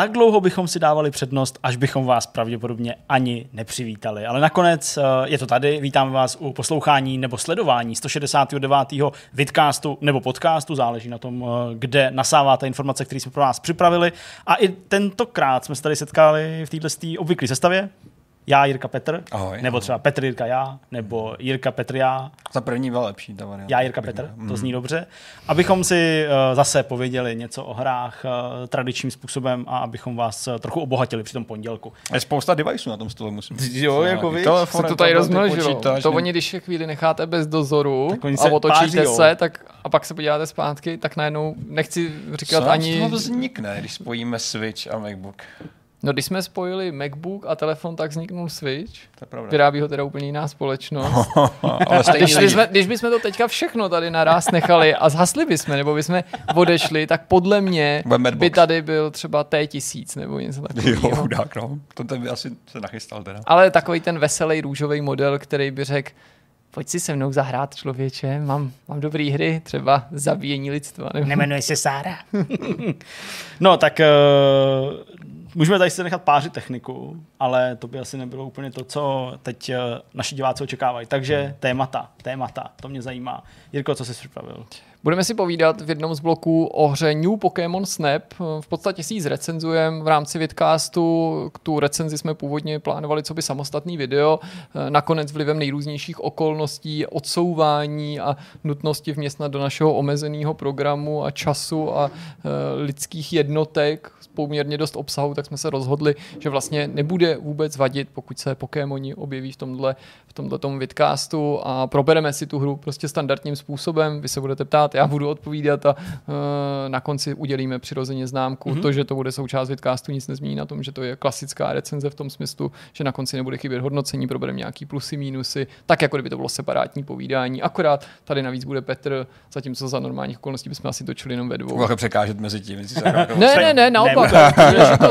tak dlouho bychom si dávali přednost, až bychom vás pravděpodobně ani nepřivítali. Ale nakonec eh, je to tady. Vítáme vás u poslouchání nebo sledování 169. vidcastu nebo podcastu, záleží na tom, eh, kde nasáváte informace, které jsme pro vás připravili. A i tentokrát jsme se tady setkali v této obvyklé sestavě já Jirka Petr, Ahoj, nebo třeba Petr Jirka já, nebo Jirka Petr já. Za první byla lepší ta varianta. Já Jirka Petr, to zní dobře. Abychom si uh, zase pověděli něco o hrách uh, tradičním způsobem a abychom vás uh, trochu obohatili při tom pondělku. Je spousta deviceů na tom stole, musím říct. Jo, jako víš. Se to tady rozmnožilo. To oni, když je chvíli necháte bez dozoru a otočíte se, tak a pak se podíváte zpátky, tak najednou nechci říkat Co ani... Co vznikne, když spojíme Switch a MacBook? No když jsme spojili MacBook a telefon, tak vzniknul Switch. To je pravda. Vyrábí ho teda úplně jiná společnost. Ale když, jsme, když bychom to teďka všechno tady naraz nechali a zhasli bychom, nebo bychom odešli, tak podle mě by tady byl třeba T1000 nebo něco takového. Jo, chudák, no. To by asi se nachystal teda. Ale takový ten veselý růžový model, který by řekl, pojď si se mnou zahrát člověče, mám, mám dobrý hry, třeba zabíjení lidstva. Nebo... Nemenuje se Sára. no tak uh, můžeme tady si nechat pářit techniku, ale to by asi nebylo úplně to, co teď uh, naši diváci očekávají. Takže témata, témata, to mě zajímá. Jirko, co jsi připravil? Budeme si povídat v jednom z bloků o hře New Pokémon Snap. V podstatě si ji zrecenzujeme v rámci vidcastu. Tu recenzi jsme původně plánovali co by samostatný video. Nakonec vlivem nejrůznějších okolností, odsouvání a nutnosti vměstnat do našeho omezeného programu a času a e, lidských jednotek poměrně dost obsahu, tak jsme se rozhodli, že vlastně nebude vůbec vadit, pokud se Pokémoni objeví v tomhle, v tomhle tom vidcastu a probereme si tu hru prostě standardním způsobem. Vy se budete ptát, já budu odpovídat a uh, na konci udělíme přirozeně známku. Mm-hmm. To, že to bude součást vidcastu, nic nezmění na tom, že to je klasická recenze v tom smyslu, že na konci nebude chybět hodnocení, probereme nějaký plusy, mínusy, tak jako kdyby to bylo separátní povídání. Akorát tady navíc bude Petr, zatímco za normálních okolností bychom asi točili jenom ve dvou. Mohl překážet mezi tím. ne, ne, ne, naopak.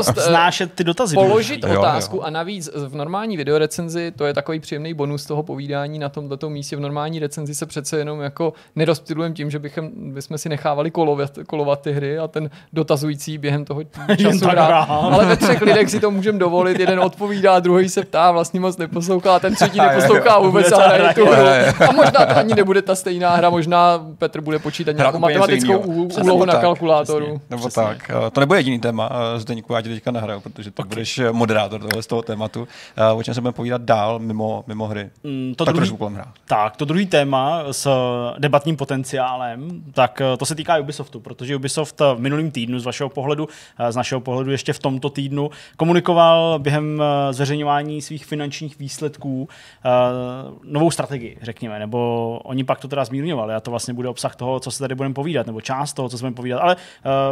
Znášet ty dotazy. Položit otázku jo, jo. a navíc v normální videorecenzi, to je takový příjemný bonus toho povídání na tomto místě. V normální recenzi se přece jenom jako nerozptilujeme tím, že bychom, bychom si nechávali kolovat, kolovat ty hry a ten dotazující během toho času hrá. Ale ve třech lidech si to můžeme dovolit. Jeden odpovídá, druhý se ptá, vlastně moc neposlouchá, ten třetí neposlouchá vůbec a hraje tu hru. A možná to ani nebude ta stejná hra, možná Petr bude počítat nějakou matematickou úlohu na kalkulátoru. Nebo tak. To nebude jediný téma, Zdeňku, já ti teďka nahraju, protože ty okay. budeš moderátor tohle z toho tématu. O čem se budeme povídat dál mimo, mimo hry? Mm, to tak druhý, Tak, to druhý téma s debatním potenciálem, tak eh, to se týká Ubisoftu, protože Ubisoft v minulým týdnu z vašeho pohledu, eh, z našeho pohledu ještě v tomto týdnu, komunikoval během eh, zveřejňování svých finančních výsledků novou strategii, řekněme, nebo oni pak to teda zmírňovali a to vlastně bude obsah toho, co se tady budeme povídat, nebo část toho, co budeme povídat, ale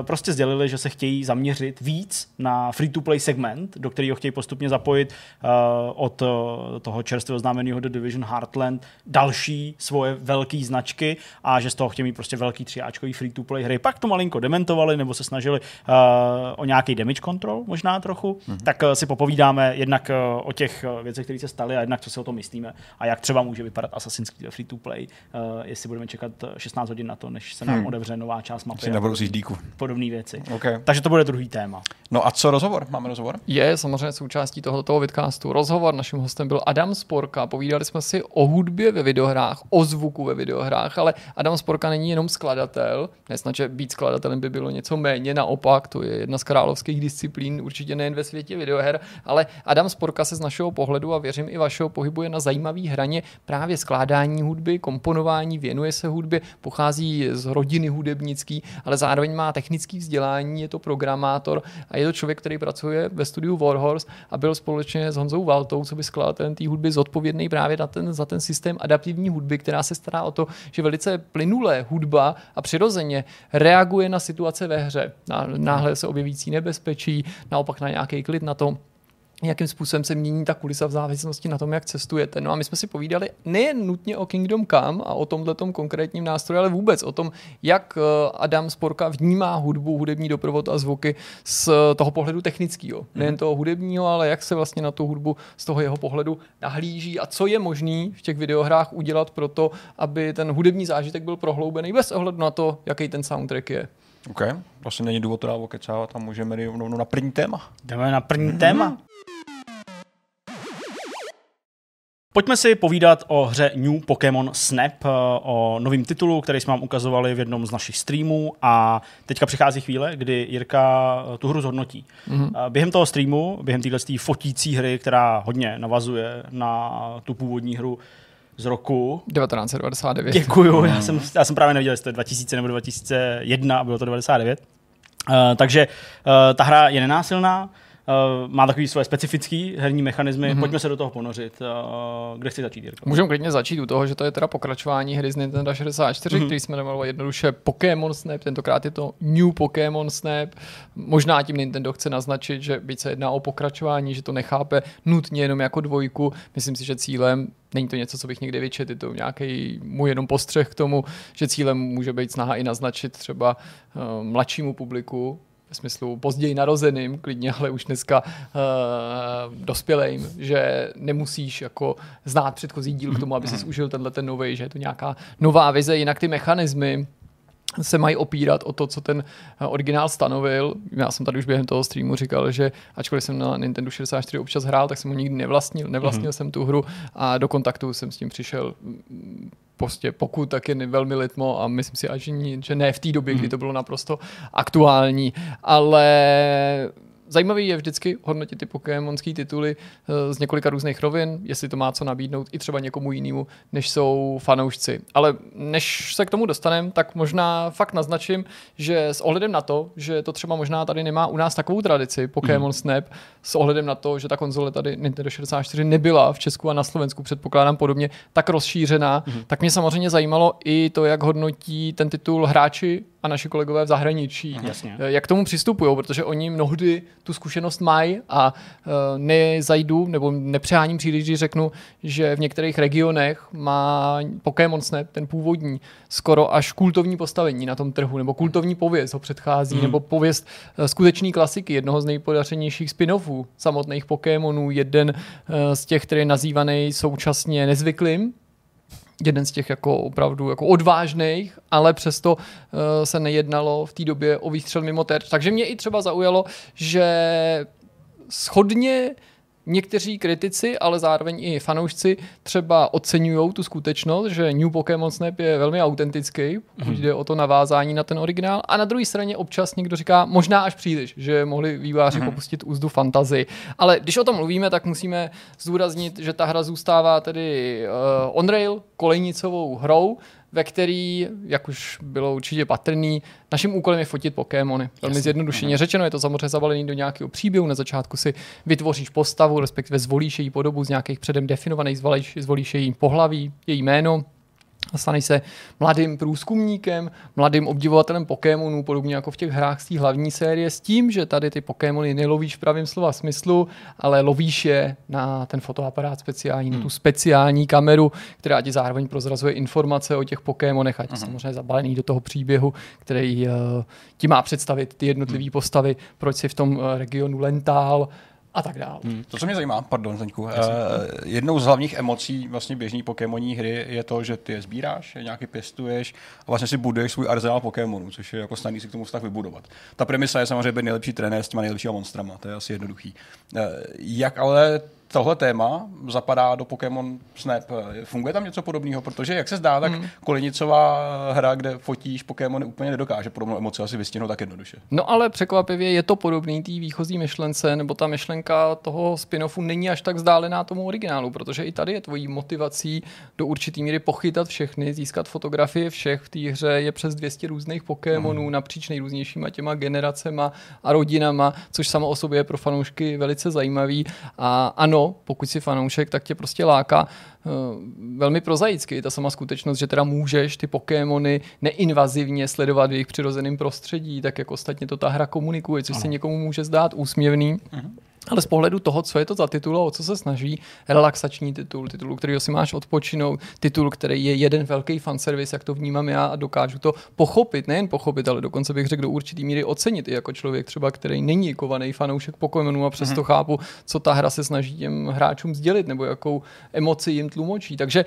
prostě sdělili, že se chtějí zaměřit víc na free-to-play segment, do kterého chtějí postupně zapojit od toho čerstvého oznámeného The Division Heartland další svoje velké značky a že z toho chtějí mít prostě velký třiáčkový free-to-play hry. Pak to malinko dementovali nebo se snažili uh, o nějaký damage control možná trochu, mm-hmm. tak uh, si popovídáme jednak uh, o těch uh, věcech, které se staly a jednak co si o tom myslíme a jak třeba může vypadat Assassin's Creed free-to-play, uh, jestli budeme čekat 16 hodin na to, než se nám hmm. odevře nová část mapy. Podobné věci. Okay. Takže to bude druhý téma. No a co rozhovor? Máme rozhovor? Je samozřejmě součástí tohoto vidcastu. Rozhovor naším hostem byl Adam Sporka. Povídali jsme si o hudbě ve videohrách, o zvuku ve videohrách, ale Adam Sporka není jenom skladatel. Nesnad, že být skladatelem by bylo něco méně, naopak, to je jedna z královských disciplín, určitě nejen ve světě videoher, ale Adam Sporka se z našeho pohledu a věřím i vašeho pohybuje na zajímavý hraně právě skládání hudby, komponování, věnuje se hudbě, pochází z rodiny hudebnický, ale zároveň má technický vzdělání, je to programátor a je to člověk, který pracuje ve studiu Warhorse a byl společně s Honzou Valtou, co by skladatelem té hudby zodpovědný právě na ten, za ten systém adaptivní hudby, která se stará o to, že velice plynulé hudba a přirozeně reaguje na situace ve hře. Na náhle se objevící nebezpečí, naopak na nějaký klid, na to, jakým způsobem se mění ta kulisa v závislosti na tom, jak cestujete. No a my jsme si povídali nejen nutně o Kingdom Come a o tomhle konkrétním nástroji, ale vůbec o tom, jak eh, Adam Sporka vnímá hudbu, hudební doprovod a zvuky z toho pohledu technického. Mhm. Nejen toho hudebního, ale jak se vlastně na tu hudbu z toho jeho pohledu nahlíží a co je možný v těch videohrách udělat pro to, aby ten hudební zážitek byl prohloubený bez ohledu na to, jaký ten soundtrack je. OK, vlastně není důvod to dát okecávat a můžeme jít rovnou na první téma. Jdeme na první mm-hmm. téma. Pojďme si povídat o hře New Pokémon Snap, eh, o novém titulu, který jsme vám ukazovali v jednom z našich streamů a teďka přichází chvíle, kdy Jirka eh, tu hru zhodnotí. Mm-hmm. Během toho streamu, během téhle fotící hry, která hodně navazuje na tu původní hru, z roku 1999. Děkuju, já jsem, já jsem právě nevěděl, jestli to je 2000 nebo 2001 a bylo to 99. Uh, takže uh, ta hra je nenásilná, uh, má takový svoje specifický herní mechanismy. Mm-hmm. Pojďme se do toho ponořit. Uh, kde chci začít, Jirko? Můžeme klidně začít u toho, že to je teda pokračování hry z Nintendo 64, mm-hmm. který jsme jmenovali jednoduše Pokémon Snap, tentokrát je to New Pokémon Snap. Možná tím Nintendo chce naznačit, že byť se jedná o pokračování, že to nechápe nutně jenom jako dvojku. Myslím si, že cílem Není to něco, co bych někdy vyčet, je to nějaký můj jenom postřeh k tomu, že cílem může být snaha i naznačit třeba uh, mladšímu publiku, ve smyslu později narozeným, klidně, ale už dneska uh, dospělým, že nemusíš jako znát předchozí díl k tomu, aby si užil tenhle ten nový, že je to nějaká nová vize, jinak ty mechanismy, se mají opírat o to, co ten eh, originál stanovil. Já jsem tady už během toho streamu říkal, že ačkoliv jsem na Nintendo 64 občas hrál, tak jsem ho nikdy nevlastnil. Nevlastnil mm-hmm. jsem tu hru a do kontaktu jsem s tím přišel mm, prostě pokud, tak je velmi litmo a myslím si, že, že ne v té době, kdy mhm. to bylo naprosto aktuální, ale zajímavý je vždycky hodnotit ty pokémonské tituly eh, z několika různých rovin, jestli to má co nabídnout i třeba někomu jinému, než jsou fanoušci. Ale než se k tomu dostaneme, tak možná fakt naznačím, že s ohledem na to, že to třeba možná tady nemá u nás takovou tradici Pokémon mm. Snap, s ohledem na to, že ta konzole tady Nintendo 64 nebyla v Česku a na Slovensku, předpokládám podobně, tak rozšířená, mm. tak mě samozřejmě zajímalo i to, jak hodnotí ten titul hráči a naši kolegové v zahraničí. Jasně. Eh, jak k tomu přistupují, protože oni mnohdy tu zkušenost mají a uh, nezajdu nebo nepřeháním příliš, když řeknu, že v některých regionech má Pokémon Snap, ten původní, skoro až kultovní postavení na tom trhu, nebo kultovní pověst ho předchází, hmm. nebo pověst uh, skutečný klasiky, jednoho z nejpodařenějších spin-offů samotných Pokémonů, jeden z těch, který je nazývaný současně nezvyklým, jeden z těch jako opravdu jako odvážných, ale přesto uh, se nejednalo v té době o výstřel mimo terč. Takže mě i třeba zaujalo, že schodně Někteří kritici, ale zároveň i fanoušci třeba oceňují tu skutečnost, že New Pokémon Snap je velmi autentický, pokud mm. jde o to navázání na ten originál. A na druhé straně občas někdo říká, možná až příliš, že mohli výváři mm. popustit úzdu fantazy. Ale když o tom mluvíme, tak musíme zdůraznit, že ta hra zůstává tedy uh, on-rail, kolejnicovou hrou, ve který, jak už bylo určitě patrný, naším úkolem je fotit Pokémony. Velmi Jasně. zjednodušeně mhm. řečeno, je to samozřejmě zabalený do nějakého příběhu. Na začátku si vytvoříš postavu, respektive zvolíš její podobu z nějakých předem definovaných, zvolíš, zvolíš její pohlaví, její jméno, staneš se mladým průzkumníkem, mladým obdivovatelem Pokémonů, podobně jako v těch hrách z té hlavní série, s tím, že tady ty Pokémony nelovíš v pravém slova smyslu, ale lovíš je na ten fotoaparát speciální, hmm. na tu speciální kameru, která ti zároveň prozrazuje informace o těch Pokémonech, ať hmm. samozřejmě zabalený do toho příběhu, který uh, ti má představit ty jednotlivé hmm. postavy, proč si v tom uh, regionu lentál, a tak dále. Hmm. To, co mě zajímá, pardon, Zdeňku, uh, jednou z hlavních emocí vlastně běžní Pokémonní hry je to, že ty je sbíráš, je nějaký pěstuješ a vlastně si buduješ svůj arzenál Pokémonů, což je jako snadný si k tomu vztah vybudovat. Ta premisa je samozřejmě nejlepší trenér s těma nejlepšíma monstrama, to je asi jednoduchý. Uh, jak ale tohle téma zapadá do Pokémon Snap. Funguje tam něco podobného? Protože, jak se zdá, tak mm. Kolenicová hra, kde fotíš Pokémony, úplně nedokáže podobnou emoci asi vystihnout tak jednoduše. No ale překvapivě je to podobný té výchozí myšlence, nebo ta myšlenka toho spin-offu není až tak vzdálená tomu originálu, protože i tady je tvojí motivací do určitý míry pochytat všechny, získat fotografie všech. V té hře je přes 200 různých Pokémonů mm. napříč nejrůznějšíma těma generacema a rodinama, což samo o sobě je pro fanoušky velice zajímavý. A ano, ano, pokud si fanoušek, tak tě prostě láká uh, velmi prozaicky ta sama skutečnost, že teda můžeš ty Pokémony neinvazivně sledovat v jejich přirozeném prostředí, tak jako ostatně to ta hra komunikuje, což ano. se někomu může zdát úsměvný. Uh-huh. Ale z pohledu toho, co je to za titul a o co se snaží, relaxační titul, titul, který si máš odpočinout, titul, který je jeden velký fanservice, jak to vnímám já a dokážu to pochopit, nejen pochopit, ale dokonce bych řekl do určitý míry ocenit i jako člověk třeba, který není kovaný fanoušek Pokémonu a přesto mm-hmm. chápu, co ta hra se snaží těm hráčům sdělit nebo jakou emoci jim tlumočí. Takže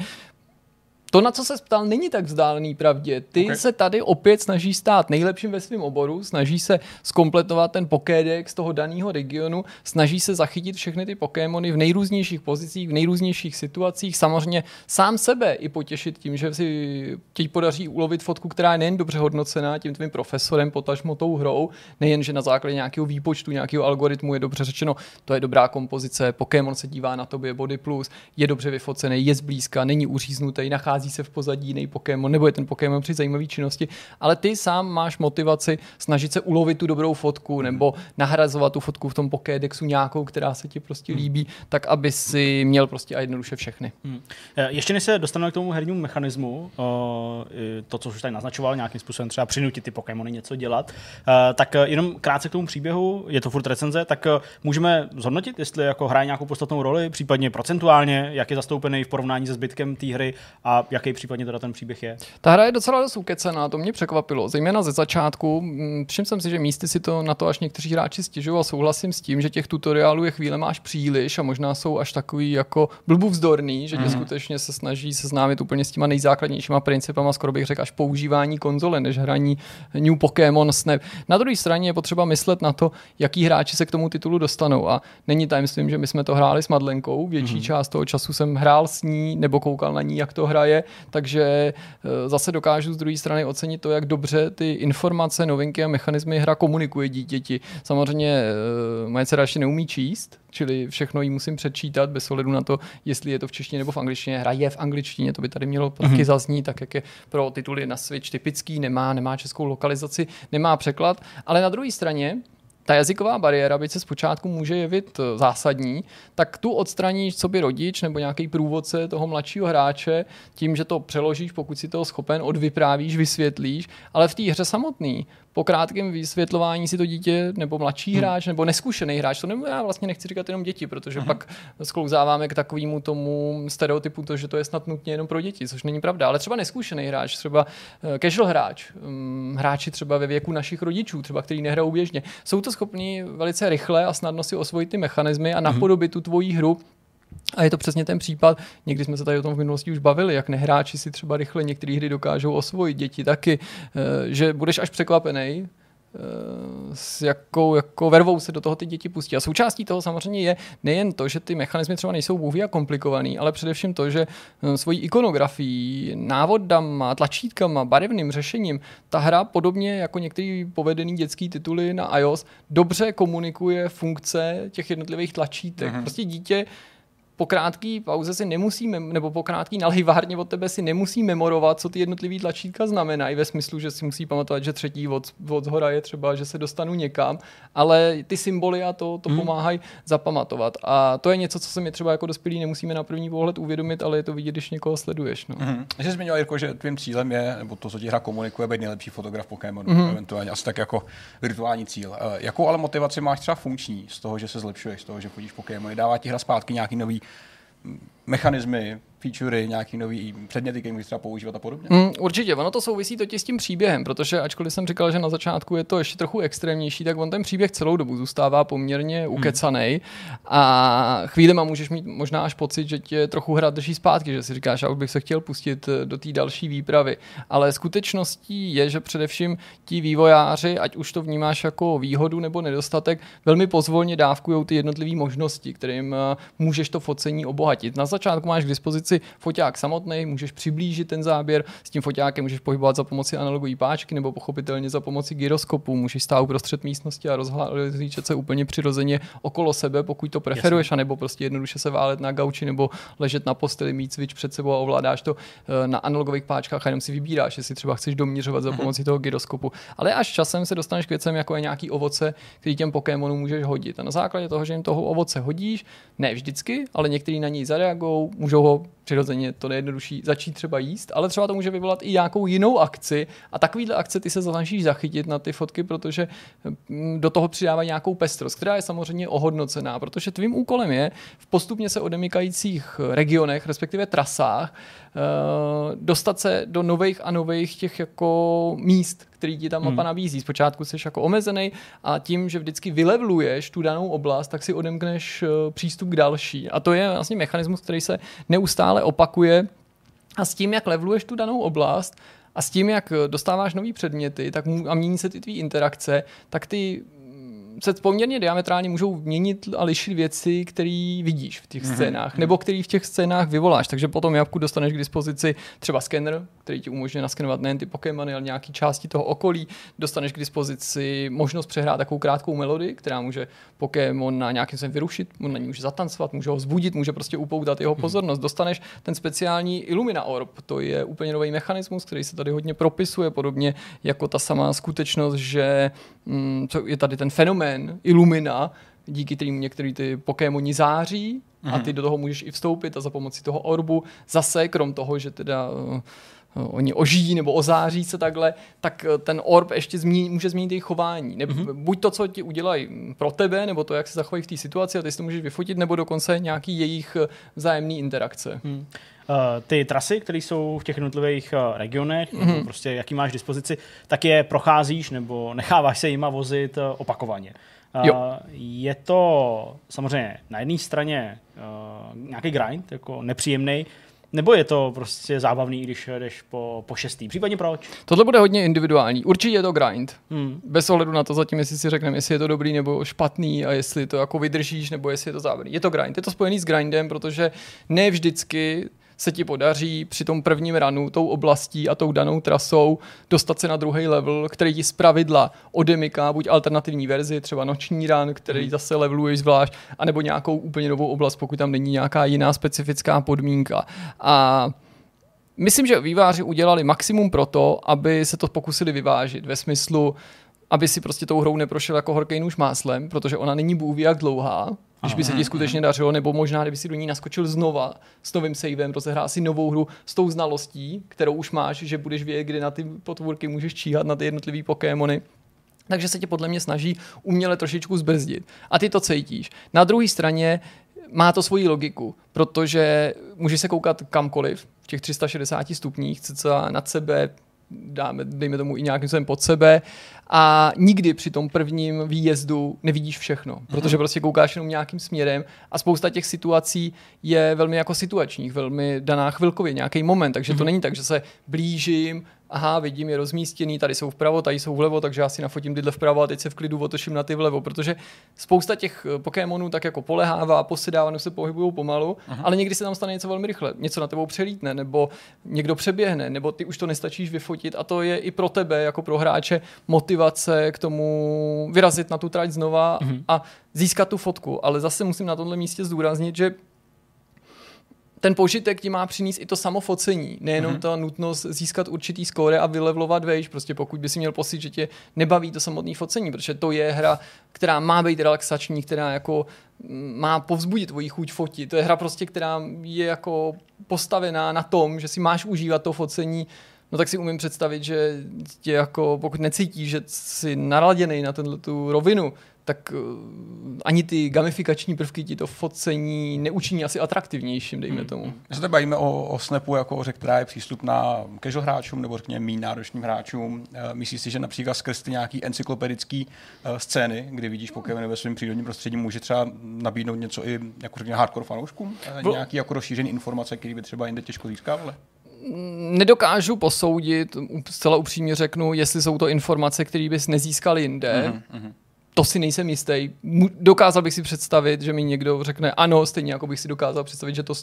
to, na co se ptal, není tak vzdálený pravdě. Ty okay. se tady opět snaží stát nejlepším ve svém oboru, snaží se skompletovat ten Pokédex toho daného regionu, snaží se zachytit všechny ty Pokémony v nejrůznějších pozicích, v nejrůznějších situacích, samozřejmě sám sebe i potěšit tím, že si ti podaří ulovit fotku, která je nejen dobře hodnocená tím tvým profesorem, potažmo tou hrou, nejen, že na základě nějakého výpočtu, nějakého algoritmu je dobře řečeno, to je dobrá kompozice, Pokémon se dívá na tobě, body plus, je dobře vyfocený, je zblízka, není uříznutý, nachází se v pozadí jiný Pokémon, nebo je ten Pokémon při zajímavé činnosti, ale ty sám máš motivaci snažit se ulovit tu dobrou fotku nebo nahrazovat tu fotku v tom Pokédexu nějakou, která se ti prostě hmm. líbí, tak aby si měl prostě a jednoduše všechny. Hmm. Ještě než se dostaneme k tomu hernímu mechanismu, to, co už tady naznačoval, nějakým způsobem třeba přinutit ty Pokémony něco dělat, tak jenom krátce k tomu příběhu, je to furt recenze, tak můžeme zhodnotit, jestli jako hraje nějakou podstatnou roli, případně procentuálně, jak je zastoupený v porovnání se zbytkem té hry a jaký případně teda ten příběh je. Ta hra je docela dost ukecená, to mě překvapilo, zejména ze začátku. Mm, všiml jsem si, že místy si to na to až někteří hráči stěžují a souhlasím s tím, že těch tutoriálů je chvíle máš příliš a možná jsou až takový jako blbůvzdorný, že tě mm. skutečně se snaží seznámit úplně s těma nejzákladnějšíma principama, skoro bych řekl až používání konzole, než hraní New Pokémon Snap. Na druhé straně je potřeba myslet na to, jaký hráči se k tomu titulu dostanou a není tajemstvím, že my jsme to hráli s Madlenkou, větší mm. část toho času jsem hrál s ní nebo koukal na ní, jak to hraje, takže eh, zase dokážu z druhé strany ocenit to, jak dobře ty informace, novinky a mechanismy hra komunikuje dítěti. Samozřejmě eh, moje dcera ještě neumí číst, čili všechno jí musím přečítat bez ohledu na to, jestli je to v češtině nebo v angličtině. Hra je v angličtině, to by tady mělo mm-hmm. taky zaznít, tak jak je pro tituly na Switch typický, nemá, nemá českou lokalizaci, nemá překlad, ale na druhé straně ta jazyková bariéra, byť se zpočátku může jevit eh, zásadní, tak tu odstraníš co by rodič nebo nějaký průvodce toho mladšího hráče tím, že to přeložíš, pokud si toho schopen, odvyprávíš, vysvětlíš, ale v té hře samotný po krátkém vysvětlování si to dítě nebo mladší hmm. hráč nebo neskušený hráč, to nebo já vlastně nechci říkat jenom děti, protože hmm. pak sklouzáváme k takovému tomu stereotypu, to, že to je snad nutně jenom pro děti, což není pravda, ale třeba neskušený hráč, třeba uh, casual hráč, um, hráči třeba ve věku našich rodičů, třeba který nehrajou běžně, jsou to schopní velice rychle a snadno si osvojit ty mechanismy a hmm. napodobit tu tvoji hru a je to přesně ten případ, někdy jsme se tady o tom v minulosti už bavili, jak nehráči si třeba rychle některé hry dokážou osvojit, děti taky, eh, že budeš až překvapený, eh, s jakou jako vervou se do toho ty děti pustí. A součástí toho samozřejmě je nejen to, že ty mechanismy třeba nejsou bůhy a komplikovaný, ale především to, že eh, svojí ikonografií, návodama, tlačítkama, barevným řešením, ta hra podobně jako některý povedený dětský tituly na iOS dobře komunikuje funkce těch jednotlivých tlačítek. Mm-hmm. Prostě dítě po krátké pauze si nemusí, nebo po krátké nalivárně od tebe si nemusí memorovat, co ty jednotlivý tlačítka znamenají, ve smyslu, že si musí pamatovat, že třetí od, od zhora je třeba, že se dostanu někam, ale ty symboly a to, to mm. pomáhají zapamatovat. A to je něco, co se mi třeba jako dospělí nemusíme na první pohled uvědomit, ale je to vidět, když někoho sleduješ. No. Mm. Jsi zmiňoval, Jirko, že tvým cílem je, nebo to, co ti hra komunikuje, být nejlepší fotograf Pokémonu, mm. eventuálně asi tak jako virtuální cíl. Uh, jakou ale motivaci máš třeba funkční z toho, že se zlepšuješ, z toho, že chodíš Pokémony? Dává ti hra zpátky nějaký nový mechanismy, featurey, nějaký nový předměty, které můžeš třeba používat a podobně? Mm, určitě, ono to souvisí totiž s tím příběhem, protože ačkoliv jsem říkal, že na začátku je to ještě trochu extrémnější, tak on ten příběh celou dobu zůstává poměrně hmm. ukecaný a chvíli můžeš mít možná až pocit, že tě trochu hra drží zpátky, že si říkáš, já už bych se chtěl pustit eh, do té další výpravy. Ale skutečností je, že především ti vývojáři, ať už to vnímáš jako výhodu nebo nedostatek, velmi pozvolně dávkují ty jednotlivé možnosti, kterým eh, můžeš to focení obohatit. Na začátku máš k dispozici si foťák samotný, můžeš přiblížit ten záběr, s tím foťákem můžeš pohybovat za pomoci analogové páčky nebo pochopitelně za pomoci gyroskopu, můžeš stát uprostřed místnosti a rozhlížet se úplně přirozeně okolo sebe, pokud to preferuješ, Jasně. anebo prostě jednoduše se válet na gauči nebo ležet na posteli, mít switch před sebou a ovládáš to eh, na analogových páčkách a jenom si vybíráš, jestli třeba chceš doměřovat za mhm. pomocí toho gyroskopu. Ale až časem se dostaneš k věcem, jako je nějaký ovoce, který těm Pokémonům můžeš hodit. A na základě toho, že jim toho ovoce hodíš, ne vždycky, ale některý na něj zareagují, můžou ho přirozeně to nejjednodušší začít třeba jíst, ale třeba to může vyvolat i nějakou jinou akci a takovýhle akce ty se snažíš zachytit na ty fotky, protože mm, do toho přidává nějakou pestrost, která je samozřejmě ohodnocená, protože tvým úkolem je v postupně se odemykajících regionech, respektive trasách, eh, dostat se do nových a nových těch jako míst, který ti ta mapa hmm. nabízí. Zpočátku jsi jako omezený a tím, že vždycky vylevluješ tu danou oblast, tak si odemkneš eh, přístup k další. A to je vlastně mechanismus, který se neustále opakuje A s tím, jak leveluješ tu danou oblast a s tím, jak dostáváš nový předměty tak a mění se ty tvý interakce, tak ty se poměrně diametrálně můžou měnit a lišit věci, které vidíš v těch mm-hmm. scénách, nebo který v těch scénách vyvoláš. Takže potom jabku dostaneš k dispozici třeba skener, který ti umožňuje naskenovat nejen ty Pokémony, ale nějaký části toho okolí. Dostaneš k dispozici možnost přehrát takovou krátkou melodii, která může Pokémon na nějakým způsobem vyrušit, on na ní může zatancovat, může ho vzbudit, může prostě upoutat jeho mhm. pozornost. Dostaneš ten speciální Illumina Orb, to je úplně nový mechanismus, který se tady hodně propisuje, podobně jako ta samá skutečnost, že mm, je tady ten fenomén Illumina, díky kterým některý ty Pokémoni září a ty mhm. do toho můžeš i vstoupit a za pomoci toho orbu zase, krom toho, že teda uh, oni ožijí nebo ozáří se takhle, tak eh, ten orb ještě změní, může změnit jejich chování. Ne, mm-hmm. Buď to, co ti udělají pro tebe, nebo to, jak se zachovají v té situaci, a ty si to můžeš vyfotit, nebo dokonce nějaký jejich eh, vzájemný interakce. Mm. Uh, ty trasy, které jsou v těch jednotlivých uh, regionech, mm-hmm. nebo prostě jaký máš dispozici, tak je procházíš nebo necháváš se jima vozit uh, opakovaně. Uh, jo. Je to samozřejmě na jedné straně uh, nějaký grind, jako nepříjemný, nebo je to prostě zábavný, když jdeš po, po šestý? Případně proč? Tohle bude hodně individuální. Určitě je to grind. Hmm. Bez ohledu na to zatím, jestli si řekneme, jestli je to dobrý nebo špatný a jestli to jako vydržíš nebo jestli je to zábavný. Je to grind. Je to spojený s grindem, protože ne vždycky se ti podaří při tom prvním ranu tou oblastí a tou danou trasou dostat se na druhý level, který ti z pravidla odemyká buď alternativní verzi, třeba noční ran, který hmm. zase leveluješ zvlášť, anebo nějakou úplně novou oblast, pokud tam není nějaká jiná specifická podmínka. A Myslím, že výváři udělali maximum pro to, aby se to pokusili vyvážit ve smyslu, aby si prostě tou hrou neprošel jako horký nůž máslem, protože ona není bůh jak dlouhá, když by se ti skutečně dařilo, nebo možná, kdyby si do ní naskočil znova s novým savem, rozehrál si novou hru s tou znalostí, kterou už máš, že budeš vědět, kdy na ty potvůrky můžeš číhat, na ty jednotlivé Pokémony. Takže se tě podle mě snaží uměle trošičku zbrzdit. A ty to cítíš. Na druhé straně má to svoji logiku, protože můžeš se koukat kamkoliv v těch 360 stupních, co nad sebe, dáme, dejme tomu i nějakým způsobem pod sebe a nikdy při tom prvním výjezdu nevidíš všechno, mhm. protože prostě koukáš jenom nějakým směrem a spousta těch situací je velmi jako situačních, velmi daná chvilkově, nějaký moment, takže to mhm. není tak, že se blížím, aha, vidím, je rozmístěný, tady jsou vpravo, tady jsou vlevo, takže já si nafotím tyhle vpravo a teď se v klidu otočím na ty vlevo, protože spousta těch eh, Pokémonů tak jako polehává, posedává, se pohybují pomalu, aha. ale někdy se tam stane něco velmi rychle, něco na tebou přelítne, nebo někdo přeběhne, nebo ty už to nestačíš vyfotit a to je i pro tebe, jako pro hráče, motivace k tomu vyrazit na tu trať znova. Mhm. a získat tu fotku. Ale zase musím na tomhle místě zdůraznit, že ten požitek ti má přinést i to samofocení, nejenom mm-hmm. ta nutnost získat určitý skóre a vylevlovat vejš, prostě pokud by si měl pocit, že tě nebaví to samotné focení, protože to je hra, která má být relaxační, která jako mm, má povzbudit tvoji chuť fotit. To je hra prostě, která je jako postavená na tom, že si máš užívat to focení no tak si umím představit, že tě jako, pokud necítíš, že jsi naladěný na tenhle tu rovinu, tak uh, ani ty gamifikační prvky ti to focení neučiní asi atraktivnějším, dejme hmm. tomu. My se bavíme o, o Snapu jako o hře, která je přístupná casual hráčům nebo řekněme méně náročným hráčům. Uh, myslíš si, že například skrz ty nějaký encyklopedický uh, scény, kdy vidíš Pokémony ve svém přírodním prostředí, může třeba nabídnout něco i jako řekněme hardcore fanouškům? Uh, nějaký jako rozšířený informace, které by třeba jinde těžko získávali? Nedokážu posoudit, zcela upřímně řeknu, jestli jsou to informace, které bys nezískal jinde. Mm-hmm to si nejsem jistý. Dokázal bych si představit, že mi někdo řekne ano, stejně jako bych si dokázal představit, že to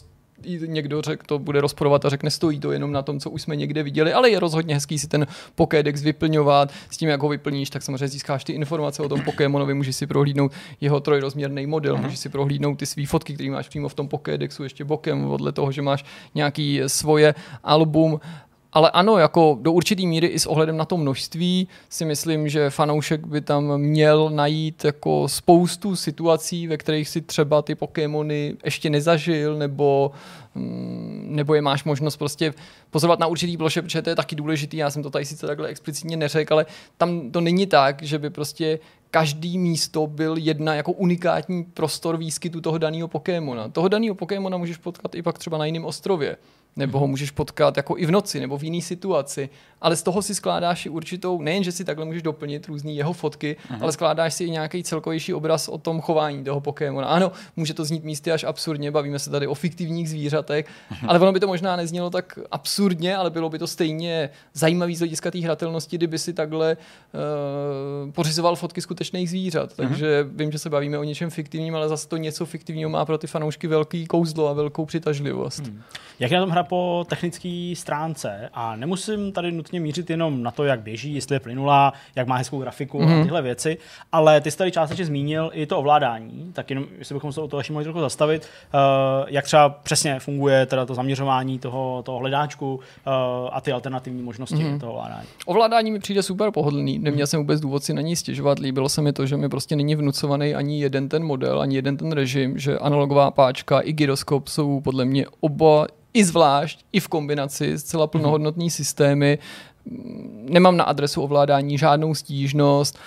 někdo řek, to bude rozporovat a řekne, stojí to jenom na tom, co už jsme někde viděli, ale je rozhodně hezký si ten Pokédex vyplňovat. S tím, jak ho vyplníš, tak samozřejmě získáš ty informace o tom Pokémonovi, můžeš si prohlídnout jeho trojrozměrný model, uh-huh. můžeš si prohlídnout ty své fotky, které máš přímo v tom Pokédexu, ještě bokem, podle toho, že máš nějaký svoje album ale ano, jako do určitý míry i s ohledem na to množství si myslím, že fanoušek by tam měl najít jako spoustu situací, ve kterých si třeba ty Pokémony ještě nezažil, nebo, mm, nebo je máš možnost prostě pozorovat na určitý ploše, protože to je taky důležitý. Já jsem to tady sice takhle explicitně neřekl, ale tam to není tak, že by prostě každý místo byl jedna jako unikátní prostor výskytu toho daného Pokémona. Toho daného Pokémona můžeš potkat i pak třeba na jiném ostrově nebo ho můžeš potkat jako i v noci, nebo v jiné situaci, ale z toho si skládáš i určitou, nejen, že si takhle můžeš doplnit různé jeho fotky, uh-huh. ale skládáš si i nějaký celkovější obraz o tom chování toho Pokémona. Ano, může to znít místy až absurdně, bavíme se tady o fiktivních zvířatech, uh-huh. ale ono by to možná neznělo tak absurdně, ale bylo by to stejně zajímavý z hlediska té hratelnosti, kdyby si takhle uh, pořizoval fotky skutečných zvířat. Uh-huh. Takže vím, že se bavíme o něčem fiktivním, ale zase to něco fiktivního má pro ty fanoušky velký kouzlo a velkou přitažlivost. Hmm. Jak je na tom hra po technické stránce? A nemusím tady nutně mířit jenom na to, jak běží, jestli je plynulá, jak má hezkou grafiku mm-hmm. a mhm. tyhle věci, ale ty jsi tady částečně zmínil i to ovládání, tak jenom, jestli bychom se o to ještě mohli trochu zastavit, uh, jak třeba přesně funguje teda to zaměřování toho, toho hledáčku uh, a ty alternativní možnosti mm-hmm. toho ovládání. Ovládání mi přijde super pohodlný, neměl jsem vůbec důvod si na ní stěžovat, líbilo se mi to, že mi prostě není vnucovaný ani jeden ten model, ani jeden ten režim, že analogová páčka i gyroskop jsou podle mě oba i zvlášť, i v kombinaci zcela plnohodnotní systémy. Nemám na adresu ovládání žádnou stížnost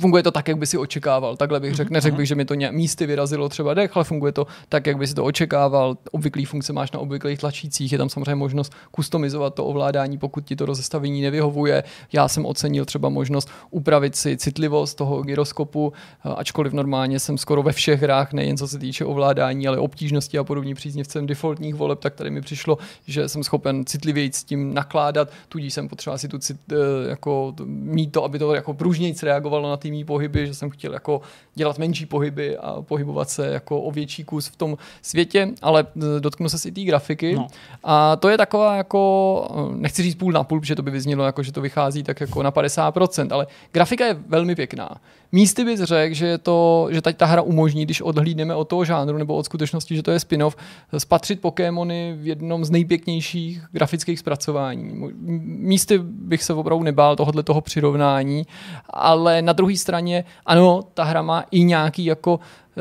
funguje to tak, jak by si očekával. Takhle bych řekl, neřekl bych, že mi to nějak místy vyrazilo třeba dech, ale funguje to tak, jak by si to očekával. Obvyklý funkce máš na obvyklých tlačících, je tam samozřejmě možnost customizovat to ovládání, pokud ti to rozestavení nevyhovuje. Já jsem ocenil třeba možnost upravit si citlivost toho gyroskopu, ačkoliv normálně jsem skoro ve všech hrách, nejen co se týče ovládání, ale obtížnosti a podobně příznivcem defaultních voleb, tak tady mi přišlo, že jsem schopen citlivěji s tím nakládat, tudíž jsem potřeboval si tu cit, eh, jako mít to, aby to jako pružnějc reagovalo na ty mý pohyby, že jsem chtěl jako dělat menší pohyby a pohybovat se jako o větší kus v tom světě, ale e, dotknu se si té grafiky. No. A to je taková jako, e, nechci říct půl na půl, protože to by vyznělo jako, že to vychází tak jako na 50%, ale grafika je velmi pěkná. Místy bys řekl, že, je to, že ta hra umožní, když odhlídneme od toho žánru nebo od skutečnosti, že to je spin-off, spatřit Pokémony v jednom z nejpěknějších grafických zpracování. Místy bych se opravdu nebál tohohle toho přirovnání, ale na druhé straně, ano, ta hra má i nějaký jako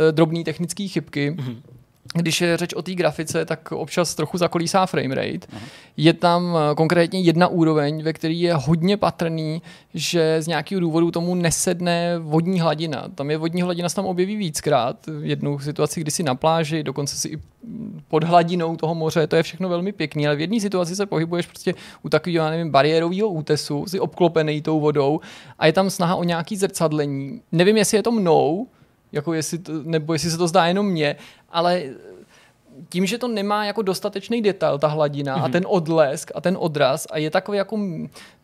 e, drobný technické chybky. Mm-hmm když je řeč o té grafice, tak občas trochu zakolísá framerate. Uh-huh. Je tam eh, konkrétně jedna úroveň, ve které je hodně patrný, že z nějakého důvodu tomu nesedne vodní hladina. Tam je vodní hladina, se tam objeví víckrát. V jednu situaci, kdy si na pláži, dokonce si i pod hladinou toho moře, to je všechno velmi pěkný, ale v jedné situaci se pohybuješ prostě u takového, já nevím, bariérového útesu, si obklopený tou vodou a je tam snaha o nějaký zrcadlení. Nevím, jestli je to mnou, jako jestli to, nebo jestli se to zdá jenom mně, ale tím, že to nemá jako dostatečný detail, ta hladina mm-hmm. a mhm. ten odlesk a ten odraz a je takový jako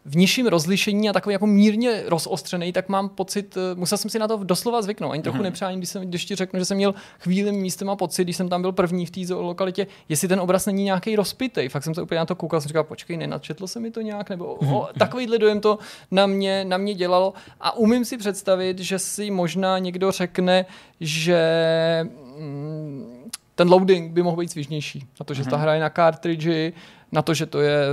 v nižším rozlišení a takový jako mírně rozostřený, tak mám pocit, eh, musel jsem si na to doslova zvyknout. Ani trochu mm-hmm. nepřání, když, jsem, když ti řeknu, že jsem měl chvíli místem a pocit, když jsem tam byl první v té lokalitě, jestli ten obraz není nějaký rozpitý. Fakt jsem se úplně na to koukal, jsem říkal, počkej, nenadčetlo se mi to nějak, nebo mm-hmm. o, takovýhle dojem to na mě, na mě dělalo. A umím si představit, že si možná někdo řekne, že ten loading by mohl být svižnější. Na to, že mm-hmm. ta hra je na cartridge, na to, že to je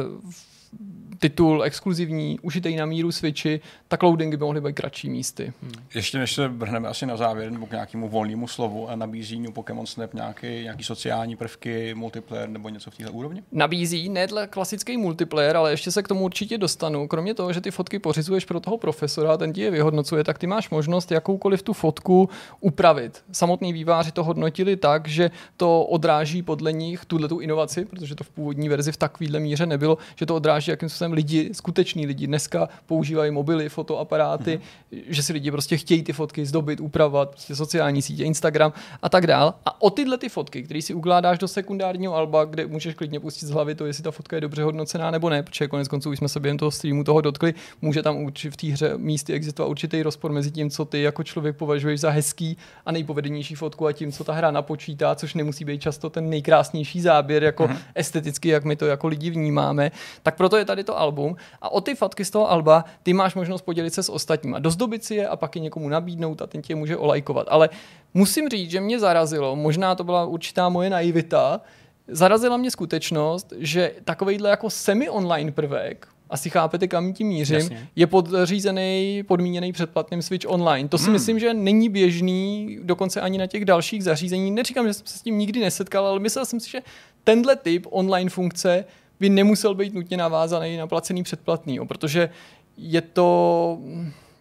titul exkluzivní, užitej na míru Switchi, tak loadingy by mohly být kratší místy. Hmm. Ještě než se vrhneme asi na závěr nebo k nějakému volnému slovu a nabízí New Pokémon Snap nějaký, nějaký sociální prvky, multiplayer nebo něco v této úrovni? Nabízí, ne dle klasický multiplayer, ale ještě se k tomu určitě dostanu. Kromě toho, že ty fotky pořizuješ pro toho profesora, ten ti je vyhodnocuje, tak ty máš možnost jakoukoliv tu fotku upravit. Samotní výváři to hodnotili tak, že to odráží podle nich tuhle tu inovaci, protože to v původní verzi v takovéhle míře nebylo, že to odráží, jakým způsobem lidi, skuteční lidi dneska používají mobily, fotoaparáty, mm-hmm. že si lidi prostě chtějí ty fotky zdobit, upravovat, prostě sociální sítě, Instagram a tak dál. A o tyhle ty fotky, které si ukládáš do sekundárního alba, kde můžeš klidně pustit z hlavy to, jestli ta fotka je dobře hodnocená nebo ne, protože konec konců už jsme se během toho streamu toho dotkli, může tam v té hře místy existovat určitý rozpor mezi tím, co ty jako člověk považuješ za hezký a nejpovedenější fotku a tím, co ta hra napočítá, což nemusí být často ten nejkrásnější záběr, jako mm-hmm. esteticky, jak my to jako lidi vnímáme. Tak proto je tady to album a o ty fotky z toho alba ty máš možnost podělit se s ostatníma, dozdobit si je a pak je někomu nabídnout a ten tě může olajkovat. Ale musím říct, že mě zarazilo, možná to byla určitá moje naivita, zarazila mě skutečnost, že takovýhle jako semi-online prvek, asi chápete, kam tím mířím, Jasně. je podřízený, podmíněný předplatným Switch Online. To si hmm. myslím, že není běžný, dokonce ani na těch dalších zařízení. Neříkám, že jsem se s tím nikdy nesetkal, ale myslel jsem si, že tenhle typ online funkce by nemusel být nutně navázaný na placený předplatný, jo, protože je to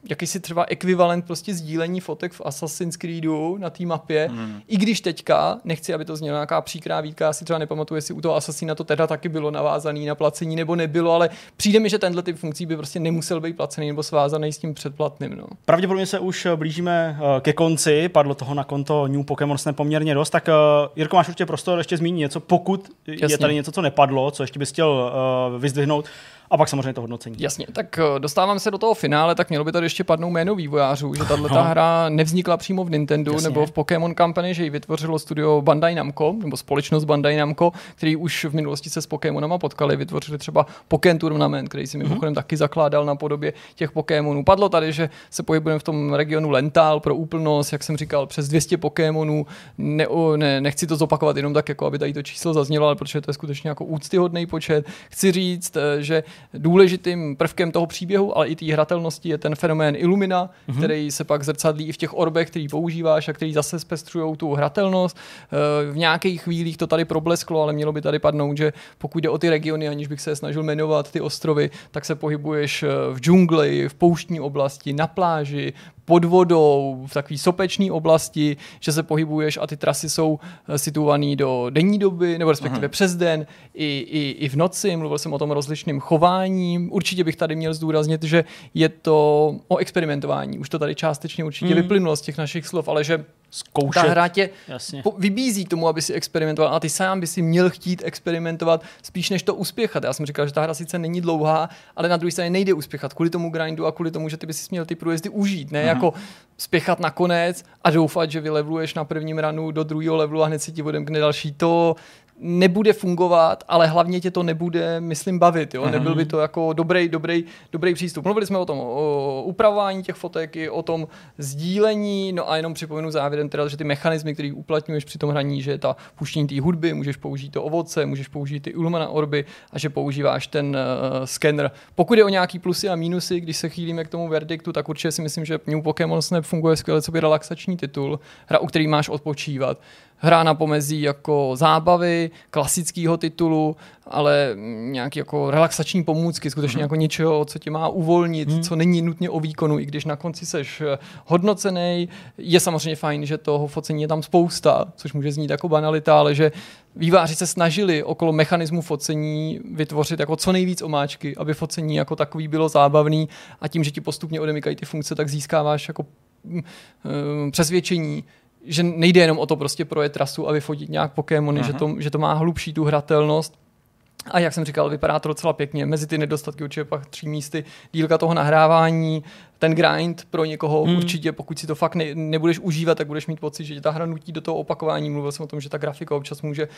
jakýsi třeba ekvivalent prostě sdílení fotek v Assassin's Creedu na té mapě, hmm. i když teďka, nechci, aby to znělo nějaká příkrá výtka, já si třeba nepamatuju, jestli u toho Assassina to teda taky bylo navázané na placení nebo nebylo, ale přijde mi, že tenhle typ funkcí by prostě nemusel být placený nebo svázaný s tím předplatným. No. Pravděpodobně se už blížíme eh, ke konci, padlo toho na konto New Pokémon Snap poměrně dost, tak uh, Jirko, máš určitě prostor ještě zmínit něco, pokud Jasně. je tady něco, co nepadlo, co ještě bys chtěl uh, vyzdvihnout a pak samozřejmě to hodnocení. Jasně, tak eh, dostávám se do toho finále, tak mělo by tady ještě padnout jméno vývojářů, že tahle ta hra nevznikla přímo v Nintendo Jasně. nebo v Pokémon Company, že ji vytvořilo studio Bandai Namco, nebo společnost Bandai Namco, který už v minulosti se s Pokémonama potkali, vytvořili třeba Pokémon Tournament, který si mhm. mimochodem mm-hmm. taky zakládal na podobě těch Pokémonů. Padlo tady, že se pohybujeme v tom regionu Lental pro úplnost, jak jsem říkal, přes 200 Pokémonů. Ne, ne, nechci to zopakovat jenom tak, jako aby tady to číslo zaznělo, ale protože to je skutečně jako úctyhodný počet. Chci říct, eh, že důležitým prvkem toho příběhu, ale i té hratelnosti je ten fenomén Illumina, mm-hmm. který se pak zrcadlí i v těch orbech, který používáš a který zase zpestřují tu hratelnost. Eh, v nějakých chvílích to tady problesklo, ale mělo by tady padnout, že pokud jde o ty regiony, aniž bych se snažil jmenovat ty ostrovy, tak se pohybuješ eh, v džungli, v pouštní oblasti, na pláži, pod vodou, v takové sopečné oblasti, že se pohybuješ a ty trasy jsou eh, situované do denní doby, nebo respektive uh-huh. přes den, i, i, i v noci. Mluvil jsem o tom rozličným chováním. Určitě bych tady měl zdůraznit, že je to o experimentování. Už to tady částečně určitě mm. vyplynulo z těch našich slov, ale že zkoušet. Ta hra tě Jasně. Po, vybízí k tomu, aby si experimentoval a ty sám by si měl chtít experimentovat spíš než to uspěchat. Já jsem říkal, že ta hra sice není dlouhá, ale na druhé straně nejde uspěchat kvůli tomu grindu a kvůli tomu, že ty bys si měl ty průjezdy užít, ne uh-huh. jako spěchat na konec a doufat, že vylevluješ na prvním ranu do druhého levelu a hned si ti odemkne další. To nebude fungovat, ale hlavně tě to nebude, myslím, bavit. Jo? Mm-hmm. Nebyl by to jako dobrý, dobrý, dobrý přístup. Mluvili jsme o tom o upravování těch fotek, i o tom sdílení, no a jenom připomenu závěrem teda, že ty mechanismy, které uplatňuješ při tom hraní, že ta puštění té hudby, můžeš použít to ovoce, můžeš použít ty Ulmana orby a že používáš ten uh, scanner. Pokud je o nějaký plusy a mínusy, když se chýlíme k tomu verdiktu, tak určitě si myslím, že New Pokémon Snap funguje skvěle, co by relaxační titul, hra, u který máš odpočívat hra na pomezí jako zábavy, klasického titulu, ale nějaký jako relaxační pomůcky, skutečně mm. jako něčeho, co tě má uvolnit, mm. co není nutně o výkonu, i když na konci seš eh, hodnocený. Je samozřejmě fajn, že toho focení je tam spousta, což může znít jako banalita, ale že výváři se snažili okolo mechanismu focení vytvořit jako co nejvíc omáčky, aby focení jako takový bylo zábavný a tím, že ti postupně odemykají ty funkce, tak získáváš jako mm, eh, přesvědčení, že nejde jenom o to prostě projet trasu a vyfotit nějak Pokémony, že to, že to má hlubší tu hratelnost. A jak jsem říkal, vypadá to docela pěkně. Mezi ty nedostatky určitě pak tři místy dílka toho nahrávání, ten grind pro někoho hmm. určitě, pokud si to fakt ne, nebudeš užívat, tak budeš mít pocit, že tě ta hra nutí do toho opakování. Mluvil jsem o tom, že ta grafika občas může uh,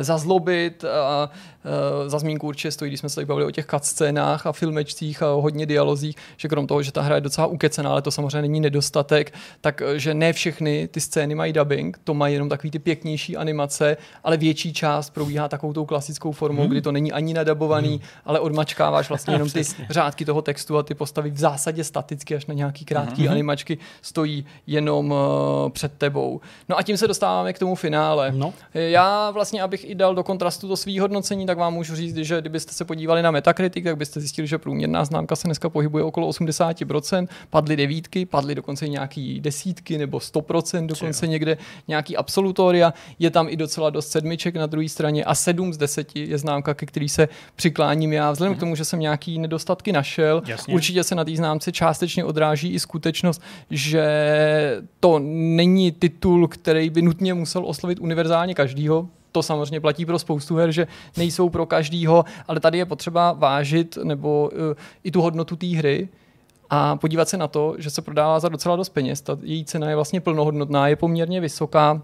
zazlobit a uh, za zmínku určitě stojí, když jsme se tady bavili o těch scénách a filmečcích a o hodně dialozích, že krom toho, že ta hra je docela ukecená, ale to samozřejmě není nedostatek, tak eh, že ne všechny ty scény mají dubbing, to mají jenom takový ty pěknější animace, ale větší část probíhá takovou tou klasickou formou, hmm. kdy to není ani nadabovaný, hmm. ale odmačkáváš vlastně jenom ty řádky toho textu a ty postavy v zásadě staticky vždycky až na nějaký krátký mm-hmm. animačky stojí jenom uh, před tebou. No a tím se dostáváme k tomu finále. No. Já vlastně, abych i dal do kontrastu to svý hodnocení, tak vám můžu říct, že kdybyste se podívali na Metacritic, tak byste zjistili, že průměrná známka se dneska pohybuje okolo 80%, padly devítky, padly dokonce nějaký desítky nebo 100% dokonce Čijo. někde nějaký absolutoria. Je tam i docela dost sedmiček na druhé straně a 7 z 10 je známka, ke který se přikláním já. Vzhledem mm-hmm. k tomu, že jsem nějaký nedostatky našel, Jasně. určitě se na té známce částečně částečně odráží i skutečnost, že to není titul, který by nutně musel oslovit univerzálně každýho, to samozřejmě platí pro spoustu her, že nejsou pro každýho, ale tady je potřeba vážit nebo uh, i tu hodnotu té hry a podívat se na to, že se prodává za docela dost peněz. Ta její cena je vlastně plnohodnotná, je poměrně vysoká.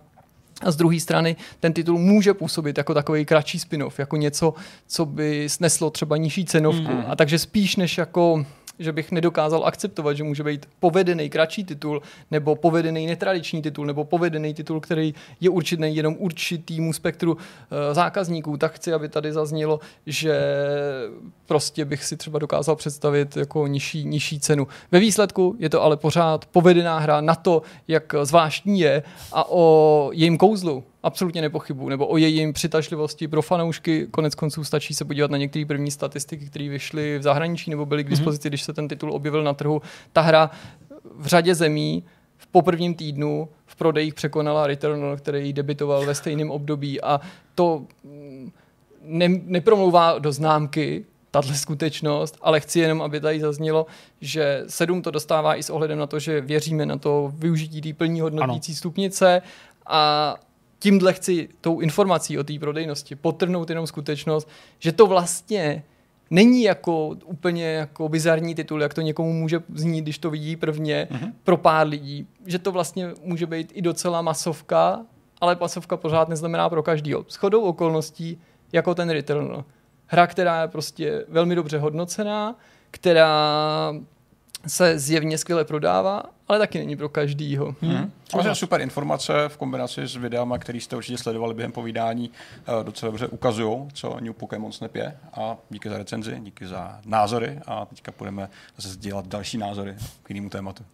A z druhé strany ten titul může působit jako takový kratší spin-off, jako něco, co by sneslo třeba nižší cenovku. Mm. A takže spíš než jako že bych nedokázal akceptovat, že může být povedený kratší titul, nebo povedený netradiční titul, nebo povedený titul, který je určitý jenom určitýmu spektru uh, zákazníků, tak chci, aby tady zaznělo, že prostě bych si třeba dokázal představit jako nižší, nižší cenu. Ve výsledku je to ale pořád povedená hra na to, jak zvláštní je a o jejím kouzlu absolutně nepochybu, nebo o jejím přitažlivosti pro fanoušky. Konec konců stačí se podívat na některé první statistiky, které vyšly v zahraničí nebo byly k dispozici, mm-hmm. když se ten titul objevil na trhu. Ta hra v řadě zemí v poprvním týdnu v prodejích překonala Returnal, který debitoval ve stejném období a to mm, ne, nepromlouvá do známky, tahle skutečnost, ale chci jenom, aby tady zaznělo, že 7 to dostává i s ohledem na to, že věříme na to využití té plní hodnotící ano. stupnice a tímhle chci tou informací o té prodejnosti potrhnout jenom skutečnost, že to vlastně není jako úplně jako bizarní titul, jak to někomu může znít, když to vidí prvně mm-hmm. pro pár lidí, že to vlastně může být i docela masovka, ale masovka pořád neznamená pro každýho. S chodou okolností jako ten Returnal. Hra, která je prostě velmi dobře hodnocená, která se zjevně skvěle prodává, ale taky není pro každýho. Hmm. Samozřejmě super informace v kombinaci s videama, který jste určitě sledovali během povídání, eh, docela dobře ukazují, co New Pokémon Snap je. A díky za recenzi, díky za názory a teďka budeme zase sdělat další názory k jinému tématu.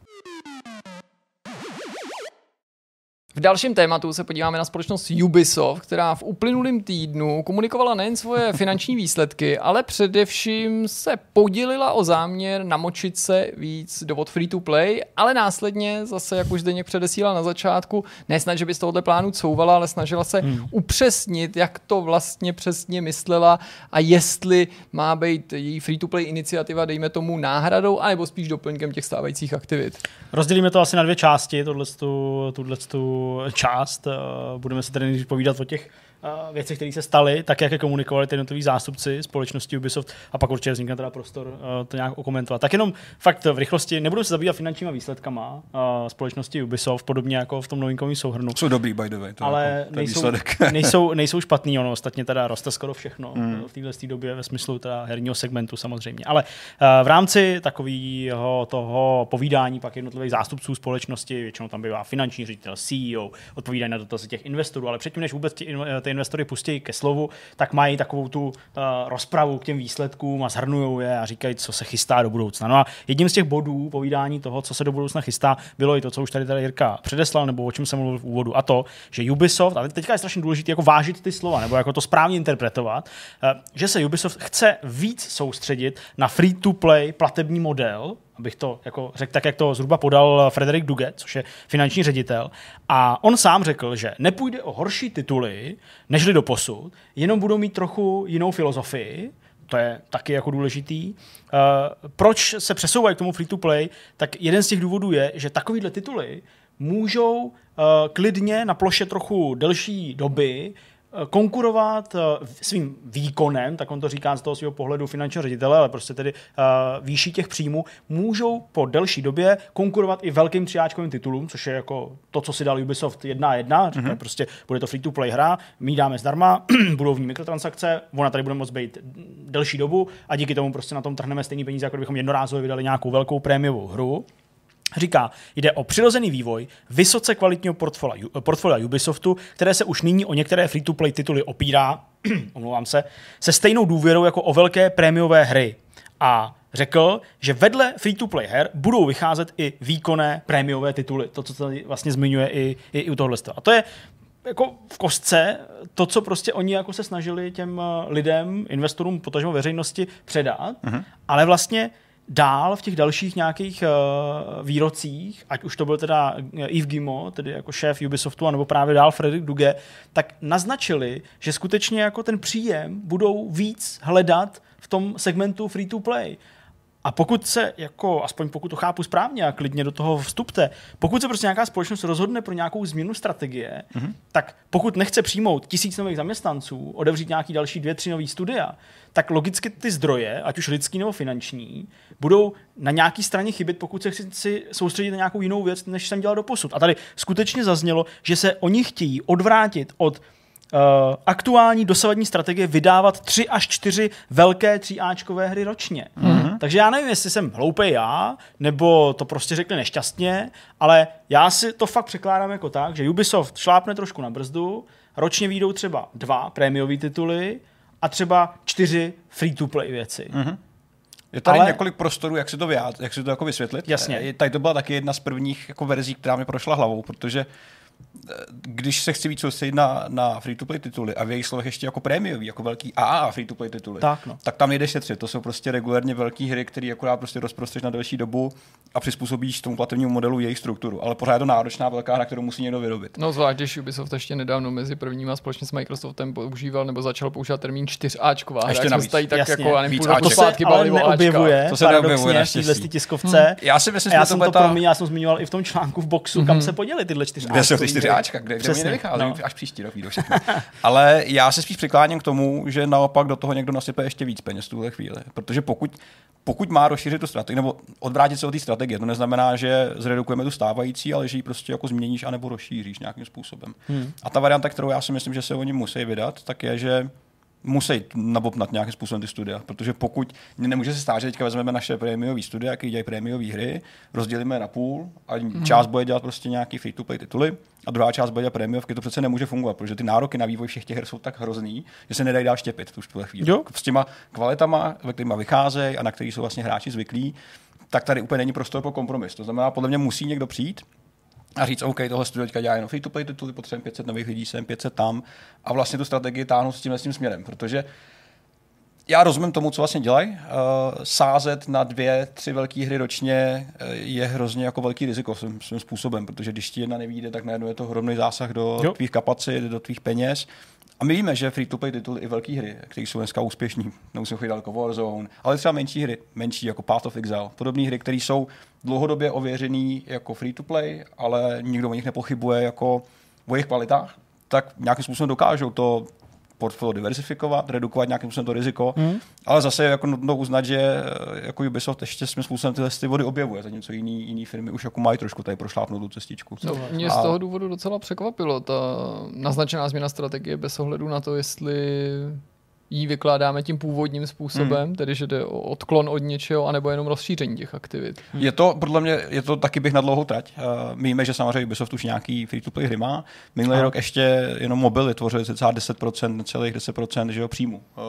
V dalším tématu se podíváme na společnost Ubisoft, která v uplynulém týdnu komunikovala nejen svoje finanční výsledky, ale především se podělila o záměr namočit se víc do od free to play, ale následně zase, jak už Zdeněk předesílal na začátku, nesnad, že by z tohohle plánu couvala, ale snažila se hmm. upřesnit, jak to vlastně přesně myslela a jestli má být její free to play iniciativa, dejme tomu, náhradou, anebo spíš doplňkem těch stávajících aktivit. Rozdělíme to asi na dvě části, tohle tu část. Eh, budeme se tady povídat o těch věci, které se staly, tak jak je komunikovali ty jednotliví zástupci společnosti Ubisoft a pak určitě vznikne teda prostor uh, to nějak okomentovat. Tak jenom fakt v rychlosti, nebudu se zabývat finančníma výsledkama uh, společnosti Ubisoft, podobně jako v tom novinkovém souhrnu. Jsou dobrý, by the way. To ale jako, nejsou, nejsou, nejsou špatný, ono ostatně teda roste skoro všechno mm. v téhle době ve smyslu teda herního segmentu samozřejmě. Ale uh, v rámci takového toho povídání pak jednotlivých zástupců společnosti, většinou tam bývá finanční ředitel, CEO, odpovídají na dotazy těch investorů, ale předtím, než vůbec ty, ty investory pustí ke slovu, tak mají takovou tu uh, rozpravu k těm výsledkům a zhrnují je a říkají, co se chystá do budoucna. No a jedním z těch bodů povídání toho, co se do budoucna chystá, bylo i to, co už tady, tady Jirka předeslal, nebo o čem jsem mluvil v úvodu, a to, že Ubisoft, a teďka je strašně důležité jako vážit ty slova, nebo jako to správně interpretovat, uh, že se Ubisoft chce víc soustředit na free-to-play platební model, abych to jako řekl tak, jak to zhruba podal Frederik Duget, což je finanční ředitel. A on sám řekl, že nepůjde o horší tituly, nežli do posud, jenom budou mít trochu jinou filozofii, to je taky jako důležitý. Uh, proč se přesouvají k tomu free-to-play? Tak jeden z těch důvodů je, že takovýhle tituly můžou uh, klidně na ploše trochu delší doby konkurovat eh, svým výkonem, tak on to říká z toho svého pohledu finančního ředitele, ale prostě tedy uh, výší těch příjmů, můžou po delší době konkurovat i velkým třiáčkovým titulům, což je jako to, co si dal Ubisoft jedna a jedna, mm-hmm. prostě bude to free-to-play hra, my dáme zdarma, budou v ní mikrotransakce, ona tady bude moct být delší dobu a díky tomu prostě na tom trhneme stejný peníze, jako kdybychom jednorázově vydali nějakou velkou prémiovou hru. Říká, jde o přirozený vývoj vysoce kvalitního portfolia, portfolia Ubisoftu, které se už nyní o některé free-to-play tituly opírá, omlouvám se, se stejnou důvěrou jako o velké prémiové hry. A řekl, že vedle free-to-play her budou vycházet i výkonné prémiové tituly. To, co tady vlastně zmiňuje i, i, i u tohle. A to je jako v kostce to, co prostě oni jako se snažili těm eh, lidem, investorům, potažmo veřejnosti předat, uh-huh. ale vlastně dál v těch dalších nějakých uh, výrocích, ať už to byl teda Yves Gimo, tedy jako šéf Ubisoftu, nebo právě dál Fredrik Duge, tak naznačili, že skutečně jako ten příjem budou víc hledat v tom segmentu free to play. A pokud se, jako, aspoň pokud to chápu správně a klidně do toho vstupte, pokud se prostě nějaká společnost rozhodne pro nějakou změnu strategie, mm-hmm. tak pokud nechce přijmout tisíc nových zaměstnanců, odevřít nějaký další dvě, tři nový studia, tak logicky ty zdroje, ať už lidský nebo finanční, budou na nějaký straně chybět, pokud se chci soustředit na nějakou jinou věc, než jsem dělal do posud. A tady skutečně zaznělo, že se oni chtějí odvrátit od aktuální dosavadní strategie vydávat tři až čtyři velké tříáčkové hry ročně. Mm-hmm. Takže já nevím, jestli jsem hloupý já, nebo to prostě řekli nešťastně, ale já si to fakt překládám jako tak, že Ubisoft šlápne trošku na brzdu, ročně výjdou třeba dva prémiové tituly a třeba čtyři free-to-play věci. Mm-hmm. Je tady Ale... několik prostorů, jak si to, vyjádř, jak si to jako vysvětlit. Jasně. Tady to byla taky jedna z prvních jako verzí, která mi prošla hlavou, protože když se chci víc soustředit na, na free-to-play tituly a v jejich slovech ještě jako prémiový, jako velký AA free-to-play tituly, tak, no. tak tam nejde šetřit. To jsou prostě regulárně velké hry, které akorát prostě rozprostřeš na delší dobu a přizpůsobíš tomu platebnímu modelu jejich strukturu. Ale pořád je to náročná velká hra, kterou musí někdo vyrobit. No zvlášť, když Ubisoft ještě nedávno mezi prvníma společně s Microsoftem používal nebo začal používat termín 4Ačková. Ještě navíc. Tady tak Jasně. jako, a Víc to. To se ale neobjevuje. To se neobjevuje, v téhle tiskovce. Já si myslím, já že to jsem bude to ta... proměnil, já jsem zmiňoval i v tom článku v boxu, kam se poděli tyhle čtyři Kde jsou ty Ačkový čtyři hry. Ačka, kde, kde Přesně, nevychází, no. až příští rok. Ale já se spíš přikláním k tomu, že naopak do toho někdo nasype ještě víc peněz v tuhle chvíli. Protože pokud, pokud má rozšířit tu strategii, nebo odvrátit se od té strategie, to neznamená, že zredukujeme tu stávající, ale že ji prostě jako změníš anebo rozšíříš nějakým způsobem. Hmm. A ta varianta, kterou já si myslím, že se oni musí vydat, tak je, že musí nabopnat nějakým způsobem ty studia, protože pokud nemůže se stát, že teďka vezmeme naše prémiové studia, které dělají prémiové hry, rozdělíme na půl a mm. část bude dělat prostě nějaký free-to-play tituly a druhá část bude prémiovky, to přece nemůže fungovat, protože ty nároky na vývoj všech těch her jsou tak hrozný, že se nedají dál štěpit v tuhle chvíli. Jo. S těma kvalitama, ve kterými vycházejí a na který jsou vlastně hráči zvyklí, tak tady úplně není prostor pro kompromis. To znamená, podle mě musí někdo přijít a říct, OK, tohle studio teďka dělá jenom free to play tituly, potřebujeme 500 nových lidí sem, 500 tam a vlastně tu strategii táhnout s tímhle s tím směrem, protože já rozumím tomu, co vlastně dělají. Uh, sázet na dvě, tři velké hry ročně uh, je hrozně jako velký riziko svým, svým způsobem, protože když ti jedna nevíde, tak najednou je to hromný zásah do Jo. tvých kapacit, do tvých peněz. A my víme, že free-to-play tituly i velké hry, které jsou dneska úspěšní, nemusím chodit daleko Warzone, ale třeba menší hry, menší jako Path of Exile, podobné hry, které jsou dlouhodobě ověřený jako free-to-play, ale nikdo o nich nepochybuje jako o jejich kvalitách, tak nějakým způsobem dokážou to portfolio diversifikovat, redukovat nějakým způsobem to riziko, mm. ale zase je jako nutno uznat, že eh, jako Ubisoft ještě svým způsobem tyhle ty vody objevuje, zatímco jiný, jiný firmy už jako mají trošku tady prošlápnout tu cestičku. No, mě z toho důvodu docela překvapilo ta naznačená změna strategie bez ohledu na to, jestli ji vykládáme tím původním způsobem, hmm. tedy že jde o odklon od něčeho, anebo jenom rozšíření těch aktivit. Je to, podle mě, je to taky bych na dlouhou trať. Uh, my víme, že samozřejmě Ubisoft už nějaký free-to-play hry má. Minulý rok ještě jenom mobily tvořily cca 10%, celých 10% že jo, příjmu. Uh,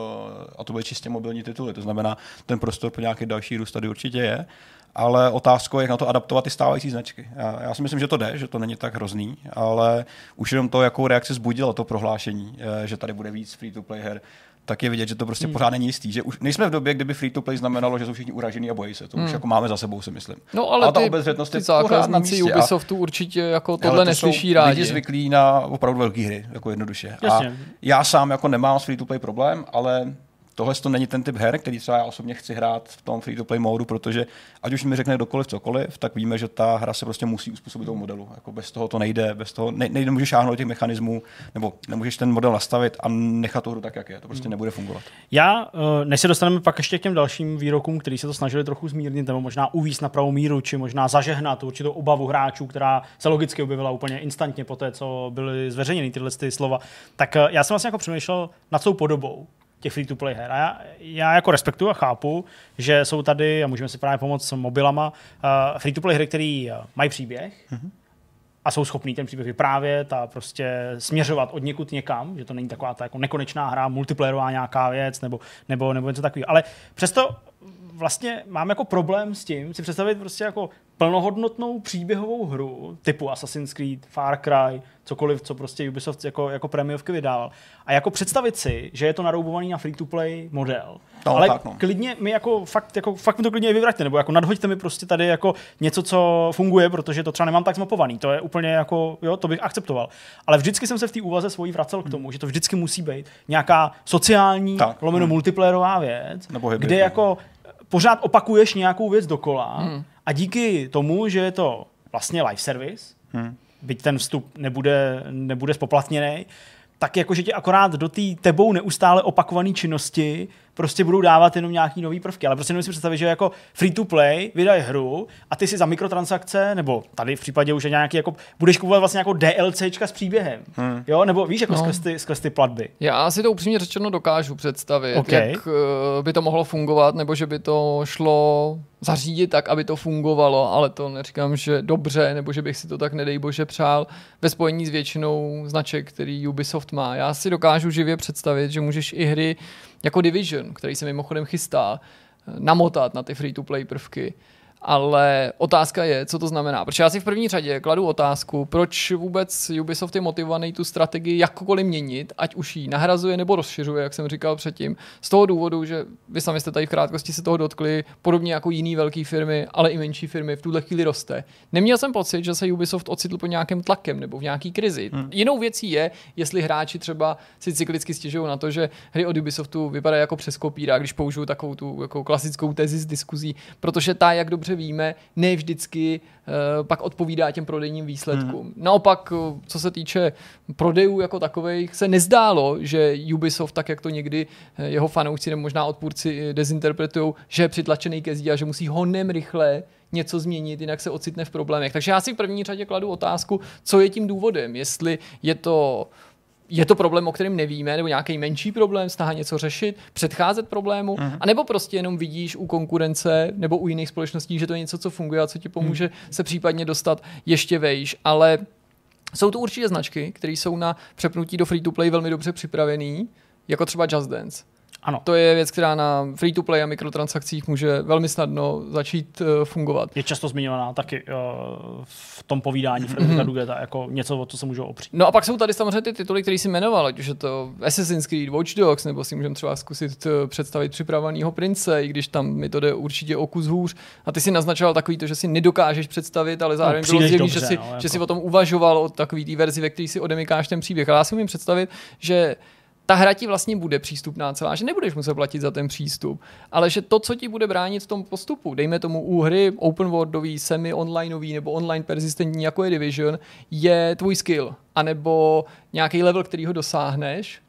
a to byly čistě mobilní tituly. To znamená, ten prostor pro nějaký další růst tady určitě je. Ale otázkou je, jak na to adaptovat ty stávající značky. Já, já si myslím, že to jde, že to není tak hrozný, ale už jenom to, jakou reakci zbudilo to prohlášení, eh, že tady bude víc free-to-play her, tak je vidět, že to prostě hmm. pořád není jistý. Že už nejsme v době, kdyby free to play znamenalo, že jsou všichni uražení a bojí se. To hmm. už jako máme za sebou, si myslím. No ale, a ta ty, obezřetnost ty je pořád na zákazníci místě. A- Ubisoftu určitě jako tohle ale to neslyší jsou rádi. lidi zvyklí na opravdu velké hry, jako jednoduše. Jasně. A já sám jako nemám s free to play problém, ale tohle to není ten typ her, který třeba já osobně chci hrát v tom free to play módu, protože ať už mi řekne kdokoliv cokoliv, tak víme, že ta hra se prostě musí uspůsobit tomu modelu. Jako bez toho to nejde, bez toho ne, nejde, nemůžeš šáhnout těch mechanismů, nebo nemůžeš ten model nastavit a nechat tu hru tak, jak je. To prostě nebude fungovat. Já, eh, než se dostaneme pak ještě k těm dalším výrokům, který se to snažili trochu zmírnit, nebo možná uvíct na pravou míru, či možná zažehnat určitou obavu hráčů, která se logicky objevila úplně instantně po té, co byly zveřejněny tyhle ty slova, tak eh, já jsem vlastně jako přemýšlel nad tou podobou těch free-to-play her. A já, já jako respektuju a chápu, že jsou tady, a můžeme si právě pomoct s mobilama, uh, free-to-play hry, které mají příběh, mm-hmm a jsou schopní ten příběh vyprávět a prostě směřovat od někud někam, že to není taková ta jako nekonečná hra, multiplayerová nějaká věc nebo, nebo, nebo něco takového. Ale přesto vlastně mám jako problém s tím si představit prostě jako plnohodnotnou příběhovou hru typu Assassin's Creed, Far Cry, cokoliv, co prostě Ubisoft jako, jako prémiovky vydával. A jako představit si, že je to naroubovaný na free-to-play model. No, Ale tak no. klidně mi jako fakt, jako fakt mi to klidně vyvraťte, nebo jako nadhoďte mi prostě tady jako něco, co funguje, protože to třeba nemám tak zmapovaný. To je úplně jako, jo, to bych akceptoval. Ale vždycky jsem se v té úvaze svojí vracel k tomu, že to vždycky musí být nějaká sociální, Tak. lomeno Hmm. multiplayerová věc, Nebo hybrid, kde jako pořád opakuješ nějakou věc dokola a díky tomu, že je to vlastně live service, Hmm. byť ten vstup nebude, nebude spoplatněný, tak jakože tě akorát do té tebou neustále opakované činnosti prostě budou dávat jenom nějaký nový prvky. Ale prostě si představit, že jako free to play vydají hru a ty si za mikrotransakce, nebo tady v případě už je nějaký, jako budeš kupovat vlastně jako DLCčka s příběhem. Hmm. Jo, nebo víš, jako No. skrz, ty, skrz ty platby. Já si to upřímně řečeno dokážu představit, OK. jak eh, by to mohlo fungovat, nebo že by to šlo zařídit tak, aby to fungovalo, ale to neříkám, že dobře, nebo že bych si to tak nedej bože přál ve spojení s většinou značek, který Ubisoft má. Já si dokážu živě představit, že můžeš i hry jako Division, který se mimochodem chystá, eh, namotat na ty free-to-play prvky ale otázka je, co to znamená. Protože já si v první řadě kladu otázku, proč vůbec Ubisoft je motivovaný tu strategii jakkoliv měnit, ať už ji nahrazuje nebo rozšiřuje, jak jsem říkal předtím. Z toho důvodu, že vy sami jste tady v krátkosti se toho dotkli, podobně jako jiné velké firmy, ale i menší firmy v tuhle chvíli roste. Neměl jsem pocit, že se Ubisoft ocitl pod nějakým tlakem nebo v nějaký krizi. Hmm. Jinou věcí je, jestli hráči třeba si cyklicky stěžují na to, že hry od Ubisoftu vypadají jako přes kopírák, když použiju takovou tu jako klasickou tezi z diskuzí, protože ta, jak dobře víme, ne vždycky uh, pak odpovídá těm prodejním výsledkům. Hmm. Naopak, eh, co se týče prodejů jako takových, se nezdálo, že Ubisoft, tak jak to někdy eh, jeho fanoušci nebo možná odpůrci dezinterpretují, že je přitlačený ke zdi a že musí honem rychle něco změnit, jinak se ocitne v problémech. Takže já si v první řadě kladu otázku, co je tím důvodem. Jestli je to je to problém, o kterém nevíme, nebo nějaký menší problém, snaha něco řešit, předcházet problému, uh-huh. anebo prostě jenom vidíš u konkurence nebo u jiných společností, že to je něco, co funguje a co ti pomůže uh-huh. se případně dostat ještě vejš. Ale jsou to určitě značky, které jsou na přepnutí do free-to-play velmi dobře připravený, jako třeba Just Dance. Ano. To je věc, která na free-to-play a mikrotransakcích může velmi snadno začít uh, fungovat. Je často zmiňovaná taky uh, v tom povídání Fredrika mm-hmm. Dugeta jako něco, o co se můžou opřít. No a pak jsou tady samozřejmě ty tituly, které si jmenoval, ať už je to Assassin's Creed, Watch Dogs, nebo si můžeme třeba zkusit uh, představit připraveného prince, i když tam mi to jde určitě o kus hůř. A ty si naznačoval takový to, že si nedokážeš představit, ale zároveň no, bylo zjevný, že, si, no, jako... že si o tom uvažoval o takový té verzi, ve které si odemykáš ten příběh. Ale já si umím představit, že ta hra ti vlastně bude přístupná celá, že nebudeš muset platit za ten přístup, ale že to, co ti bude bránit v tom postupu, dejme tomu u hry open worldový, semi-onlineový nebo online persistentní, jako je Division, je tvůj skill, anebo nějaký level, který ho dosáhneš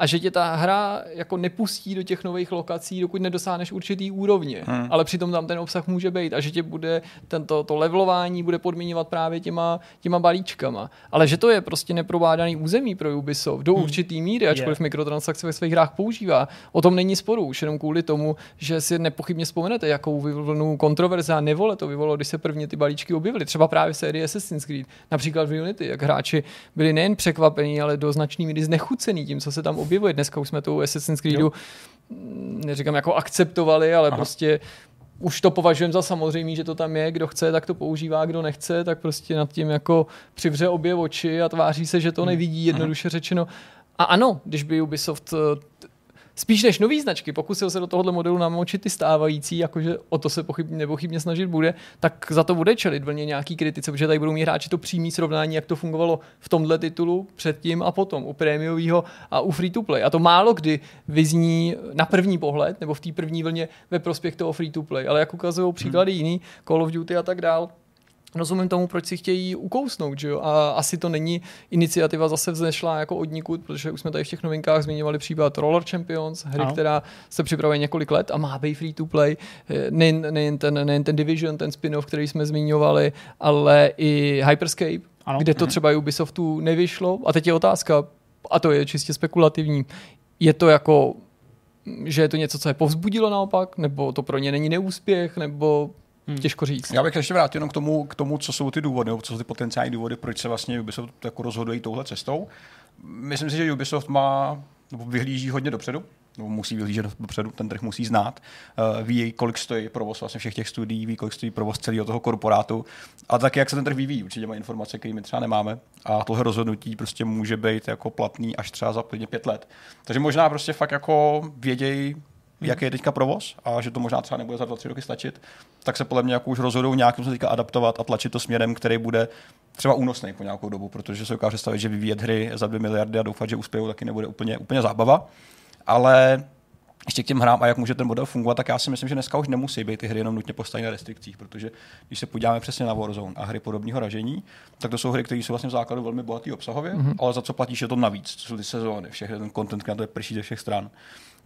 a že tě ta hra jako nepustí do těch nových lokací, dokud nedosáhneš určitý úrovně, hmm. ale přitom tam ten obsah může být a že tě bude tento, to levelování bude podmiňovat právě těma, těma balíčkama. Ale že to je prostě neprovádaný území pro Ubisoft do hmm. určitý míry, ačkoliv yeah. mikrotransakce ve svých hrách používá. O tom není sporu, už jenom kvůli tomu, že si nepochybně vzpomenete, jakou vlnu kontroverze a nevole to vyvolalo, když se prvně ty balíčky objevily. Třeba právě v sérii Assassin's Creed, například v Unity, jak hráči byli nejen překvapení, ale do značné míry znechucený tím, co se tam objevilo objevuje. Dneska už jsme tu Assassin's Creedu, jo. neříkám jako akceptovali, ale Aha. prostě už to považujeme za samozřejmé, že to tam je, kdo chce, tak to používá, kdo nechce, tak prostě nad tím jako přivře obě oči a tváří se, že to hmm. nevidí, jednoduše řečeno. A ano, když by Ubisoft spíš než nový značky, pokusil se do tohohle modelu namočit ty stávající, jakože o to se pochybně, nepochybně snažit bude, tak za to bude čelit vlně nějaký kritice, protože tady budou mít hráči to přímý srovnání, jak to fungovalo v tomhle titulu předtím a potom, u prémiového a u free to play. A to málo kdy vyzní na první pohled, nebo v té první vlně ve prospěch toho free to play, ale jak ukazují příklady hmm. jiný, Call of Duty a tak dál, rozumím tomu, proč si chtějí ukousnout, že jo? A asi to není iniciativa zase vznešla jako odnikud, protože už jsme tady v těch novinkách zmiňovali případ Roller Champions, hry, ano. která se připravuje několik let a má být free to play. Nejen, nejen, ten, nejen ten Division, ten spin-off, který jsme zmiňovali, ale i Hyperscape, ano. kde to mhm. třeba Ubisoftu nevyšlo. A teď je otázka, a to je čistě spekulativní, je to jako že je to něco, co je povzbudilo naopak, nebo to pro ně není neúspěch, nebo Hmm. Těžko říct. Já bych ještě vrátil jenom k tomu, k tomu, co jsou ty důvody, nebo co jsou ty potenciální důvody, proč se vlastně Ubisoft jako rozhodují touhle cestou. Myslím si, že Ubisoft má, nebo vyhlíží hodně dopředu, nebo musí vyhlížet dopředu, ten trh musí znát, uh, ví, kolik stojí provoz vlastně všech těch studií, ví, kolik stojí provoz celého toho korporátu, a taky, jak se ten trh vyvíjí. Určitě má informace, které my třeba nemáme. A tohle rozhodnutí prostě může být jako platný až třeba za pět let. Takže možná prostě fakt jako vědějí. Jaký je teďka provoz a že to možná třeba nebude za dva, tři roky stačit, tak se podle mě jako už rozhodou nějakým se teďka adaptovat a tlačit to směrem, který bude třeba únosný po nějakou dobu, protože se ukáže představit, že vyvíjet hry za 2 miliardy a doufat, že uspějou, taky nebude úplně, úplně zábava. Ale ještě k těm hrám a jak může ten model fungovat, tak já si myslím, že dneska už nemusí být ty hry jenom nutně postaveny na restrikcích, protože když se podíváme přesně na Warzone a hry podobného ražení, tak to jsou hry, které jsou vlastně v základu velmi bohatý obsahově, mm-hmm. ale za co platíš je to navíc, co jsou ty sezóny, všechny ten content, který to je prší ze všech stran.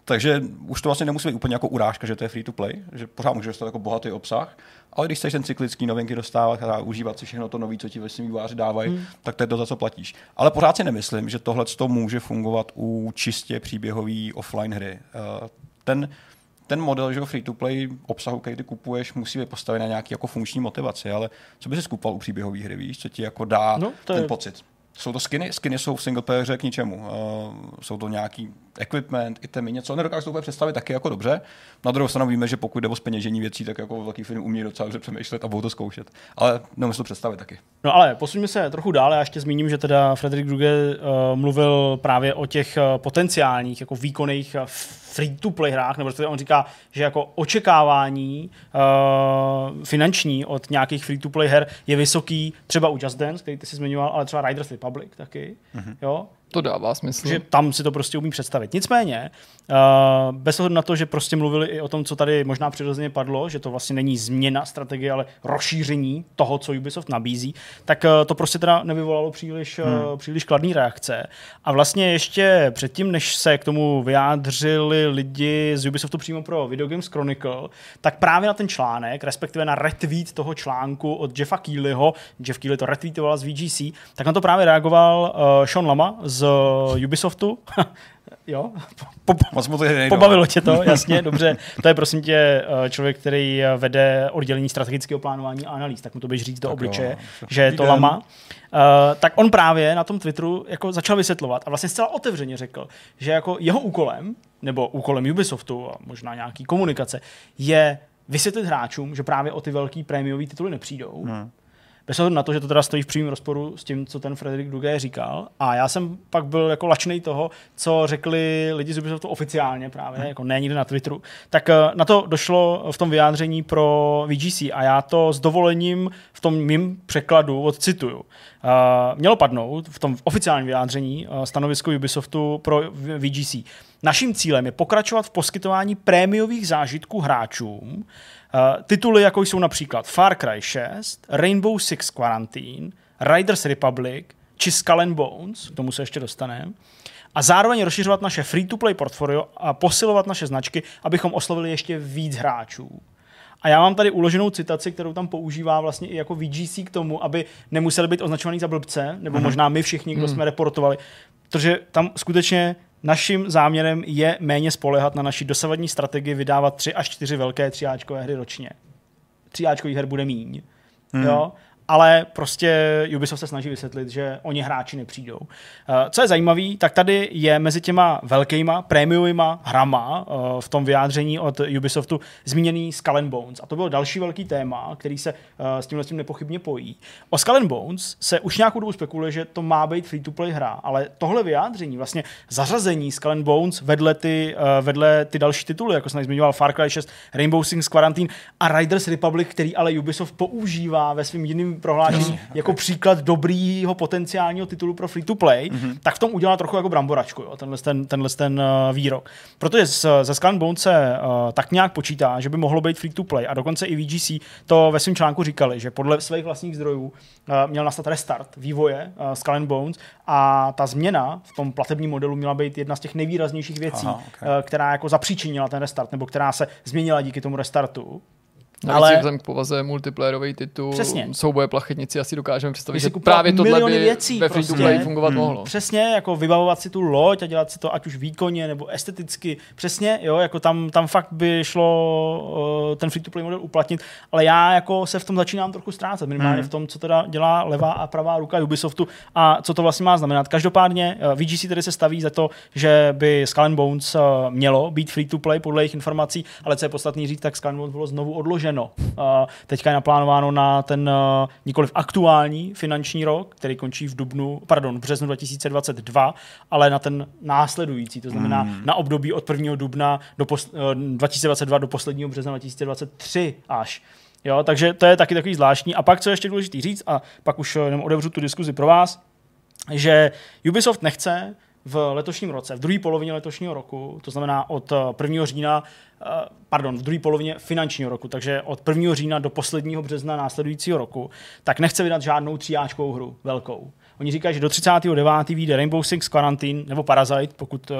Takže už to vlastně nemusí být úplně jako urážka, že to je free to play, že pořád můžeš dostat jako bohatý obsah, ale když chceš ten cyklický novinky dostávat a užívat si všechno to nové, co ti vlastně výváři dávají, hmm. tak to je to, za co platíš. Ale pořád si nemyslím, že tohle to může fungovat u čistě příběhové offline hry. Eh, ten, ten model, že free to play obsahu, který ty kupuješ, musí být postaven na nějaký jako funkční motivaci, ale co by si skupal u příběhové hry, víš, co ti jako dá no, ten je... pocit? jsou to skiny, skiny jsou v singleplayeře k ničemu. Uh, jsou to nějaký equipment, itemy, něco, nedokážu to úplně představit taky jako dobře. Na druhou stranu víme, že pokud jde o speněžení věcí, tak jako velký film umí docela dobře přemýšlet a budou to zkoušet. Ale nemůžu to představit taky. No ale posuňme se trochu dál, já ještě zmíním, že teda Frederik Druge uh, mluvil právě o těch uh, potenciálních jako výkonných uh, free-to-play hrách, nebo on říká, že jako očekávání uh, finanční od nějakých free-to-play her je vysoký, třeba u Just Dance, který ty jsi zmiňoval, ale třeba Riders Republic taky, mm-hmm. jo, to dává smysl. Že tam si to prostě umí představit. Nicméně, uh, bez ohledu na to, že prostě mluvili i o tom, co tady možná přirozeně padlo, že to vlastně není změna strategie, ale rozšíření toho, co Ubisoft nabízí, tak uh, to prostě teda nevyvolalo příliš, hmm. uh, příliš kladný reakce. A vlastně ještě předtím, než se k tomu vyjádřili lidi z Ubisoftu přímo pro Video Games Chronicle, tak právě na ten článek, respektive na retweet toho článku od Jeffa Keelyho, Jeff Keely to retweetoval z VGC, tak na to právě reagoval uh, Sean Lama z Ubisoftu. jo, po, Moc mu to pobavilo tě to, jasně, dobře. To je prosím tě eh, člověk, který eh, vede oddělení strategického plánování a analýz, tak mu to běž říct do tak obličeje, jo. že je to lama. Uh, tak on právě na tom Twitteru jako začal vysvětlovat a vlastně zcela otevřeně řekl, že jako jeho úkolem, nebo úkolem Ubisoftu a možná nějaký komunikace, je vysvětlit hráčům, že právě o ty velký prémiové tituly nepřijdou, hmm bez ohledu na to, že to teda stojí v přímém rozporu s tím, co ten Frederik Dugé říkal. A já jsem pak byl jako lačný toho, co řekli lidi z Ubisoftu oficiálně právě, hmm. jako ne nikde na Twitteru. Tak eh, na to došlo v tom vyjádření pro VGC a já to s dovolením v tom mým překladu odcituju. Uh, mělo padnout v tom oficiálním vyjádření uh, stanovisko Ubisoftu pro VGC. Naším cílem je pokračovat v poskytování prémiových zážitků hráčům, Uh, tituly, jako jsou například Far Cry 6, Rainbow Six Quarantine, Riders Republic či Skull and Bones, k tomu se ještě dostaneme, a zároveň rozšiřovat naše free-to-play portfolio a posilovat naše značky, abychom oslovili ještě víc hráčů. A já mám tady uloženou citaci, kterou tam používá vlastně i jako VGC k tomu, aby nemuseli být označovaný za blbce, nebo mm možná my všichni, kdo mm. jsme reportovali, protože tam skutečně Naším záměrem je méně spolehat na naší dosavadní strategii vydávat tři až čtyři velké tříáčkové hry ročně. Tříáčkových her bude míň. Hmm. Jo? Ale prostě Ubisoft se snaží vysvětlit, že oni hráči nepřijdou. Eh, co je zajímavé, tak tady je mezi těma velkýma prémiovýma hrama eh, v tom vyjádření od Ubisoftu zmíněný Skull and Bones. A to byl další velký téma, který se eh, s tímhle tím nepochybně pojí. O Skull and Bones se už nějakou dobu spekuluje, že to má být free-to-play hra, ale tohle vyjádření, vlastně zařazení Skull and Bones vedle ty, vedle ty další tituly, jako jsem zmiňoval Far Cry 6, Rainbow Six Quarantine a Riders Republic, který ale Ubisoft používá ve svém prohlášení no, jako okay. příklad dobrýho potenciálního titulu pro free to play, mm-hmm. tak v tom udělal trochu jako bramboračku, jo, tenhle ten, tenhle ten uh, výrok. Protože ze Skull Bones se uh, tak nějak počítá, že by mohlo být free to play a dokonce i VGC to ve svém článku říkali, že podle svých vlastních zdrojů uh, měl nastat restart vývoje uh, Skull Bones a ta změna v tom platebním modelu měla být jedna z těch nejvýraznějších věcí, Aha, okay. uh, která jako zapříčinila ten restart, nebo která se změnila díky tomu restartu. Navíc ale vzhledem k povaze multiplayerový titul, Přesně. souboje plachetnici asi dokážeme představit, že právě tohle by věcí ve free to play prostě. fungovat hmm. mohlo. Přesně, jako vybavovat si tu loď a dělat si to ať už výkonně nebo esteticky. Přesně, jo, jako tam, tam fakt by šlo uh, ten free to play model uplatnit, ale já jako se v tom začínám trochu ztrácet, minimálně hmm. v tom, co teda dělá levá a pravá ruka Ubisoftu a co to vlastně má znamenat. Každopádně uh, VGC tedy se staví za to, že by Skull and Bones uh, mělo být free to play podle jejich informací, ale co je podstatný říct, tak Skull and Bones bylo znovu odloženo odloženo. Teďka je naplánováno na ten nikoliv aktuální finanční rok, který končí v dubnu, pardon, v březnu 2022, ale na ten následující, to znamená hmm. na období od 1. dubna do pos, 2022 do posledního března 2023 až. Jo, takže to je taky takový zvláštní. A pak, co je ještě důležité říct, a pak už jenom odevřu tu diskuzi pro vás, že Ubisoft nechce v letošním roce, v druhé polovině letošního roku, to znamená od 1. října Eh, pardon, v druhé polovině finančního roku, takže od 1. října do posledního března následujícího roku, tak nechce vydat žádnou tříáčkovou hru velkou. Oni říkají, že do 39. vyjde Rainbow Six Quarantine nebo Parasite, pokud uh,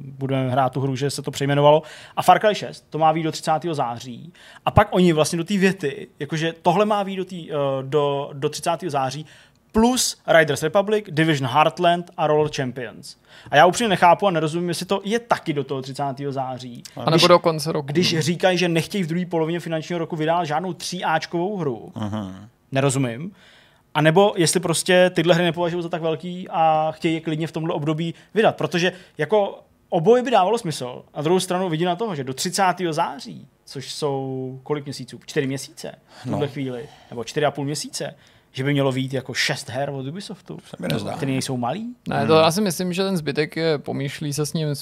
budeme hrát tu hru, že se to přejmenovalo. A Far Cry 6, to má výjít do 30. září. A pak oni vlastně do té věty, jakože tohle má výjít do, uh, do, do 30. září, plus Riders Republic, Division Heartland a Roller Champions. A já upřímně nechápu a nerozumím, jestli to je taky do toho 30. září. A nebo do konce roku. Když říkají, že nechtějí v druhé polovině finančního roku vydat žádnou 3Ačkovou hru, Aha. nerozumím. A nebo jestli prostě tyhle hry nepovažují za tak velký a chtějí je klidně v tomhle období vydat. Protože jako oboje by dávalo smysl. A druhou stranu vidí na toho, že do 30. září, což jsou kolik měsíců? Čtyři měsíce v tuhle no. chvíli. Nebo čtyři a půl měsíce že by mělo být jako šest her od Ubisoftu, které nejsou malý. Ne, to já si myslím, že ten zbytek je, pomýšlí se s ním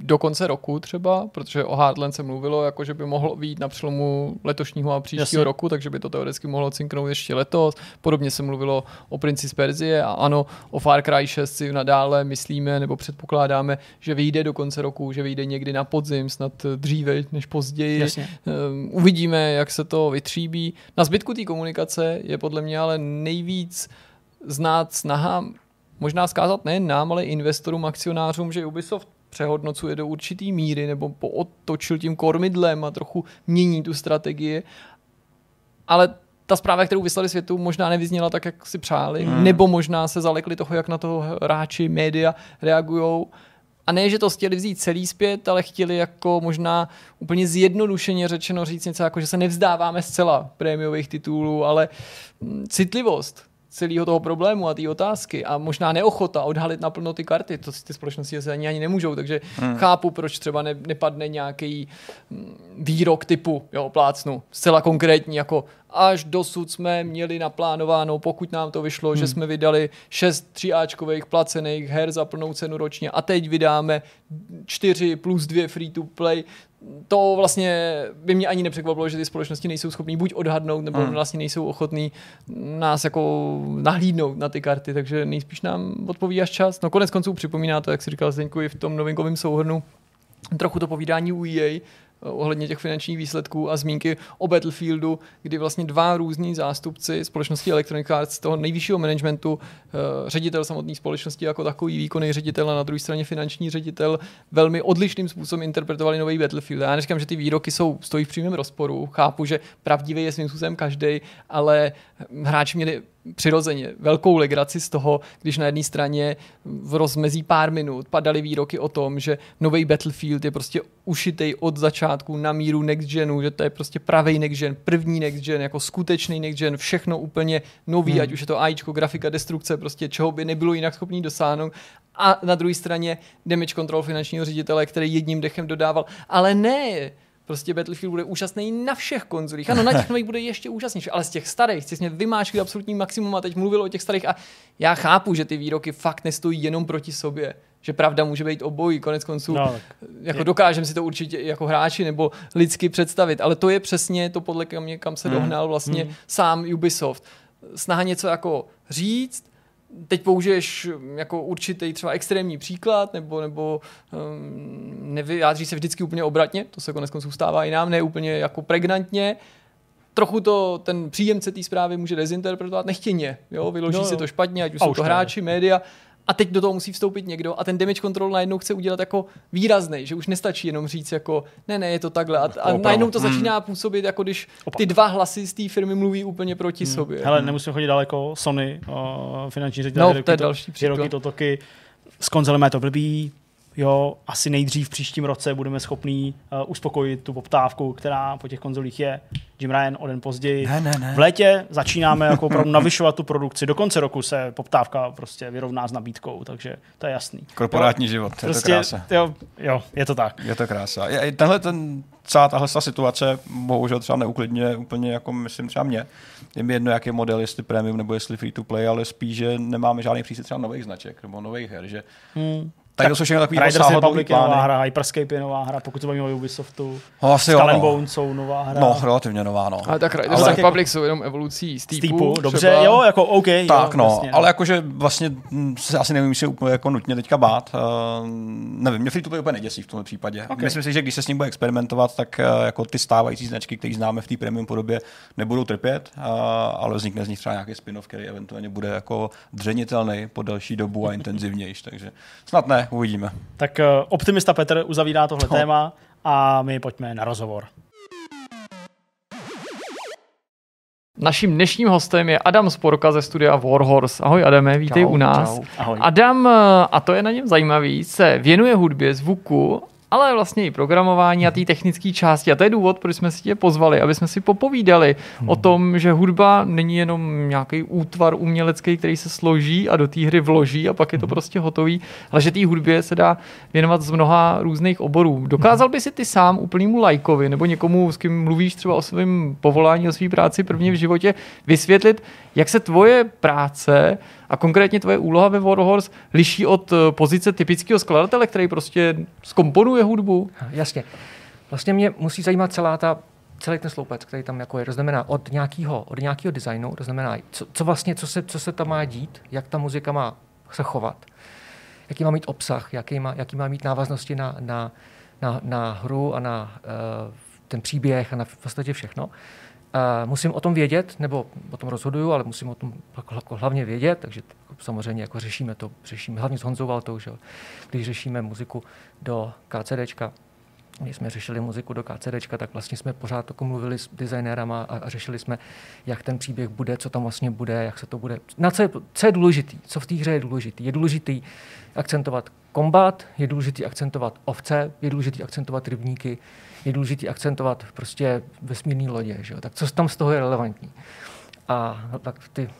do konce roku třeba, protože o Heartland se mluvilo, jako že by mohlo být na přelomu letošního a příštího Jasně. roku, takže by to teoreticky mohlo cinknout ještě letos. Podobně se mluvilo o Princi z Perzie a ano, o Far Cry 6 si nadále myslíme nebo předpokládáme, že vyjde do konce roku, že vyjde někdy na podzim, snad dříve než později. Jasně. Um, uvidíme, jak se to vytříbí. Na zbytku té komunikace je podle mě ale nejvíc znát snaha možná zkázat nejen nám, ale investorům, akcionářům, že Ubisoft přehodnocuje do určitý míry nebo pootočil tím kormidlem a trochu mění tu strategii. Ale ta zpráva, kterou vyslali světu, možná nevyzněla tak, jak si přáli, hmm. nebo možná se zalekli toho, jak na to hráči, média reagují. A ne, že to chtěli vzít celý zpět, ale chtěli jako možná úplně zjednodušeně řečeno říct něco jako, že se nevzdáváme zcela prémiových titulů, ale hm, citlivost celého toho problému a té otázky a možná neochota odhalit naplno ty karty, to si ty společnosti se ani, ani nemůžou, takže hmm. chápu, proč třeba ne, nepadne nějaký mm, výrok typu, jo, plácnu, zcela konkrétní, jako až dosud jsme měli naplánováno, pokud nám to vyšlo, hmm. že jsme vydali šest tříáčkových placených her za plnou cenu ročně a teď vydáme čtyři plus dvě free to play, to vlastně by mě ani nepřekvapilo, že ty společnosti nejsou schopní buď odhadnout, nebo hmm. vlastně nejsou ochotní nás jako nahlídnout na ty karty, takže nejspíš nám odpoví až čas. No konec konců připomíná to, jak si říkal Zdeňku, i v tom novinkovém souhrnu, trochu to povídání u EA, ohledně těch finančních výsledků a zmínky o Battlefieldu, kdy vlastně dva různí zástupci společnosti Electronic Arts toho nejvyššího managementu, eh, ředitel samotné společnosti jako takový výkonný ředitel a na druhé straně finanční ředitel velmi odlišným způsobem interpretovali nový Battlefield. Já neříkám, že ty výroky jsou, stojí v přímém rozporu, chápu, že pravdivý je svým způsobem každý, ale hráči měli přirozeně velkou legraci z toho, když na jedné straně v rozmezí pár minut padaly výroky o tom, že nový Battlefield je prostě ušitej od začátku na míru next genu, že to je prostě pravý next gen, první next gen, jako skutečný next gen, všechno úplně nový, hmm. ať už je to AIčko, grafika, destrukce, prostě čeho by nebylo jinak schopný dosáhnout. A na druhé straně damage control finančního ředitele, který jedním dechem dodával, ale ne, Prostě Battlefield bude úžasný na všech konzolích. Ano, na těch nových bude ještě úžasnější, ale z těch starých jsi mě vymáčkli absolutní maximum a teď mluvil o těch starých a já chápu, že ty výroky fakt nestojí jenom proti sobě. Že pravda může být obojí, konec konců. No, jako dokážeme si to určitě jako hráči nebo lidsky představit, ale to je přesně to, podle mě, kam se mm. dohnal vlastně mm. sám Ubisoft. Snaha něco jako říct, teď použiješ jako určitý třeba extrémní příklad, nebo, nebo um, nevyjádří se vždycky úplně obratně, to se konec konců stává i nám, ne úplně jako pregnantně, trochu to ten příjemce té zprávy může dezinterpretovat nechtěně, jo, vyloží no, si to špatně, ať už jsou to hráči, média, a teď do toho musí vstoupit někdo a ten damage control najednou chce udělat jako výrazný, že už nestačí jenom říct jako ne, ne, je to takhle. A, a najednou to začíná hmm. působit jako když ty dva hlasy z té firmy mluví úplně proti hmm. sobě. Hele, nemusím chodit daleko, Sony, o, finanční ředitel, no, to je další příklad. to toky, s konzolemi je to blbý, jo, asi nejdřív v příštím roce budeme schopní uh, uspokojit tu poptávku, která po těch konzolích je. Jim Ryan o den později. Ne, ne, ne. V létě začínáme jako opravdu navyšovat tu produkci. Do konce roku se poptávka prostě vyrovná s nabídkou, takže to je jasný. Korporátní jo, život, je prostě, to krása. Jo, jo, je to tak. Je to krása. Je, tenhle ten, celá tahle situace bohužel třeba neuklidně úplně jako myslím třeba mě. Je mi jedno, jaký model, jestli premium nebo jestli free to play, ale spíš, že nemáme žádný příslip třeba nových značek nebo nových her, že hmm. Tady to jsou všechno takový Riders Republic je nová hra, Hyperscape je nová hra, pokud se bavíme o Ubisoftu. No, asi Skull jo, no. Jsou nová hra. No, relativně nová, no. Ale tak Riders ale Republic jako... jsou jenom evolucí Steepu. Steepu dobře, třeba. jo, jako OK. Tak, jo, no, vlastně, ale jakože vlastně se asi nevím, si úplně jako nutně teďka bát. Uh, nevím, mě free to úplně neděsí v tomto případě. Okay. Myslím si, že když se s ním bude experimentovat, tak uh, jako ty stávající značky, které známe v té premium podobě, nebudou trpět, uh, ale vznikne z nich třeba nějaký spin-off, který eventuálně bude jako dřenitelný po delší dobu a intenzivnější. Takže snad ne, uvidíme. Tak uh, optimista Petr uzavírá tohle no. téma a my pojďme na rozhovor. Naším dnešním hostem je Adam Sporka ze studia Warhorse. Ahoj Adame, vítej čau, u nás. Čau. Ahoj. Adam, eh, a to je na něm zajímavý, se věnuje hudbě, zvuku ale vlastně i programování a té technické části. A to je důvod, proč jsme si tě pozvali, aby jsme si popovídali hmm. o tom, že hudba není jenom nějaký útvar umělecký, který se složí a do té hry vloží a pak je to hmm. prostě hotový, ale že té hudbě se dá věnovat z mnoha různých oborů. Dokázal by si ty sám úplnému lajkovi nebo někomu, s kým mluvíš třeba o svém povolání, o své práci první v životě, vysvětlit, jak se tvoje práce a konkrétně tvoje úloha ve Warhorse liší od eh, pozice typického skladatele, který prostě skomponuje hudbu? Jasně. Vlastně mě musí zajímat celá ta celý ten sloupec, který tam jako je, to znamená od nějakého, od nějakého designu, to znamená, co, co vlastně, co se, co se tam má dít, jak ta muzika má se chovat, jaký má mít obsah, jaký má, jaký má mít návaznosti na, na, na, na hru a na uh, ten příběh a na v podstatě všechno. Musím o tom vědět, nebo o tom rozhoduju, ale musím o tom jako hlavně vědět, takže samozřejmě jako řešíme to, řešíme hlavně s Honzou Valtou, že když řešíme muziku do KCDčka, když jsme řešili muziku do KCDčka, tak vlastně jsme pořád tako mluvili s designérama a, a řešili jsme, jak ten příběh bude, co tam vlastně bude, jak se to bude. Na co je, co je důležitý, co v té hře je důležitý. Je důležitý akcentovat kombat, je důležitý akcentovat ovce, je důležitý akcentovat rybníky, je důležité akcentovat prostě vesmírné lodě. Že jo? Tak co tam z toho je relevantní? A no, tak ty,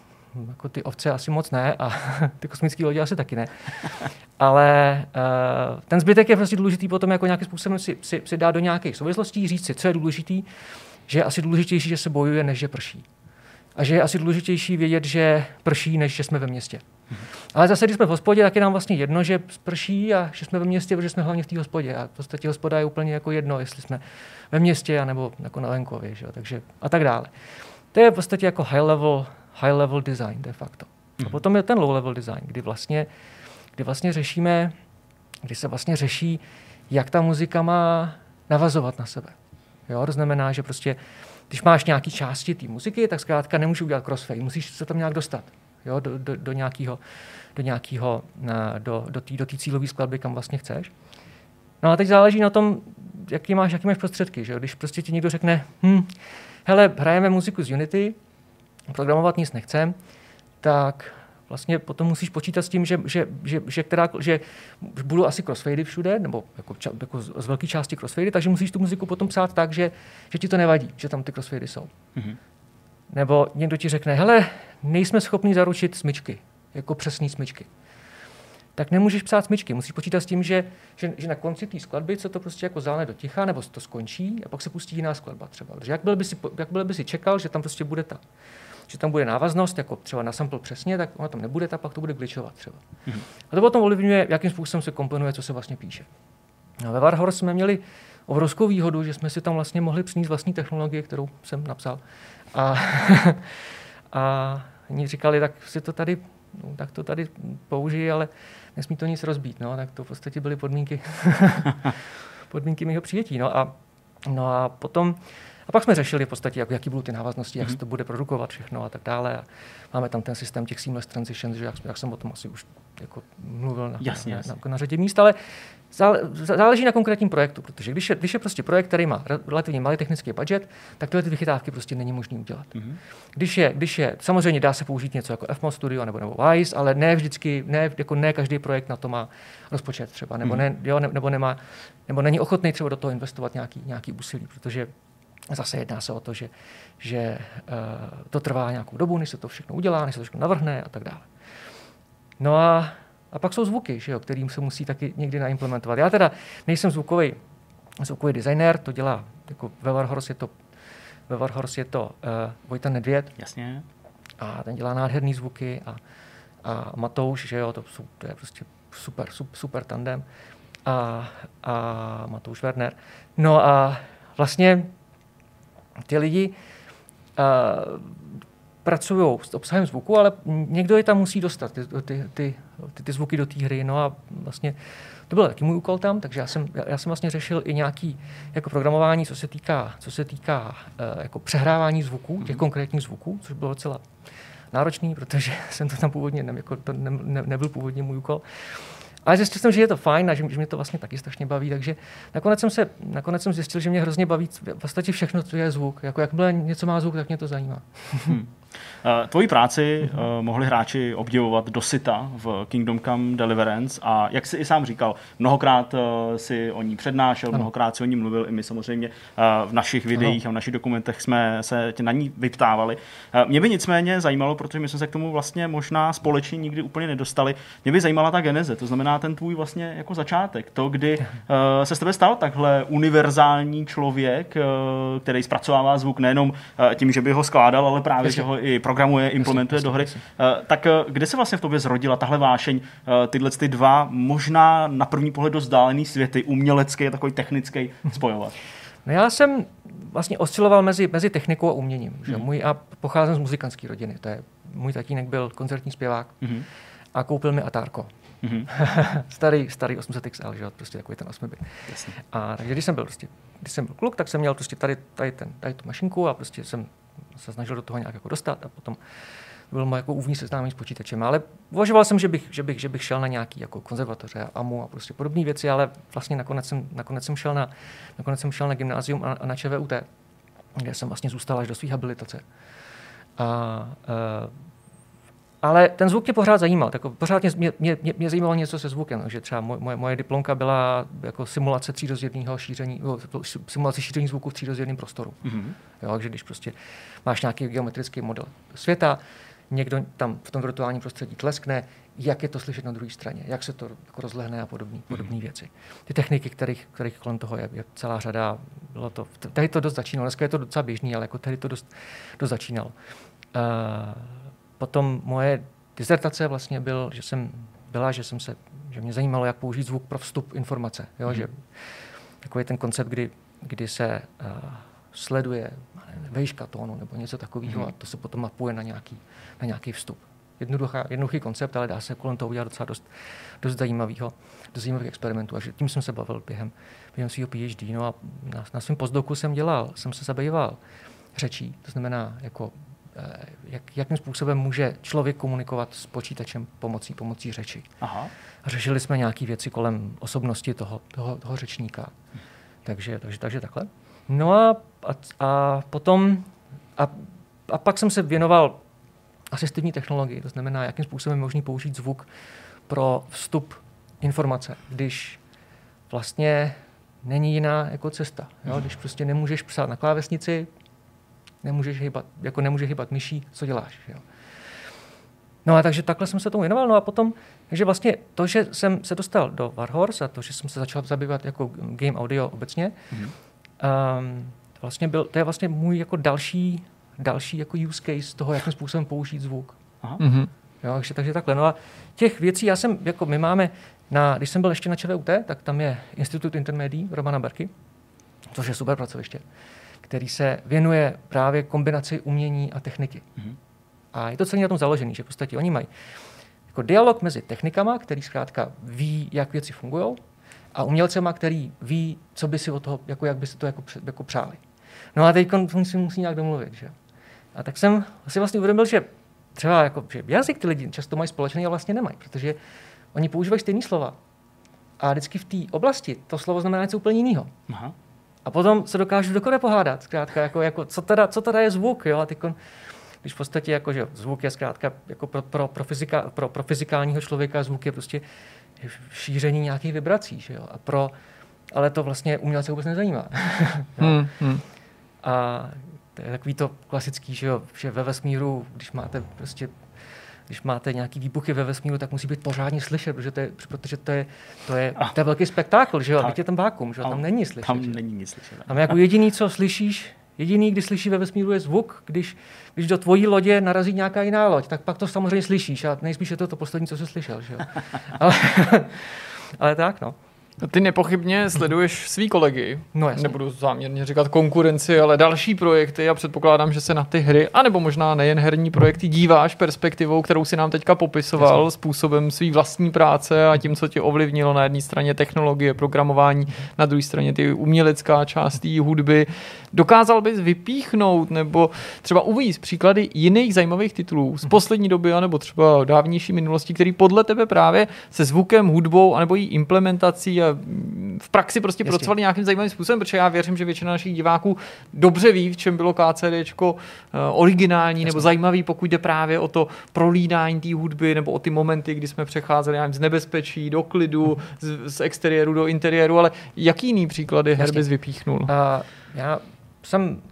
jako ty ovce asi moc ne a ty kosmické lodě asi taky ne. Ale uh, ten zbytek je prostě důležitý potom jako nějakým způsobem si, si, si dát do nějakých souvislostí, říct si, co je důležitý, že je asi důležitější, že se bojuje, než že prší. A že je asi důležitější vědět, že prší, než že jsme ve městě. Ale zase, když jsme v hospodě, tak je nám vlastně jedno, že sprší a že jsme ve městě, protože jsme hlavně v té hospodě. A v podstatě hospoda je úplně jako jedno, jestli jsme ve městě nebo jako na venkově. Že? Takže, a tak dále. To je v podstatě jako high level, high level design de facto. A mhm. potom je ten low level design, kdy vlastně, kdy vlastně řešíme, kdy se vlastně řeší, jak ta muzika má navazovat na sebe. Jo? To znamená, že prostě, když máš nějaké části té muziky, tak zkrátka nemůžu udělat crossfade, musíš se tam nějak dostat jo, do, do, do nějakého, do, nějakého, do, do té do cílové skladby, kam vlastně chceš. No a teď záleží na tom, jaký máš, jaký máš prostředky. Že? Když prostě ti někdo řekne, hm, hele, hrajeme muziku z Unity, programovat nic nechcem, tak vlastně potom musíš počítat s tím, že, že, že, že, která, že budou asi crossfady všude, nebo jako, ča, jako z, z velké části crossfady, takže musíš tu muziku potom psát tak, že, že ti to nevadí, že tam ty crossfady jsou. Mm-hmm. Nebo někdo ti řekne, hele, nejsme schopni zaručit smyčky, jako přesné smyčky. Tak nemůžeš psát smyčky, musíš počítat s tím, že, že, že na konci té skladby se to prostě jako zále do ticha, nebo to skončí a pak se pustí jiná skladba třeba. Takže jak byl by si, jak byl by si čekal, že tam prostě bude ta, že tam bude návaznost, jako třeba na sample přesně, tak ona tam nebude, tak pak to bude glitchovat třeba. Mm-hmm. A to potom ovlivňuje, jakým způsobem se komponuje, co se vlastně píše. No, ve Warhorse jsme měli obrovskou výhodu, že jsme si tam vlastně mohli přinést vlastní technologie, kterou jsem napsal. A, a oni říkali, tak si to tady, no, tak to tady použij, ale nesmí to nic rozbít. No, tak to v podstatě byly podmínky, podmínky mého přijetí. No a, no a potom, a pak jsme řešili v podstatě, jak, jaký budou ty návaznosti, jak se mhm. to bude produkovat všechno a tak dále. A máme tam ten systém těch seamless transitions, že jak, jak jsem o tom asi už jako mluvil na, jasně, na, jasně. Na, na, na řadě míst, ale záleží na konkrétním projektu, protože když je, když je prostě projekt, který má relativně malý technický budget, tak tyhle ty vychytávky prostě není možné udělat. Mm-hmm. Když, je, když je, samozřejmě dá se použít něco jako FMO Studio nebo, nebo Wise, ale ne vždycky, ne, jako ne každý projekt na to má rozpočet třeba, nebo, mm-hmm. ne, jo, ne, nebo, nemá, nebo není ochotný třeba do toho investovat nějaký, nějaký úsilí, protože zase jedná se o to, že, že uh, to trvá nějakou dobu, než se to všechno udělá, než se to všechno navrhne a tak dále. No a a pak jsou zvuky, že jo, kterým se musí taky někdy naimplementovat. Já teda nejsem zvukový, zvukový designér, to dělá, jako ve Warhorse je to, ve Warhorse je to uh, Vojta Nedvěd. Jasně. A ten dělá nádherný zvuky a, a Matouš, že jo, to, jsou, to je prostě super, super, super tandem. A, a Matouš Werner. No a vlastně ty lidi uh, pracují s obsahem zvuku, ale někdo je tam musí dostat, ty, ty, ty, ty, ty zvuky do té hry. No a vlastně to byl taky můj úkol tam, takže já jsem, já jsem vlastně řešil i nějaký jako programování, co se týká, co se týká uh, jako přehrávání zvuků, těch mm-hmm. konkrétních zvuků, což bylo docela náročný, protože jsem to tam původně, ne, jako to ne, ne, nebyl původně můj úkol. Ale zjistil jsem, že je to fajn a že, že mě to vlastně taky strašně baví, takže nakonec jsem, se, nakonec jsem zjistil, že mě hrozně baví v podstatě všechno, co je zvuk. Jako jakmile něco má zvuk, tak mě to zajímá. Hmm. Eh, tvoji práci uh, mohli hráči obdivovat do sita v Kingdom Come Deliverance a jak jsi i sám říkal, mnohokrát uh, si o ní přednášel, ano. mnohokrát si o ní mluvil, i my samozřejmě v našich videích ano. a v našich dokumentech jsme se tě na ní vyptávali. Mě by nicméně zajímalo, protože my jsme se k tomu vlastně možná společně nikdy úplně nedostali, mě by zajímala ta geneze, to znamená ten tvůj vlastně jako začátek, to, kdy se s tebe stal takhle univerzální člověk, který zpracovává zvuk nejenom tím, že by ho skládal, ale právě, Jasně. že ho i programuje, implementuje do hry. Eh, tak eh, kde se vlastně v tobě zrodila tahle vášeň, eh, tyhle ty dva možná na první pohled dost dálený světy, umělecký a takový technický, spojovat? No já jsem vlastně osciloval mezi, mezi technikou a uměním. Že? Hmm. Můj, a pocházím z muzikantské rodiny. To je, můj tatínek byl koncertní zpěvák hmm. a koupil mi Atárko. Mm-hmm. starý, starý 800 XL, že prostě takový ten 8 A takže když jsem byl prostě, když jsem byl kluk, tak jsem měl prostě tady, tady, ten, tady tu mašinku a prostě jsem se snažil do toho nějak jako dostat a potom byl moje jako uvnitř seznámení s počítačem. Ale uvažoval jsem, že bych, že bych, že bych šel na nějaký jako konzervatoře a AMU a prostě podobné věci, ale vlastně nakonec jsem, nakonec jsem šel na, nakonec jsem šel na gymnázium a, na ČVUT, kde jsem vlastně zůstal až do své habilitace. A, a ale ten zvuk mě pořád zajímal. Tak pořád mě, mě, mě, mě zajímalo něco se zvukem. Takže třeba moje, moje diplomka byla jako simulace třírozvědného šíření, simulace šíření zvuku v třírozvědném prostoru. Mm-hmm. Jo, takže když prostě máš nějaký geometrický model světa, někdo tam v tom virtuálním prostředí tleskne, jak je to slyšet na druhé straně, jak se to jako rozlehne a podobné podobné mm-hmm. věci. Ty techniky, kterých, kterých kolem toho je, je celá řada, bylo to, tady to dost začínalo, dneska je to docela běžný, ale jako tady to dost, dost začínalo. Uh, potom moje dizertace vlastně byl, že jsem, byla, že jsem se, že mě zajímalo, jak použít zvuk pro vstup informace. Jo? Mm. Že takový ten koncept, kdy, kdy se uh, sleduje vejška tónu nebo něco takového mm. a to se potom mapuje na nějaký, na nějaký vstup. Jednoduchá, jednoduchý koncept, ale dá se kolem toho udělat docela dost, dost zajímavého, dost zajímavých experimentů. A že tím jsem se bavil během, během svého PhD. No a na, na svém postdoku jsem dělal, jsem se zabýval řečí, to znamená jako jak, jakým způsobem může člověk komunikovat s počítačem pomocí, pomocí řeči. Aha. Řešili jsme nějaké věci kolem osobnosti toho, toho, toho řečníka. Takže, takže, takže takhle. No a, a, a potom, a, a pak jsem se věnoval asistivní technologii, to znamená, jakým způsobem je možný použít zvuk pro vstup informace, když vlastně není jiná jako cesta. Jo? Když prostě nemůžeš psát na klávesnici, nemůžeš hýbat, jako nemůžeš hýbat myší, co děláš. Jo? No a takže takhle jsem se tomu věnoval. No a potom, takže vlastně to, že jsem se dostal do Warhorse a to, že jsem se začal zabývat jako game audio obecně, mm-hmm. um, vlastně byl, to je vlastně můj jako další, další jako use case toho, jakým způsobem použít zvuk. Aha. Mm-hmm. Jo, takže, takže takhle. No a těch věcí, já jsem, jako my máme, na, když jsem byl ještě na ČVUT, tak tam je Institut intermédií Romana Berky, což je super pracoviště který se věnuje právě kombinaci umění a techniky. Mm-hmm. A je to celý na tom založený, že v podstatě oni mají jako dialog mezi technikama, který zkrátka ví, jak věci fungují, a umělcema, který ví, co by si od toho, jako jak by si to jako, jako přáli. No a teď si musí nějak domluvit. Že? A tak jsem si vlastně uvědomil, že třeba jako, že jazyk ty lidi často mají společný a vlastně nemají, protože oni používají stejné slova. A vždycky v té oblasti to slovo znamená něco úplně jiného. Aha. A potom se dokážu dokonale pohádat, zkrátka, jako, jako, co, teda, co teda je zvuk, jo, a tykon, když v podstatě jako, že zvuk je zkrátka jako pro, pro, pro, fyzika, pro, pro fyzikálního člověka zvuk je prostě šíření nějakých vibrací, že jo, a pro, ale to vlastně umělce vůbec nezajímá. hmm, hmm. A to je takový to klasický, že, jo, že ve vesmíru, když máte prostě když máte nějaký výbuchy ve vesmíru, tak musí být pořádně slyšet, protože to je, protože to je, to je, to je velký spektákl, že jo? Tak, je tam vákum, že jo? Tam není slyšet. Tam že? není nic slyšet. Tam jako jediný, co slyšíš, jediný, kdy slyší ve vesmíru, je zvuk. Když, když do tvojí lodě narazí nějaká jiná loď, tak pak to samozřejmě slyšíš a nejspíš je to to poslední, co jsi slyšel, že jo? ale, ale tak, no. Ty nepochybně sleduješ svý kolegy. No jasně. Nebudu záměrně říkat konkurenci, ale další projekty a předpokládám, že se na ty hry, anebo možná nejen herní projekty, díváš perspektivou, kterou si nám teďka popisoval, jasně. způsobem svý vlastní práce a tím, co tě ovlivnilo na jedné straně technologie, programování, na druhé straně ty umělecká část té hudby. Dokázal bys vypíchnout nebo třeba uvíct příklady jiných zajímavých titulů z poslední doby, anebo třeba dávnější minulosti, který podle tebe právě se zvukem, hudbou, anebo její implementací a v praxi prostě Jasně. pracovali nějakým zajímavým způsobem, protože já věřím, že většina našich diváků dobře ví, v čem bylo KCDčko eh, originální nebo zajímavý, pokud jde právě o to prolínání té hudby nebo o ty momenty, kdy jsme přecházeli já nevím, z nebezpečí do klidu, z, z exteriéru do interiéru, ale jaký jiný příklady Jasně. bys vypíchnul? Uh, já jsem...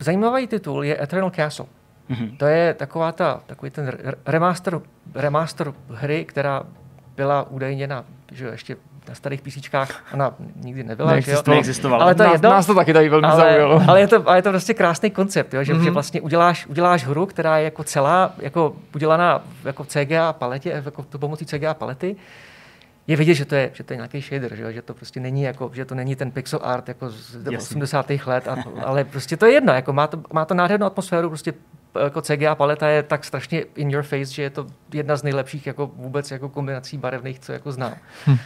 Zajímavý titul je Eternal Castle. Mhm. To je taková ta, takový ten re- remaster, remaster hry, která byla údajně na, že jo, ještě na starých písíčkách, ona nikdy nebyla, že jo? Neexistovala. Neexistovala. Ale to je nás, jedno. nás to taky tady velmi ale, zaujalo. ale, je to, ale je to prostě krásný koncept, jo? Že, Mhm. mm-hmm. že vlastně uděláš, uděláš hru, která je jako celá jako udělaná jako CGA paletě, jako to pomocí CGA palety. Je vidět, že to je, že to je nějaký shader, že, jo? že to prostě není jako, že to není ten pixel art jako z Jasně. 80. let, a, ale prostě to je jedno, jako má to, má to nádhernou atmosféru, prostě jako CGA paleta je tak strašně in your face, že je to jedna z nejlepších jako vůbec jako kombinací barevných, co jako znám.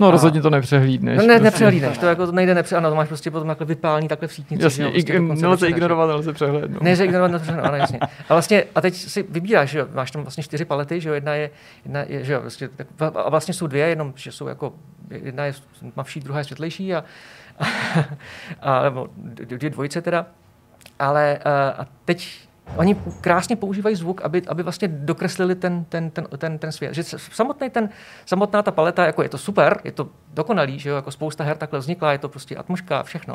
No rozhodně to nepřehlídneš. No ne, prostě. nepřehlídneš, to jako to nejde nepře, ano, to máš prostě potom takhle vypálení, takhle v sítnici. Jasně, že jo, prostě ig- nelze že ignorovat, nelze přehlédnout. Ne, že ignorovat nepřehnu, ano, jasně. A vlastně, a teď si vybíráš, že jo, máš tam vlastně čtyři palety, že jo, jedna je, jedna je že jo, vlastně, tak, a vlastně jsou dvě, jenom, že jsou jako, jedna je tmavší, druhá je světlejší a, a nebo dvě dvojice teda, ale a, a teď Oni krásně používají zvuk, aby, aby vlastně dokreslili ten, ten, ten, ten, ten svět. Že samotný ten, samotná ta paleta, jako je to super, je to dokonalý, že jo, jako spousta her takhle vznikla, je to prostě atmosféra, všechno.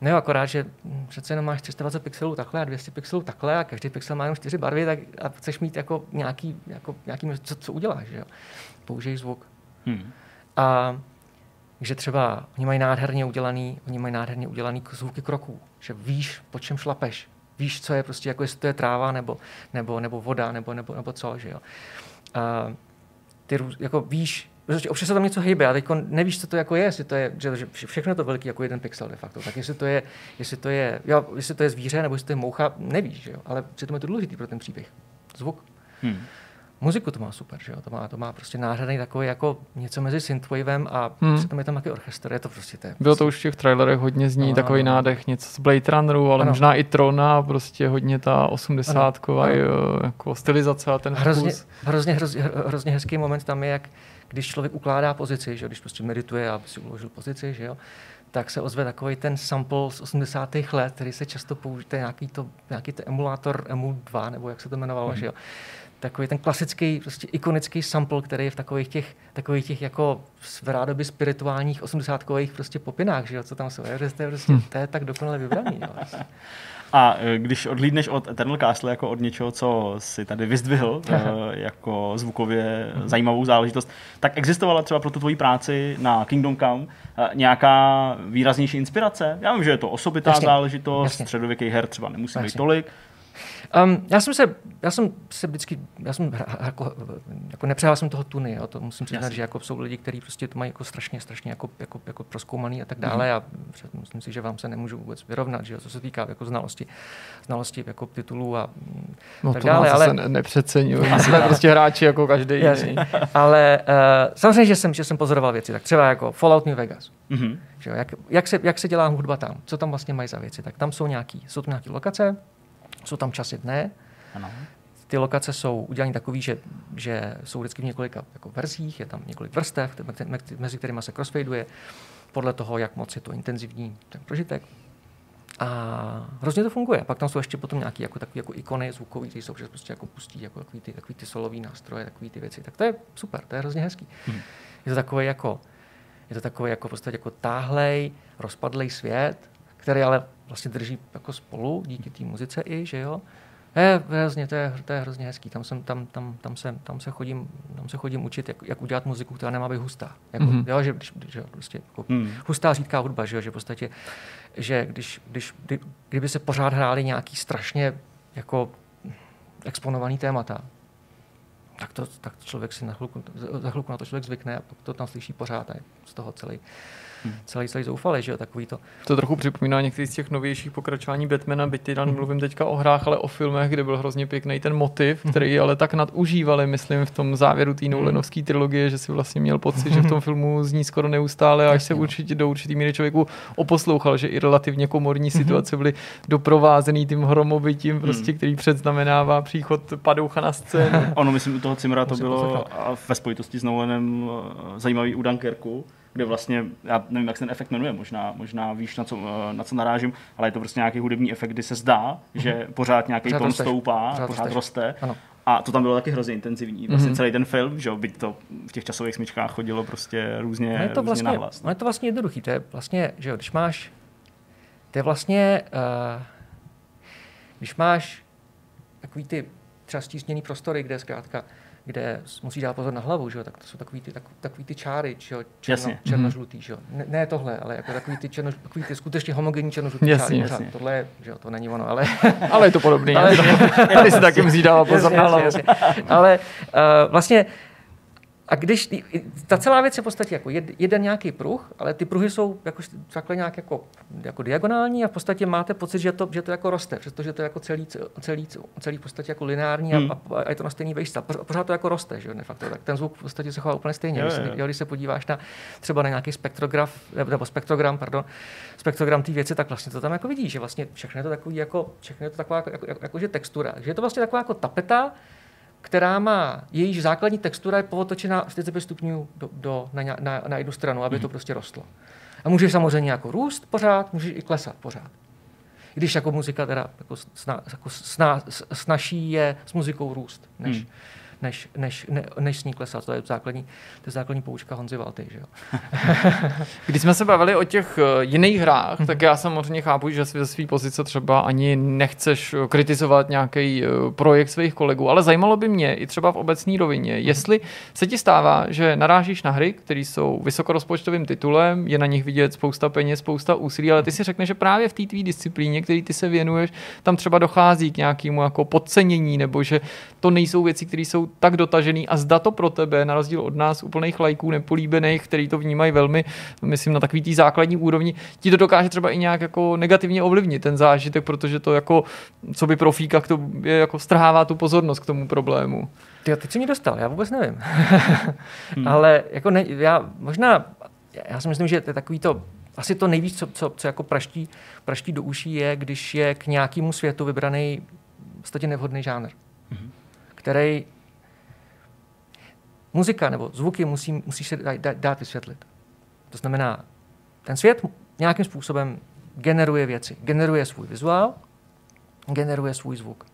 No jo, akorát, že přece jenom máš 320 pixelů takhle a 200 pixelů takhle a každý pixel má jenom čtyři barvy, tak a chceš mít jako nějaký, jako, nějaký co, co uděláš, že jo? Použij zvuk. Hmm. A že třeba oni mají nádherně udělaný, oni mají nádherně udělaný zvuky kroků, že víš, po čem šlapeš, víš, co je prostě, jako jestli to je tráva, nebo, nebo, nebo voda, nebo, nebo, nebo co, že jo. A ty jako víš, prostě občas se tam něco hýbe a teď nevíš, co to jako je, jestli to je, že, že všechno je to velký jako jeden pixel de facto, tak jestli to je, jestli to je, jo, jestli to je zvíře, nebo jestli to je moucha, nevíš, že jo, ale přitom je to důležitý pro ten příběh. Zvuk. Hmm. Muziku to má super, že jo? To má, to má prostě nádherný takový jako něco mezi synthwavem a Hmm. hmm. přitom je tam taky orchestr, je to prostě to je Bylo to už v těch trailerech hodně zní, Ano, takový ano. nádech, něco z Blade Runneru, ale Ano. možná i Trona, prostě hodně ta 80 Ano, ano. jako stylizace a ten hrozně, vkus. hrozně, hrozně, hrozně hezký moment tam je, jak když člověk ukládá pozici, že jo? když prostě medituje, aby si uložil pozici, že jo? tak se ozve takový ten sample z 80. let, který se často použije, nějaký, to, nějaký to emulátor EMU2, nebo jak se to jmenovalo, Mhm. mm. že jo. Takový ten klasický, prostě ikonický sample, který je v takových těch, takových těch jako v rádoby spirituálních 80 prostě popinách, že jo, co tam jsou. Je, to, je prostě, Hm. to je tak dokonale vybraný. Jo. vlastně. A e, když odhlídneš od Eternal Castle jako od něčeho, co si tady vyzdvihl e, jako zvukově zajímavou záležitost, tak existovala třeba pro tu tvoji práci na Kingdom Come e, nějaká výraznější inspirace? Já vím, že je to osobitá Jasně, záležitost, jasně. středověkých her třeba nemusí být Jasně. tolik. Um, já jsem se, já jsem se vždycky, já jsem jako, jako nepřehrál jsem toho tuny, jo, to musím přiznat, že jako jsou lidi, kteří prostě to mají jako strašně, strašně jako, jako, jako proskoumaný a tak dále a před- myslím si, že vám se nemůžu vůbec vyrovnat, že jo, co se týká jako znalosti, znalosti jako titulů a No tak to dále, ale... ne- nepřeceňuji. Jsme prostě hráči jako každý Jasně. jiný. ale uh, samozřejmě, že jsem, že jsem pozoroval věci, tak třeba jako Fallout New Vegas, Mhm. že jo, jak, jak, se, jak se dělá hudba tam, co tam vlastně mají za věci, tak tam jsou nějaký, jsou tam nějaké lokace, jsou tam časy dne, Ano. ty lokace jsou udělané takové, že, že jsou vždycky v několika jako verzích, je tam několik vrstev, te- me- mezi kterými se crossfadeuje, podle toho, jak moc je to intenzivní ten prožitek. A hrozně to funguje. Pak tam jsou ještě potom nějaké jako, takové jako ikony zvukový, které jsou, že prostě jako pustí jako takový ty, takový ty solový nástroje, takové ty věci. Tak to je super, to je hrozně hezký. Hmm. Je to takový jako, je to takový jako podstatě jako táhlej, rozpadlej svět, který ale vlastně drží jako spolu díky té muzice i, že jo. Je, hrozně, to, je, to je hrozně hezký. Tam, jsem, tam, tam, tam, se, tam, se chodím, tam se chodím učit, jak, jak udělat muziku, která nemá být hustá. Jako, Mhm. mm-hmm. jo, že, když, že prostě jako Hmm. hustá řídká hudba, že, jo, že v podstatě, že když, když, kdy, kdyby se pořád hráli nějaký strašně jako exponovaný témata, tak to, tak člověk si na chvilku, za chvilku na to člověk zvykne a pak to tam slyší pořád a je z toho celý, celý, celý zoufalý, že jo, takový to. To trochu připomíná některý z těch novějších pokračování Batmana, byť teda mluvím teďka o hrách, ale o filmech, kde byl hrozně pěkný ten motiv, který ale tak nadužívali, myslím, v tom závěru té Nolanovské trilogie, že si vlastně měl pocit, že v tom filmu zní skoro neustále, až se určitě do určitý míry člověku oposlouchal, že i relativně komorní situace byly doprovázený tím hromovitím, prostě, který předznamenává příchod padoucha na scénu. Ono, myslím, u toho Cimra to bylo a ve spojitosti s Nolanem eh, zajímavý u Dunkerku, kde vlastně, já nevím, jak se ten efekt jmenuje, možná, možná víš, na co, na co narážím, ale je to prostě nějaký hudební efekt, kdy se zdá, že pořád nějaký Pořád tón rosteš. stoupá, Pořád pořád, roste. Ano. A to tam bylo taky hrozně intenzivní. Vlastně celý ten film, že jo, byť to v těch časových smyčkách chodilo prostě různě, No je to různě vlastně, nahlas. no je to vlastně jednoduchý. To je vlastně, že jo, když máš, to je vlastně, uh, když máš takový ty třeba stísněný prostory, kde zkrátka, kde musíš dát pozor na hlavu, že jo, tak to jsou takový ty, tak, takový ty čáry, že jo, černo, Jasně. černožlutý, že jo. Ne, ne, tohle, ale jako takový ty, černo, takový ty skutečně homogenní černožlutý Jasně, čáry. jasně. Pořád. Tohle je, že jo, to není ono, ale Ale je to podobný. Ale- Tady si taky musí dávat pozor na hlavu. Ale uh, vlastně, a když, ta celá věc je v podstatě jako jed, jeden nějaký pruh, ale ty pruhy jsou jako, takhle nějak jako, jako diagonální a v podstatě máte pocit, že to, že to jako roste, přestože to je jako celý, celý, celý v podstatě jako lineární Hmm. a, a, je to na stejný vejšce. Pořád to jako roste, že jo, de facto. Tak ten zvuk v podstatě se chová úplně stejně. Jo, Když, jo, jo, když se podíváš na třeba na nějaký spektrograf, nebo nebo spektrogram, pardon, spektrogram té věci, tak vlastně to tam jako vidíš, že vlastně všechno je to takový jako, všechno je to taková jako, jako, jako, jako že textura. Že je to vlastně taková jako tapeta, která má, jejíž základní textura je povotočená 45 stupňů do, do, na, na, na jednu stranu, aby to prostě rostlo. A může samozřejmě jako růst pořád, může i klesat pořád. I když jako muzika teda jako sna, jako sna, s- snaží je s muzikou růst, než, Hmm. Než, než, ne, než s ní klesat. To je základní, to je základní poučka Honzy Valty. Že jo? Když jsme se bavili o těch eh, jiných hrách, tak já samozřejmě chápu, že ze své pozice třeba ani nechceš eh, kritizovat nějaký eh, projekt svých kolegů, ale zajímalo by mě i třeba v obecní rovině, jestli se ti stává, že narážíš na hry, které jsou vysokorozpočtovým titulem, je na nich vidět spousta peněz, spousta úsilí, ale ty si řekneš, že právě v té tvý disciplíně, který ty se věnuješ, tam třeba dochází k nějakému jako podcenění, nebo že to nejsou věci, které jsou tak dotažené a zda to pro tebe, na rozdíl od nás úplných lajků, nepolíbených, který to vnímají velmi, myslím, na takový té základní úrovni, ti to dokáže třeba i nějak jako negativně ovlivnit ten zážitek, protože to jako, co by profíka, to je jako strhává tu pozornost k tomu problému. Ty, teď jsi mě dostal, já vůbec nevím. hmm. Ale jako ne, já možná, já si myslím, že to je takový to, asi to nejvíc, co, co, co jako praští, praští do uší je, když je k nějakému světu vybraný v podstatě nevhodný žánr, hmm. který muzika nebo zvuky musí, musí se dát, vysvětlit. To znamená, ten svět nějakým způsobem generuje věci. Generuje svůj vizuál, generuje svůj zvuk.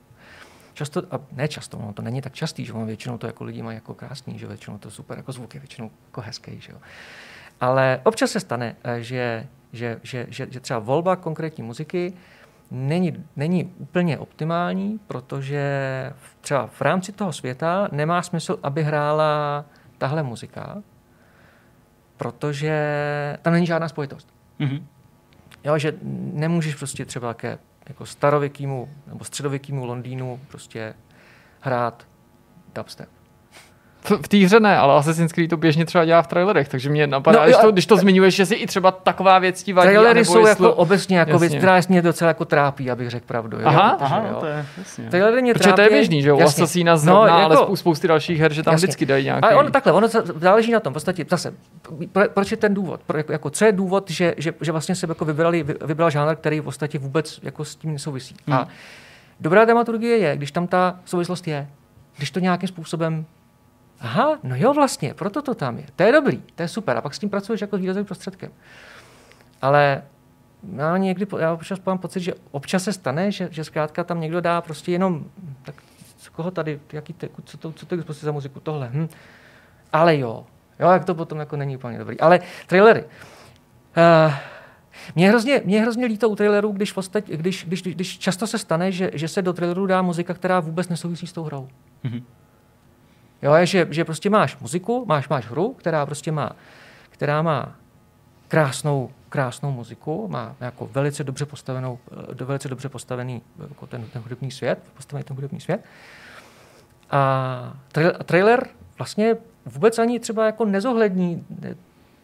Často, a ne často, no, to není tak častý, že ono většinou to jako lidi mají jako krásný, že většinou to super jako zvuk je většinou jako hezký, že jo. Ale občas se stane, eh, že, že, že, že, že třeba volba konkrétní muziky není, není úplně optimální, protože v- třeba v rámci toho světa nemá smysl, aby hrála tahle muzika, protože tam není žádná spojitost. Mhm. Jo, že nemůžeš prostě třeba ke jako starověkýmu nebo středověkýmu Londýnu prostě hrát dubstep. V, té hře ne, ale Assassin's Creed to běžně třeba dělá v trailerech, takže mě napadá, No, no, když, jo, to, když to zmiňuješ, že si i třeba taková věc ti vadí. Trailery jsou jestli- jako obecně jako věc, Jasně. která mě docela jako trápí, abych řekl pravdu. Jo? Aha, Protože, Aha, jo. no to je jasně. Trailery mě Protože trápí. to je běžný, že jo? U Jasně. Assassina zrovna, No, ale jako- spou- spousty dalších her, že tam Jasně. vždycky dají nějaký... Ale ono takhle, ono záleží na tom, v podstatě zase, pro, proč je ten důvod? Pro, jako, jako, co je důvod, že, že, že vlastně se jako vybrali, vy- vybral žánr, který v podstatě vůbec jako s tím nesouvisí. Hmm. A dobrá dramaturgie je, když tam ta souvislost je, když to nějakým způsobem Aha, no jo, vlastně, proto to tam je. To je dobrý, to je super. A pak s tím pracuješ jako s výrazným prostředkem. Ale já někdy, já občas mám pocit, že občas se stane, že, že zkrátka tam někdo dá prostě jenom, tak co- koho tady, jaký te, co to, co to je prostě za muziku, tohle, hm. Ale jo, jo, jak to potom jako není úplně dobrý. Ale trailery. Uh, mě hrozně, mě hrozně líto u trailerů, když, v podstatě, když, když, když, často se stane, že, že se do traileru dá muzika, která vůbec nesouvisí s tou hrou. Mhm. Jo, je, že, že prostě máš muziku, máš, máš hru, která prostě má, která má krásnou, krásnou muziku, má jako velice dobře postavenou, eh, velice dobře postavený jako ten, ten hudební svět, postavený ten hudební svět. A trailer vlastně vůbec ani třeba jako nezohlední eh,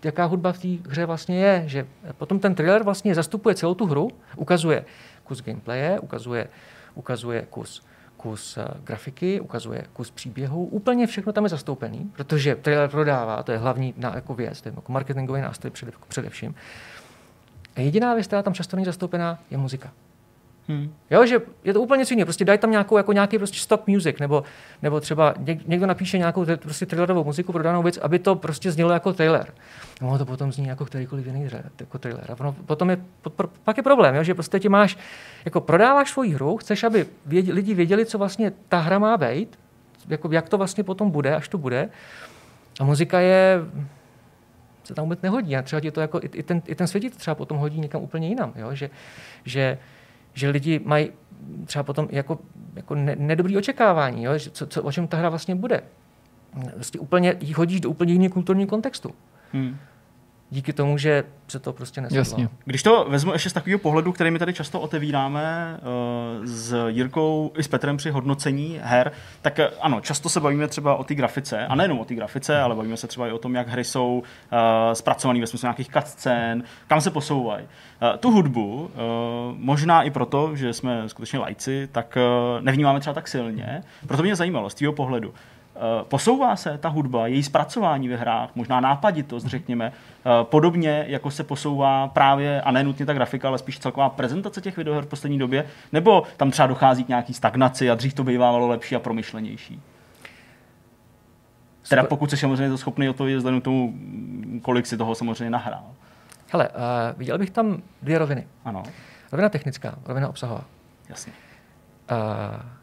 jaká hudba v té hře vlastně je. Že potom ten trailer vlastně zastupuje celou tu hru, ukazuje kus gameplaye, ukazuje, ukazuje kus kus uh, grafiky, ukazuje kus příběhu, úplně všechno tam je zastoupený, protože trailer prodává, to je hlavní na, jako věc, to je jako marketingový nástroj přede, především. A jediná věc, která tam často není zastoupená, je muzika. Hmm. Jo, že je to úplně něco jiného. Prostě daj tam nějakou, jako nějaký prostě stock music, nebo, nebo třeba někdo napíše nějakou prostě trailerovou muziku pro danou věc, aby to prostě znělo jako trailer. No, to potom zní jako kterýkoliv jiný jako trailer. A potom je, pak je problém, jo, že prostě ti máš, jako prodáváš svoji hru, chceš, aby věděli, lidi věděli, co vlastně ta hra má být, jako jak to vlastně potom bude, až to bude. A muzika je, se tam vůbec nehodí. A třeba ti to jako, i, i, ten, i ten svět třeba potom hodí někam úplně jinam. Jo? Že, že že lidi mají třeba potom jako, jako ne, nedobrý očekávání, jo? Co, co, o čem ta hra vlastně bude. Vlastně úplně hodíš do úplně jiného kulturního kontextu. Hmm díky tomu, že se to prostě nesedlo. Jasně. Když to vezmu ještě z takového pohledu, který my tady často otevíráme uh, s Jirkou i s Petrem při hodnocení her, tak uh, ano, často se bavíme třeba o té grafice, a nejenom o té grafice, ale bavíme se třeba i o tom, jak hry jsou uh, zpracované ve smyslu nějakých cutscén, kam se posouvají. Uh, tu hudbu, uh, možná i proto, že jsme skutečně lajci, tak uh, nevnímáme třeba tak silně. Proto mě zajímalo z tvého pohledu, Eh, posouvá se ta hudba, její zpracování ve hrách, možná nápaditost, řekněme, eh, podobně jako se posouvá právě, a ne nutně ta grafika, ale spíš celková prezentace těch videoher v poslední době, nebo tam třeba dochází k nějaký stagnaci a dřív to bývalo lepší a promyšlenější? Teda pokud jsi samozřejmě to schopný odpovědět vzhledem k tomu, kolik si toho samozřejmě nahrál. Hele, uh, viděl bych tam dvě roviny. Ano. Rovina technická, rovina obsahová. Jasně. Uh,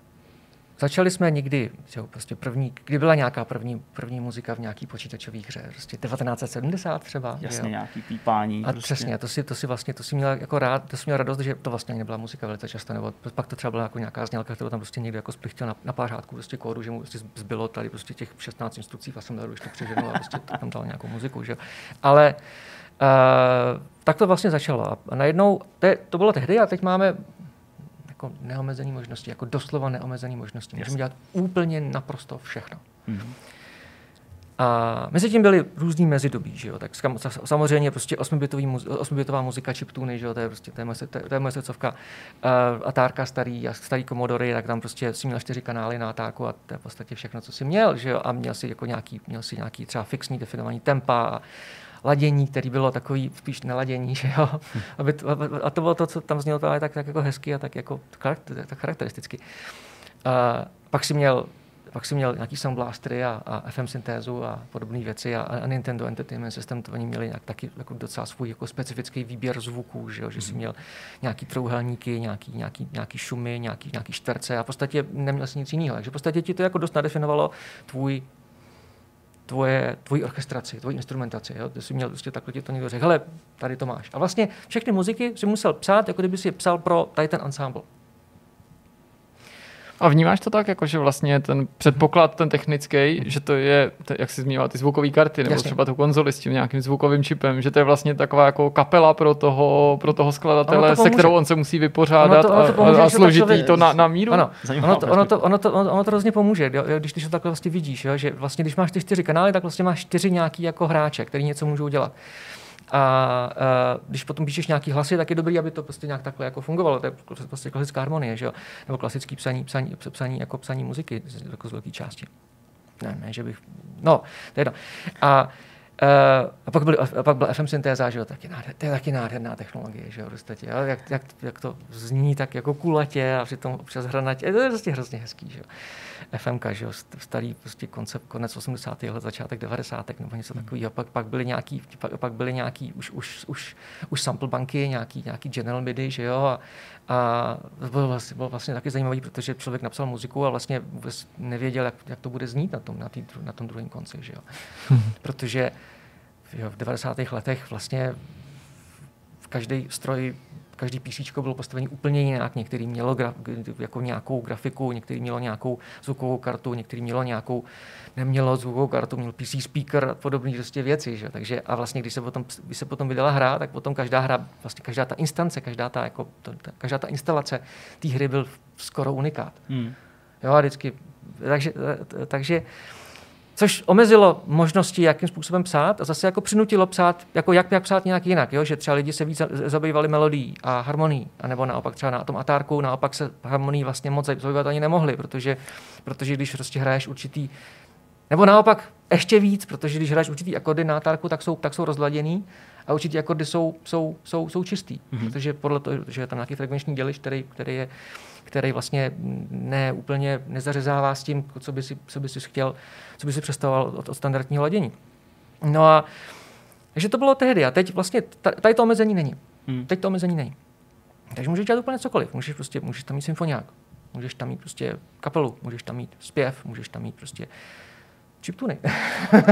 Začali jsme někdy, že prostě první, kdy byla nějaká první, první muzika v nějaký počítačové hře, prostě 1970 třeba. Jasně, jo. nějaký pípání. A prostě. přesně, to si, to si vlastně, to si měla jako rád, to si měla radost, že to vlastně nebyla muzika velice často, nebo pak to třeba byla jako nějaká znělka, kterou tam prostě někdo jako splichtil na, na pářátku prostě kódu, že mu prostě zbylo tady prostě těch 16 instrukcí v Assembleru, když to přeženu a prostě tam dal nějakou muziku, že Ale uh, tak to vlastně začalo. A najednou, to, to bylo tehdy a teď máme jako neomezené možnosti, jako doslova neomezené možnosti. Můžeme dělat úplně naprosto všechno. Mm-hmm. A mezi tím byly různý mezidobí, že jo? Tak samozřejmě prostě osmibitová muzika chiptuny, že jo? To je prostě, to je, moje, to je moje srdcovka. Uh, Atárka starý, starý komodory, tak tam prostě si měl čtyři kanály na Atárku a to je v podstatě všechno, co si měl, že jo? A měl si jako nějaký, měl si nějaký třeba fixní definovaný tempa a, ladění, který bylo takový spíš neladění, že jo. Aby to, a to bylo to, co tam znělo právě tak, tak jako hezky a tak jako tak charakteristicky. A pak si měl pak si měl nějaký sound blastery a, a FM syntézu a podobné věci a, a Nintendo Entertainment System, to oni měli nějak, taky jako docela svůj jako specifický výběr zvuků, že, jo? že si mhm. měl nějaký trouhelníky, nějaký, nějaký, nějaký šumy, nějaký, nějaký šterce a v podstatě neměl si nic jiného. Takže v podstatě ti to jako dost nadefinovalo tvůj tvoje, tvoji orchestraci, tvoji instrumentaci. Jo? Ty jsi měl prostě takhle ti to někdo řekl, hele, tady to máš. A vlastně všechny muziky si musel psát, jako kdyby si je psal pro tady ten ensemble. A vnímáš to tak, jako že vlastně ten předpoklad, ten technický, že to je, jak jsi zmínila, ty zvukové karty, nebo Jasně. třeba tu konzoli s tím nějakým zvukovým čipem, že to je vlastně taková jako kapela pro toho, pro toho skladatele, to se kterou on se musí vypořádat ono to, ono to pomůže, a, a složitý to na, na míru? Ano, ono to, ono, to, ono, to, ono, ono to hrozně pomůže, jo, když, když to takhle vlastně vidíš, jo, že vlastně když máš ty čtyři kanály, tak vlastně máš čtyři nějaký jako hráče, který něco můžou dělat. A, a když potom píšeš nějaký hlasy, tak je dobrý, aby to prostě nějak takhle jako fungovalo. To je prostě klasická harmonie, že jo? Nebo klasický psaní, psaní, psaní, jako psaní muziky jako z velké části. Ne, ne, že bych... No, to je jedno. A Uh, a pak, byl, a pak byl FM syntéza, že jo, taky nádher, to je taky nádherná technologie, že jo, prostě, jak, jak, jak, to zní tak jako kulatě a přitom občas hranatě, to je prostě hrozně hezký, že jo. FMK, že jo, starý prostě koncept, konec 80. let, začátek 90. nebo něco hmm. takového. Pak, pak byly nějaký, pak, pak byly nějaký už, už, už, už sample banky, nějaký, nějaký General MIDI, že jo, a, a to bylo vlastně, bylo vlastně taky zajímavý, protože člověk napsal muziku a vlastně vůbec nevěděl, jak, jak to bude znít na tom, na, tý, na tom druhém konci, že jo. Hmm. Protože jo, v 90. letech vlastně každý stroj každý PC bylo postavený úplně jinak. Některý mělo gra, jako nějakou grafiku, některý mělo nějakou zvukovou kartu, některý mělo nějakou, nemělo zvukovou kartu, měl PC speaker a podobné prostě věci. Že? Takže, a vlastně, když se, potom, když se potom vydala hra, tak potom každá hra, vlastně každá ta instance, každá ta, jako, to, ta, každá ta instalace té hry byl skoro unikát. Hmm. Jo, a vždycky, takže, takže Což omezilo možnosti, jakým způsobem psát a zase jako přinutilo psát, jako jak, jak psát nějak jinak, jo? že třeba lidi se víc zabývali melodií a harmonií, anebo naopak třeba na tom atárku, naopak se harmonií vlastně moc zabývat ani nemohli, protože, protože když prostě hraješ určitý, nebo naopak ještě víc, protože když hraješ určitý akordy na atárku, tak jsou, tak jsou rozladěný a určitý akordy jsou, jsou, jsou, jsou čistý, mm-hmm. protože podle toho, že je tam nějaký frekvenční děliš, který, který je který vlastně ne úplně nezařezává s tím, co by si, co by si chtěl, co by si představoval od, od standardního ladění. No a takže to bylo tehdy a teď vlastně tady to omezení není. Hmm. Teď to omezení není. Takže můžeš dělat úplně cokoliv. Můžeš, prostě, můžeš tam mít symfoniák, můžeš tam mít prostě kapelu, můžeš tam mít zpěv, můžeš tam mít prostě chiptuny.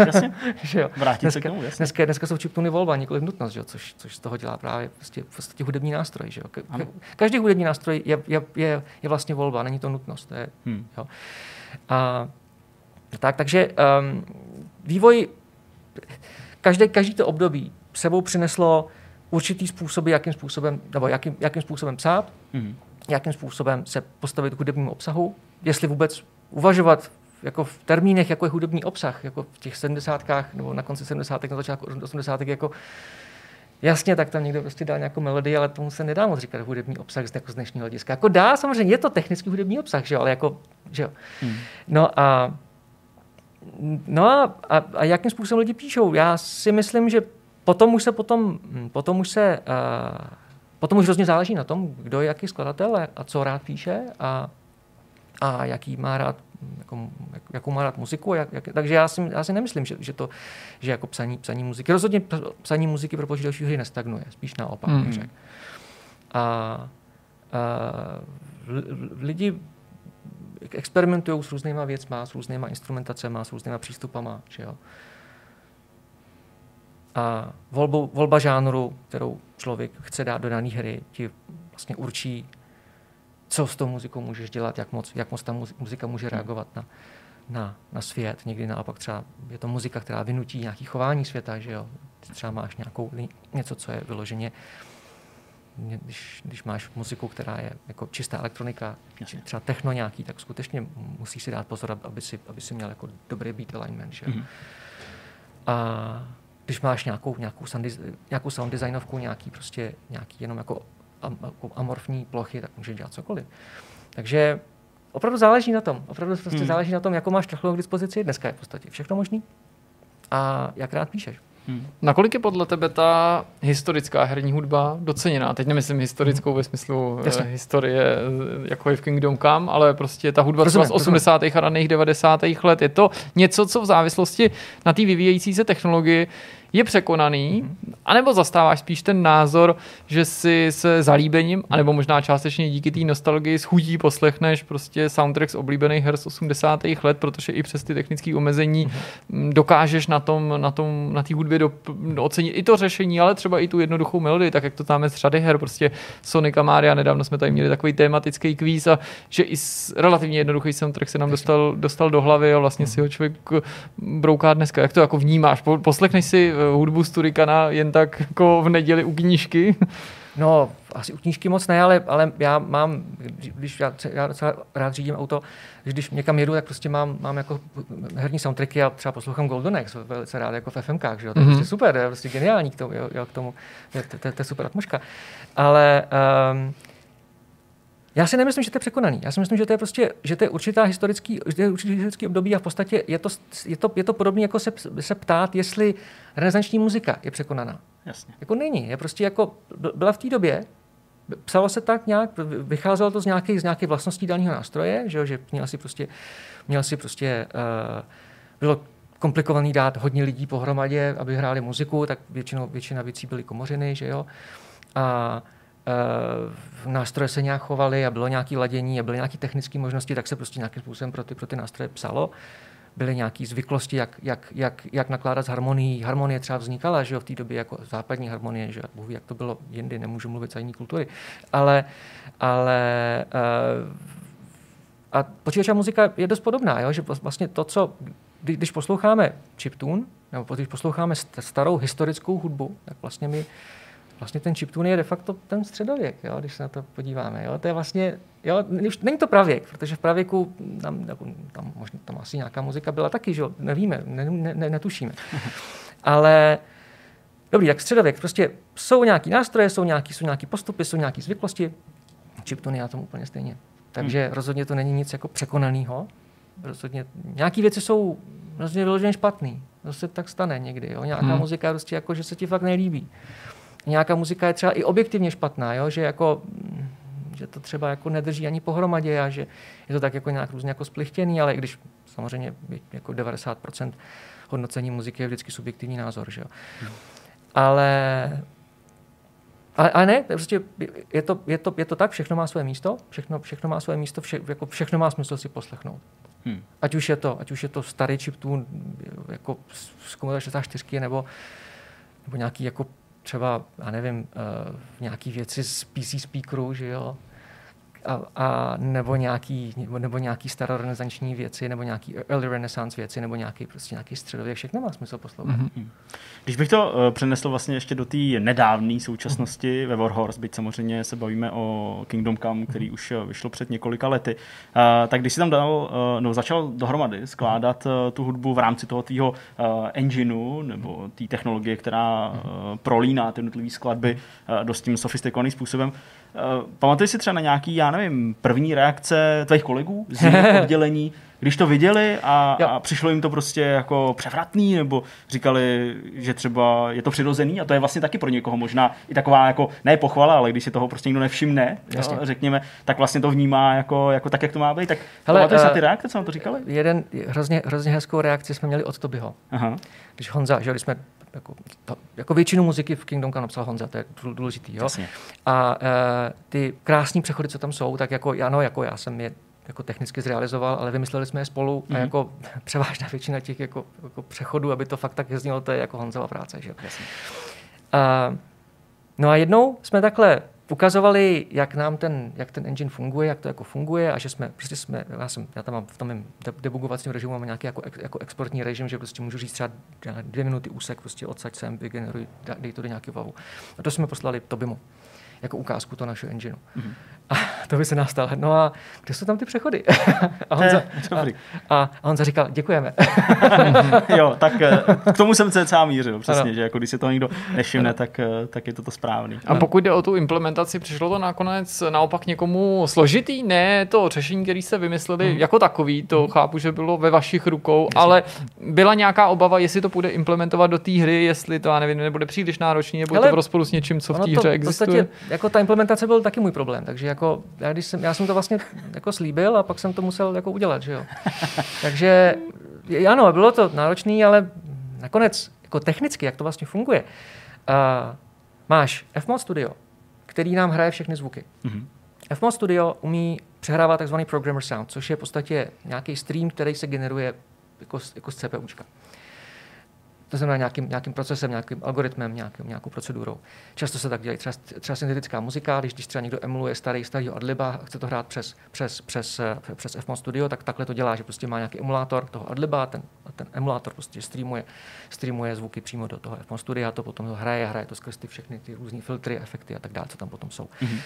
Jasně. že jo. dneska, k tomu, jasně. Dneska, dneska jsou chiptuny volba, nikoliv nutnost, že jo? Což, což z toho dělá právě prostě podstatě hudební nástroj. Že jo? Ka, ka, každý hudební nástroj je, je, je, je, vlastně volba, není to nutnost. To je, hmm. jo? A, tak, takže um, vývoj, každé, každý to období sebou přineslo určitý způsoby, jakým způsobem, nebo jakým, jakým způsobem psát, hmm. jakým způsobem se postavit k hudebnímu obsahu, jestli vůbec uvažovat jako v termínech, jako je hudební obsah, jako v těch sedmdesátkách nebo na konci sedmdesátek, na začátku osmdesátek, jako Jasně, tak tam někdo prostě dal nějakou melodii, ale tomu se nedá moc říkat hudební obsah z, jako z dnešního hlediska. Jako dá, samozřejmě, je to technický hudební obsah, že jo, ale jako, že jo. Hmm. No a No a, a, a jakým způsobem lidi píšou? Já si myslím, že potom už se potom, potom už se, uh, potom už hrozně záleží na tom, kdo je jaký skladatel a co rád píše a, a jaký má rád jako, jakou má rád muziku. Jak, jak, takže já si, já si nemyslím, že, že, to, že jako psaní, psaní muziky, rozhodně psaní muziky pro počítačové hry nestagnuje, spíš naopak. Řek. A, a lidi experimentují s různýma věcma, s různýma instrumentacemi, s různýma přístupama. Že jo? A volbu, volba žánru, kterou člověk chce dát do dané hry, ti vlastně určí co s tou muzikou můžeš dělat, jak moc, jak moc ta muzika může hmm. reagovat na, na, na svět. Někdy naopak třeba je to muzika, která vynutí nějaký chování světa, že jo. Ty třeba máš nějakou, něco, co je vyloženě, když, když máš muziku, která je jako čistá elektronika, Jasně. třeba techno nějaký, tak skutečně musíš si dát pozor, aby si, aby si měl jako dobrý beat alignment, že. Mm-hmm. A když máš nějakou, nějakou, sound, nějakou sound designovku, nějaký prostě nějaký jenom jako amorfní plochy, tak může dělat cokoliv. Takže opravdu záleží na tom. Opravdu prostě hmm. záleží na tom, jakou máš technologii k dispozici. Dneska je v podstatě všechno možný. A jak rád píšeš. Hmm. Nakolik je podle tebe ta historická herní hudba doceněná? Teď nemyslím historickou hmm. ve smyslu uh, historie, eh, jako je v Kingdom Come, ale prostě ta hudba rozumím, z 80. a raných 90. let. Je to něco, co v závislosti na té vyvíjející se technologii je překonaný, anebo zastáváš spíš ten názor, že si se zalíbením, anebo možná částečně díky té nostalgii s chudí poslechneš prostě soundtrack z oblíbených her z 80. let, protože i přes ty technické omezení mm-hmm. dokážeš na tom, na tom, na té hudbě do, ocenit i to řešení, ale třeba i tu jednoduchou melodii, tak jak to tam je z řady her, prostě Sonic a Maria, nedávno jsme tady měli takový tematický kvíz a že i relativně jednoduchý soundtrack se nám dostal, dostal do hlavy a vlastně si ho člověk brouká dneska. Jak to jako vnímáš? Poslechneš si hudbu z Turikana jen tak jako v neděli u knížky? No, asi u knížky moc ne, ale, ale já mám, když já, já docela rád řídím auto, když někam jedu, tak prostě mám, mám jako herní soundtracky a třeba poslouchám Golden X velice rád jako v FMkách, že jo? to je mm-hmm. prostě super, to je prostě geniální k tomu, jo, jo, k tomu to, to, to, to, je super atmosféra. Ale um, já si nemyslím, že to je překonaný. Já si myslím, že to je prostě, že to je určitá historický, že je určitý historický období a v podstatě je to, je to, je to podobné, jako se, se ptát, jestli renesanční muzika je překonaná. Jasně. Jako není. Je prostě jako, byla v té době, psalo se tak nějak, vycházelo to z nějakých, z nějakých vlastností daného nástroje, že, jo, že měl si prostě, měl si prostě uh, bylo komplikovaný dát hodně lidí pohromadě, aby hráli muziku, tak většinou, většina věcí byly komořiny, že jo. A uh, nástroje se nějak chovaly a bylo nějaké ladění a byly nějaké technické možnosti, tak se prostě nějakým způsobem pro ty, pro ty nástroje psalo. Byly nějaké zvyklosti, jak, jak, jak, jak nakládat s harmonií. Harmonie třeba vznikala že jo, v té době jako západní harmonie, že Bůh jak to bylo jindy, nemůžu mluvit za jiné kultury. Ale, ale uh, a počítačová muzika je dost podobná, jo? že vlastně to, co, když posloucháme chiptune, nebo když posloucháme starou historickou hudbu, tak vlastně my vlastně ten chiptune je de facto ten středověk, jo, když se na to podíváme. Jo. To je vlastně, jo, není to pravěk, protože v pravěku tam, jako, tam, možná, tam asi nějaká muzika byla taky, že jo, nevíme, ne, ne, ne, netušíme. Ale dobrý, tak středověk, prostě jsou nějaký nástroje, jsou nějaký, jsou nějaký postupy, jsou nějaké zvyklosti, chiptune je na tom úplně stejně. Takže hmm. rozhodně to není nic jako překonaného. Rozhodně nějaké věci jsou rozhodně vyloženě špatný. To se tak stane někdy. Jo? Nějaká hmm. muzika prostě jako, že se ti fakt nelíbí. Nějaká muzika je třeba i objektivně špatná, jo? že jako že to třeba jako nedrží ani pohromadě a že je to tak jako nějak různě jako splichtěný, ale i když samozřejmě jako 90% hodnocení muziky je vždycky subjektivní názor. Že jo? Hmm. Ale ale, ale ne, prostě je to, je, to, je to tak, všechno má své místo, všechno, všechno má své místo, vše, jako všechno má smysl si poslechnout. Hmm. Ať už je to, ať už je to starý chiptune jako z Commodore 64 nebo, nebo nějaký jako třeba, já nevím, uh, nějaký věci z PC speakeru, že jo, a, a nebo, nějaký, nebo nějaký starorenesanční věci, nebo nějaký early renaissance věci, nebo nějaký, prostě nějaký středověk, všechno má smysl poslouchat. Mm-hmm. Když bych to uh, přenesl vlastně ještě do té nedávné současnosti mm-hmm. ve Warhorse, byť samozřejmě se bavíme o Kingdom Come, který mm-hmm. už vyšlo před několika lety, uh, tak když si tam dal, uh, no, začal dohromady skládat uh, tu hudbu v rámci toho tvýho uh, engineu, nebo té technologie, která uh, prolíná ty jednotlivé skladby uh, dost tím sofistikovaným způsobem, Uh, pamatuješ si třeba na nějaký, já nevím, první reakce tvých kolegů z jiného oddělení, když to viděli a, a přišlo jim to prostě jako převratný, nebo říkali, že třeba je to přirozený a to je vlastně taky pro někoho možná i taková jako, ne pochvala, ale když si toho prostě někdo nevšimne, jo, řekněme, tak vlastně to vnímá jako, jako tak, jak to má být. Tak Hele, uh, ty reakce, co na to říkali? Jeden hrozně, hrozně hezkou reakci jsme měli od Tobyho. Aha. Když Honza, že když jsme jako, to, jako většinu muziky v Kingdom Come napsal Honza, to je důležitý. Jo? Jasně. A uh, ty krásné přechody, co tam jsou, tak jako, ano, jako já jsem je jako technicky zrealizoval, ale vymysleli jsme je spolu mm-hmm. a mhm. jako převážná většina těch jako, jako přechodů, aby to fakt tak znělo, to je jako Honzova práce. Že? Jasně. Uh, no a jednou jsme takhle ukazovali, jak nám ten, jak ten engine funguje, jak to jako funguje a že jsme, prostě jsme, já, jsem, já tam mám v tom mém debugovacím režimu mám nějaký jako, jako exportní režim, že prostě můžu říct třeba dvě minuty úsek, prostě odsaď sem, vygeneruj, dej to do nějakého vavu. A to jsme poslali Tobimu jako ukázku toho našeho engineu. Mm-hmm. A to by se nás stalo. No a kde jsou tam ty přechody? a, Honza, a, a, a Honza říkal, děkujeme. jo, tak eh, k tomu jsem cca mířil, přesně, ano. že jako když se to někdo nevšimne, tak, eh, tak je to to správný. A pokud jde o tu implementaci, přišlo to nakonec naopak někomu složitý? Ne, to řešení, které jste vymysleli mm. jako takový, to mm. chápu, že bylo ve vašich rukou, Jasně. ale byla nějaká obava, jestli to bude implementovat do té hry, jestli to, já nevím, nebude příliš náročný, nebo je to v rozporu s něčím, co v té hře existuje? Jako ta implementace byl taky můj problém, takže jako já, když jsem, já jsem to vlastně jako slíbil a pak jsem to musel jako udělat, že jo. takže ano, bylo to náročné, ale nakonec jako technicky, jak to vlastně funguje. Uh, máš FMOD Studio, který nám hraje všechny zvuky. Mm-hmm. FMOD Studio umí přehrávat takzvaný programmer sound, což je v podstatě nějaký stream, který se generuje jako, jako z CPUčka. To znamená nějakým, nějakým procesem, nějakým algoritmem, nějakým, nějakou procedurou. Často se tak dělají třeba, třeba syntetická muzika, když, když třeba někdo emuluje starý, starý adliba a chce to hrát přes, přes, přes, přes FMOD Studio, tak takhle to dělá, že prostě má nějaký emulátor toho adliba, ten, ten emulátor prostě streamuje, streamuje zvuky přímo do toho FMOD Studia a to potom to hraje, hraje to skrz ty všechny ty různé filtry, efekty a tak dále, co tam potom jsou. Mm-hmm.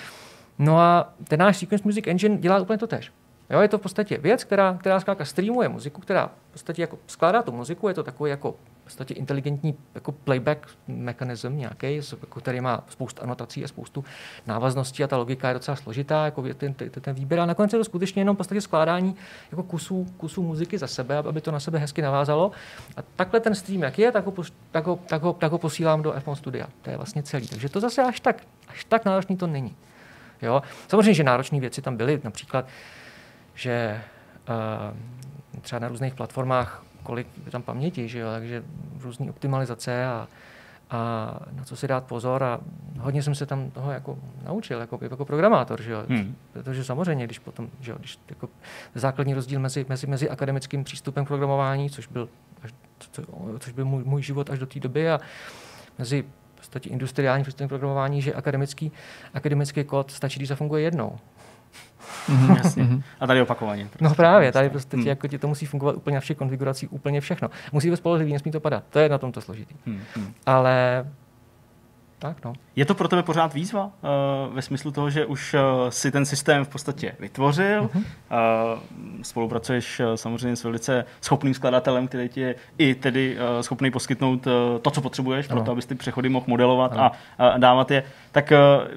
No a ten náš Sequence Music Engine dělá úplně to tež. Jo, je to v podstatě věc, která, která zkrátka streamuje muziku, která v podstatě jako skládá tu muziku, je to takový jako podstatě inteligentní jako playback mechanism nějaký, jako, který má spoustu anotací a spoustu návazností a ta logika je docela složitá, jako ten, ten, ten výběr. A nakonec je to skutečně jenom v podstatě skládání jako kusů, kusů muziky za sebe, aby to na sebe hezky navázalo. A takhle ten stream, jak je, tak ho, tak ho, tak ho, tak ho posílám do FMO Studia. To je vlastně celý. Takže to zase až tak, až tak náročný to není. Jo? Samozřejmě, že náročné věci tam byly, například, že uh, třeba na různých platformách kolik je tam paměti, že jo? takže různé optimalizace a, a na co si dát pozor a hodně jsem se tam toho jako naučil jako, jako programátor, že jo? Hmm. protože samozřejmě, když potom, že jo, když jako základní rozdíl mezi, mezi, mezi akademickým přístupem k programování, což byl, až, co, což byl můj, můj život až do té doby a mezi v podstatě industriální přístupem k programování, že akademický, akademický kód stačí, když zafunguje jednou. Mm-hmm, jasně. Mm-hmm. A tady opakovaně. No právě, tady prostě mm. jako ti to musí fungovat úplně na všech konfiguracích, úplně všechno. Musí být spolehlivý, nesmí to padat. To je na tom to složitý. Mm-hmm. Ale tak no. Je to pro tebe pořád výzva uh, ve smyslu toho, že už uh, si ten systém v podstatě vytvořil, uh-huh. uh, spolupracuješ uh, samozřejmě s velice schopným skladatelem, který ti je i tedy uh, schopný poskytnout uh, to, co potřebuješ, pro to, abys ty přechody mohl modelovat a, a dávat je, tak uh,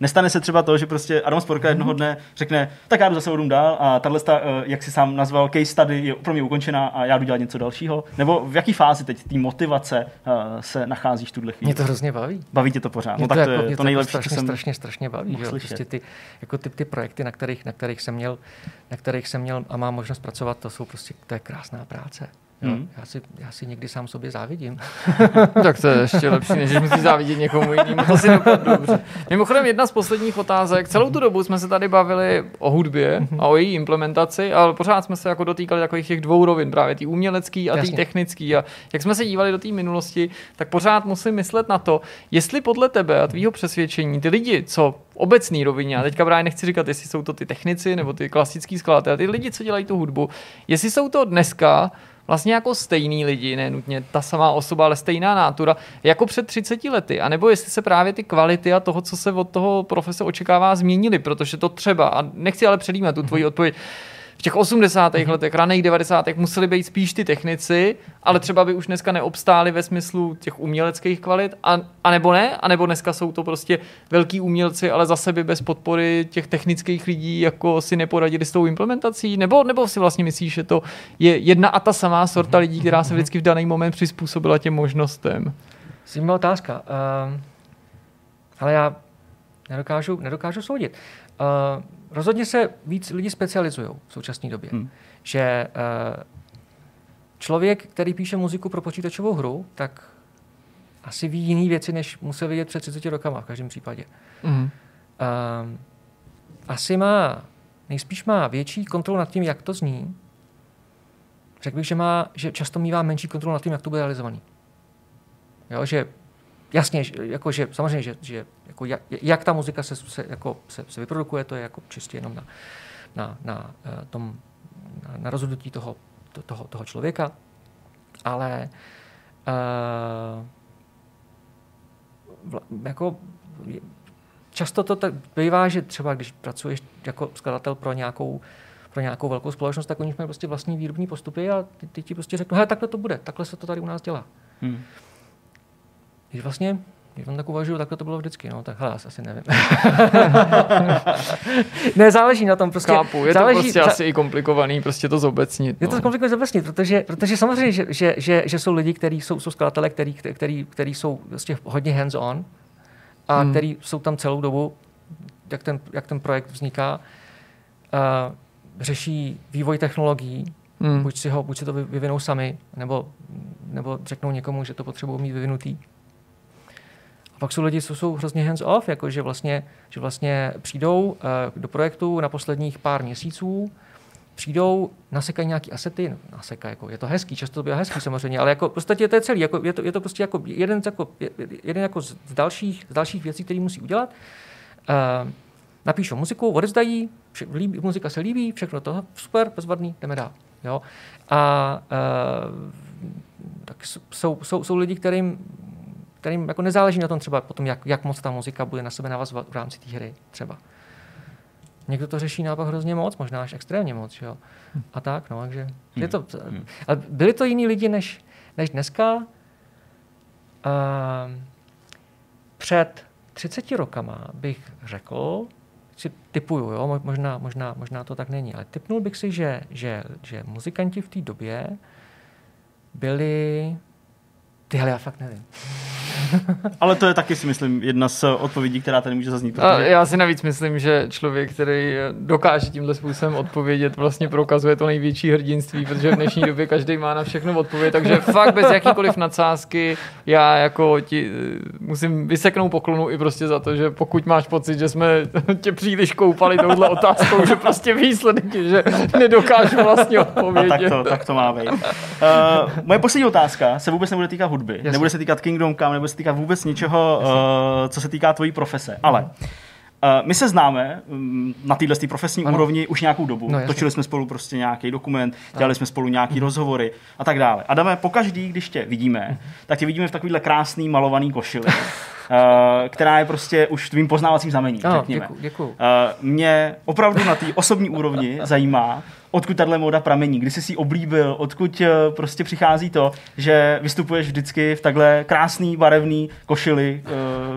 nestane se třeba to, že prostě Adam Sporka uh-huh. jednoho dne řekne, tak já jdu zase odům dál a tahle, uh, jak si sám nazval, case study je pro mě ukončená a já jdu dělat něco dalšího? Nebo v jaký fázi teď té motivace uh, se nacházíš v tuhle chvíli? Mě to hrozně baví. Baví tě to pořád. No, to, tak to, jako, je to, to nejlepší, strašně, jsem strašně, strašně baví. Že? Prostě ty, jako ty, ty, projekty, na kterých, na, kterých jsem měl, na kterých jsem měl a mám možnost pracovat, to jsou prostě, to je krásná práce. Hmm. Já, si, já si někdy sám sobě závidím. tak to je ještě lepší, než musí závidět někomu jinému. To si dobře. Mimochodem, jedna z posledních otázek. Celou tu dobu jsme se tady bavili o hudbě mhm. a o její implementaci, ale pořád jsme se jako dotýkali takových těch dvou rovin, právě ty umělecký a ty technický. A jak jsme se dívali do té minulosti, tak pořád musím myslet na to, jestli podle tebe a tvýho přesvědčení ty lidi, co obecný rovině, a teďka právě nechci říkat, jestli jsou to ty technici nebo ty klasický skladatelé, ty lidi, co dělají tu hudbu, jestli jsou to dneska vlastně jako stejný lidi, ne nutně ta samá osoba, ale stejná nátura, jako před 30 lety. A nebo jestli se právě ty kvality a toho, co se od toho profese očekává, změnily, protože to třeba, a nechci ale předjímat tu tvoji odpověď, těch 80. Mm-hmm. letech, raných 90. museli být spíš ty technici, ale třeba by už dneska neobstáli ve smyslu těch uměleckých kvalit, a, a nebo ne, a nebo dneska jsou to prostě velký umělci, ale zase by bez podpory těch technických lidí jako si neporadili s tou implementací, nebo, nebo si vlastně myslíš, že to je jedna a ta samá sorta lidí, která se vždycky v daný moment přizpůsobila těm možnostem? Zajímavá otázka. Uh, ale já nedokážu, nedokážu soudit. Uh, rozhodně se víc lidi specializují v současné době. Hmm. Že uh, člověk, který píše muziku pro počítačovou hru, tak asi ví jiné věci, než musel vidět před 30 rokama v každém případě. Hmm. Uh, asi má, nejspíš má větší kontrolu nad tím, jak to zní. Řekl bych, že, má, že často mývá menší kontrolu nad tím, jak to bude realizovaný. Jo, že jasně, jako, že, samozřejmě, že, že jako jak, jak ta muzika se, se, jako, se, se vyprodukuje, to je jako čistě jenom na, na, na, eh, tom, na, na rozhodnutí toho, to, toho, toho člověka, ale uh, vla, jako často to tak bývá, že třeba když pracuješ jako skladatel pro nějakou pro nějakou velkou společnost, tak oni mají prostě vlastní výrobní postupy a ty, ty ti prostě řeknou, takhle to bude, takhle se to tady u nás dělá. Hmm. Když vlastně, když on tak uvažuju, tak to bylo vždycky, no, tak hele, asi nevím. ne, záleží na tom prostě. Chápu, je záleží, to prostě za... asi i komplikovaný, prostě to zobecnit. Je to no. komplikovaný zobecnit, protože, protože samozřejmě, že, že, že, že jsou lidi, kteří jsou, jsou skladatelé, který, který, který jsou vlastně hodně hands-on a hmm. který jsou tam celou dobu, jak ten, jak ten projekt vzniká, uh, řeší vývoj technologií, hmm. buď, si ho, buď si to vyvinou sami, nebo, nebo řeknou někomu, že to potřebují mít vyvinutý. Pak jsou lidi, co jsou hrozně hands-off, jako že vlastně, že vlastně přijdou uh, do projektu na posledních pár měsíců, přijdou, nasekají nějaký asety, nasekají, jako, je to hezký, často to bylo hezký samozřejmě, ale jako, v podstatě to je celý, jako, je, to, je to prostě jako jeden, jako, jeden jako z dalších, z dalších věcí, které musí udělat. Uh, napíšou muziku, odezdají, vše, líbí, muzika se líbí, všechno to super, bezvadný, jdeme dál. Jo? A uh, tak jsou, jsou, jsou lidi, kterým kterým jako nezáleží na tom třeba potom, jak, jak moc ta muzika bude na sebe navazovat v rámci té hry třeba. Někdo to řeší naopak hrozně moc, možná až extrémně moc, jo. A tak, no, takže hmm. je to, hmm. ale byli to jiní lidi než, než dneska. Uh, před 30 rokama bych řekl, si typuju, jo, možná, možná, možná to tak není, ale typnul bych si, že, že, že muzikanti v té době byli Tyhle, já fakt nevím. Ale to je taky si myslím jedna z odpovědí, která tady může zaznít. Protože... Já si navíc myslím, že člověk, který dokáže tímhle způsobem odpovědět, vlastně prokazuje to největší hrdinství, protože v dnešní době každý má na všechno odpověď, takže fakt bez jakýkoliv nadsázky já jako ti musím vyseknout poklonu i prostě za to, že pokud máš pocit, že jsme tě příliš koupali touhle otázkou, že prostě výsledek je, že nedokážu vlastně odpovědět. A tak to, tak to má být. Uh, moje poslední otázka se vůbec nebude týkat hudby. Jasně. Nebude se týkat Kingdom Come, nebude se týkat vůbec ničeho, uh, co se týká tvojí profese. Ale uh, my se známe um, na této profesní ano. úrovni už nějakou dobu. No, Točili jsme spolu prostě nějaký dokument, dělali ano. jsme spolu nějaký uh rozhovory a tak dále. Adame, pokaždý, když tě vidíme, uh tak tě vidíme v takovýhle krásný malovaný košili. která je prostě už tvým poznávacím znamením, Ano, řekněme. děkuju, děkuju. Uh, mě opravdu na té osobní úrovni zajímá, odkud tahle móda pramení, kdy jsi si oblíbil, odkud uh, prostě přichází to, že vystupuješ vždycky v takhle krásný, barevný košili,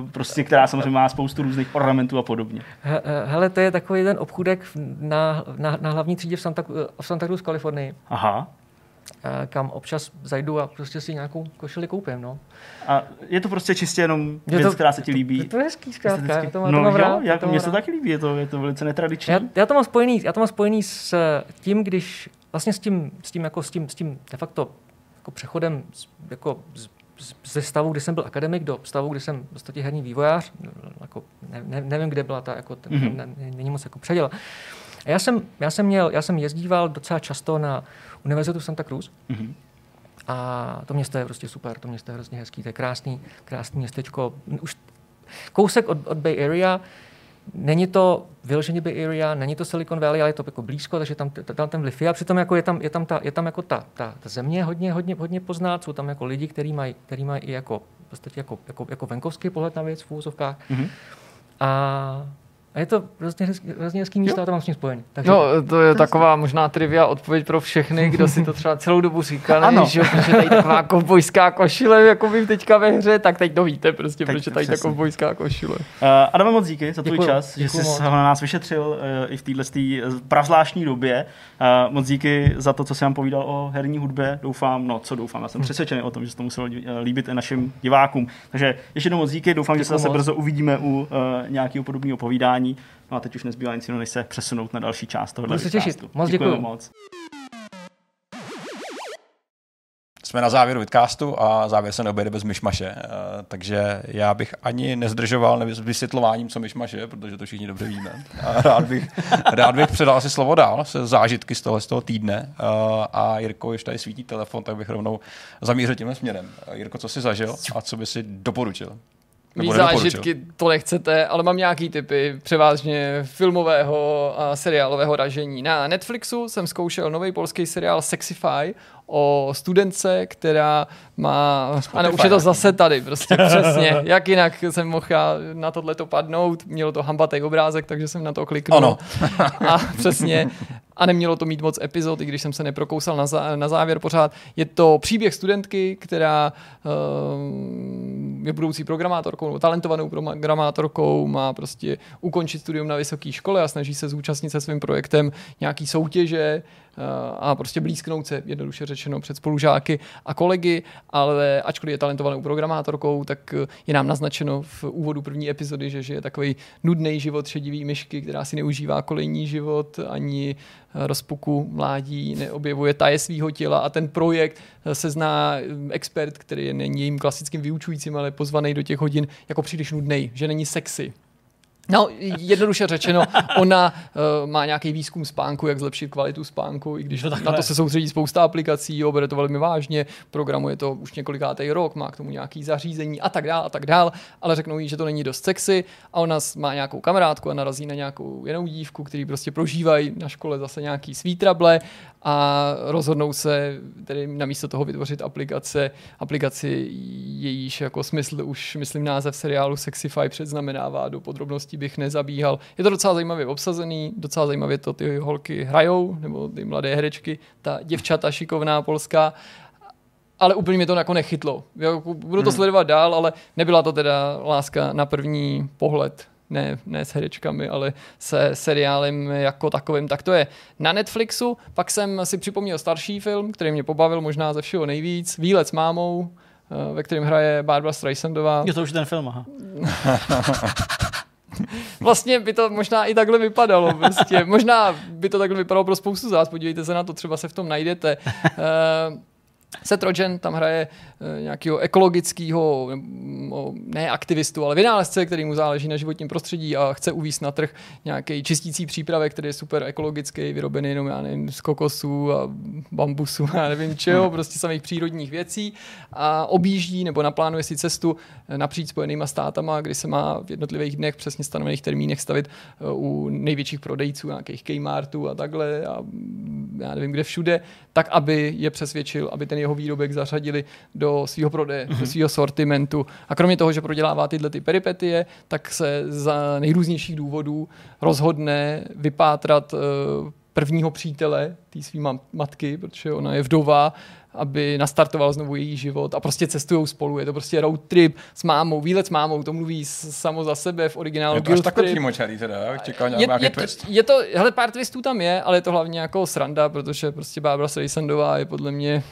uh, prostě, která samozřejmě má spoustu různých ornamentů a podobně. He- he- Hele, to je takový ten obchůdek na, na, na hlavní třídě v Santa, v Santa Cruz, Kalifornii, Aha. Eh, kam občas zajdu a prostě si nějakou košili koupím. No. A je to prostě čistě jenom Je věc, to- která se ti líbí. Je to hezký zkrátka, já to, no to mám jo, rád. já jak, to mně se taky líbí, je to, je to velice netradiční. Já, já, to mám spojený, já to mám spojený s eh, tím, když vlastně s tím, s tím, jako, s tím, s tím de facto jako přechodem z, jako z, ze stavu, kdy jsem byl akademik, do stavu, kdy jsem v podstatě herní vývojář, jako, ne, ne, nevím, kde byla ta, jako, ten, Mhm. mm-hmm. ne, ne, není moc jako předěl. A já jsem, já jsem měl, já jsem jezdíval docela často na univerzitu Santa Cruz, Mhm. a to město je prostě super, to město je hrozně hezký, to je krásný, krásný městečko. Už kousek od, od Bay Area, není to vyloženě Bay Area, není to Silicon Valley, ale je to jako blízko, takže tam, tam ten vliv je. A přitom jako je tam, je tam, ta, je tam jako ta, ta, ta země hodně, hodně, hodně poznat, jsou tam jako lidi, kteří mají, který mají i jako, v podstatě jako, jako, jako venkovský pohled na věc v úvozovkách. Mhm. A, a je to hrozně, hezký- hrozně hezký místo, a to mám s tím spojený. Takže, No, to je taková možná trivia odpověď pro všechny, kdo si to třeba celou dobu říkali, Ano. že jo, protože tady taková kovbojská košile, jako vy teďka ve hře, tak teď to víte prostě, Teď proč je tady ta přesně. kovbojská košile. Uh, Adame, moc díky za tvůj Děkuju, čas, že děkuju jsi na nás vyšetřil uh, i v této pravzvláštní době. Uh, moc díky za to, co jsi nám povídal o herní hudbě. Doufám, no co doufám, já jsem přesvědčený o tom, že se to muselo líbit i našim divákům. Takže ještě jednou moc díky, doufám, že se Děkuju zase moc. brzo uvidíme u uh, nějakého podobného povídání. No a teď už nezbývá nic jiného, než se přesunout na další část tohohle Budu se těšit. Moc děkuju. moc. Jsme na závěru vidcastu a závěr se neobejde bez myšmaše, eh, takže já bych ani nezdržoval s vysvětlováním, co myšmaš je, protože to všichni dobře víme. A rád bych, rád bych předal si slovo dál se zážitky z toho, z toho týdne eh, a Jirko, když tady svítí telefon, tak bych rovnou zamířil tímhle směrem. Eh, Jirko, co jsi zažil a co by si doporučil? Nedoporučil? zážitky to nechcete, ale mám nějaký typy převážně filmového a seriálového ražení. Na Netflixu jsem zkoušel nový polský seriál Sexify o studence, která má... Ano, už je to zase tady, prostě přesně. Jak jinak jsem mohl na tohle to padnout, mělo to hambatý obrázek, takže jsem na to kliknul. Ano. A přesně. A nemělo to mít moc epizod, i když jsem se neprokousal na, zá, na závěr pořád. Je to příběh studentky, která uh, je budoucí programátorkou, talentovanou programátorkou, má prostě ukončit studium na vysoké škole a snaží se zúčastnit se svým projektem nějaký soutěže uh, a prostě blízknout se, jednoduše řečeno, před spolužáky a kolegy, ale ačkoliv je talentovanou programátorkou, tak eh, je nám naznačeno v úvodu první epizody, že, že je takový nudný život šedivý myšky, která si neužívá kolejní život ani rozpuku mládí, neobjevuje taje svého těla a ten projekt eh, se zná eh, expert, který není jejím klasickým vyučujícím, ale pozvaný do těch hodin jako příliš nudný, že není sexy. No, jednoduše řečeno, ona uh, má nějaký výzkum spánku, jak zlepšit kvalitu spánku, i když To na to se soustředí spousta aplikací, jo, bere to velmi vážně, programuje to už několikátý rok, má k tomu nějaký zařízení a tak dál a tak dál, ale řeknou jí, že to není dost sexy a ona má nějakou kamarádku a narazí na nějakou jinou dívku, který prostě prožívají na škole zase nějaký svý trable a rozhodnou se tedy namísto toho vytvořit aplikace, aplikaci jejíž jako smysl už, myslím, název seriálu Sexify předznamenává, do podrobností bych nezabíhal. Je to docela zajímavě obsazený, docela zajímavě to ty holky hrajou, nebo ty mladé herečky, ta děvčata šikovná polská, ale úplně mě to jako nechytlo. Jo, budu to sledovat dál, ale nebyla to teda láska na první pohled. Ne, ne s herečkami, ale se seriálem jako takovým. Tak to je na Netflixu. Pak jsem si připomněl starší film, který mě pobavil možná ze všeho nejvíc. Výlet s mámou, eh, ve kterém hraje Barbara Streisandová. Je to už ten film, aha. Vlastně by to možná i takhle vypadalo. Prostě. Možná by to takhle vypadalo pro spoustu z vás. Podívejte se na to, třeba se v tom najdete. Uh, Seth Rogen tam hraje uh, nějakého ekologického, nebo ne aktivistu, ale vynálezce, který mu záleží na životním prostředí a chce uvíst na trh nějaký čistící přípravek, který je super ekologický, vyrobený jenom já nevím, z kokosů a bambusu a nevím čeho, prostě samých přírodních věcí a objíždí nebo naplánuje si cestu eh, napříč spojenýma státama, kdy se má v jednotlivých dnech přesně stanovených termínech stavit eh, u největších prodejců, nějakých Kmartů a takhle a mm, já nevím kde všude, tak aby je přesvědčil, aby ten ten jeho výrobek zařadili do svého prodeje, Mhm. do svého sortimentu. A kromě toho, že prodělává tyhle ty peripetie, tak se za nejrůznějších důvodů rozhodne vypátrat eh, prvního přítele té své matky, protože ona je vdova, aby nastartoval znovu její život a prostě cestují spolu. Je to prostě road trip s mámou, výlet s mámou, to mluví samo za sebe v originálu. Je to až takhle přímočarý teda, jo? čekal Je, nějaký je, twist. je to, hele, pár twistů tam je, ale je to hlavně jako sranda, protože prostě Barbara Streisandová je podle mě,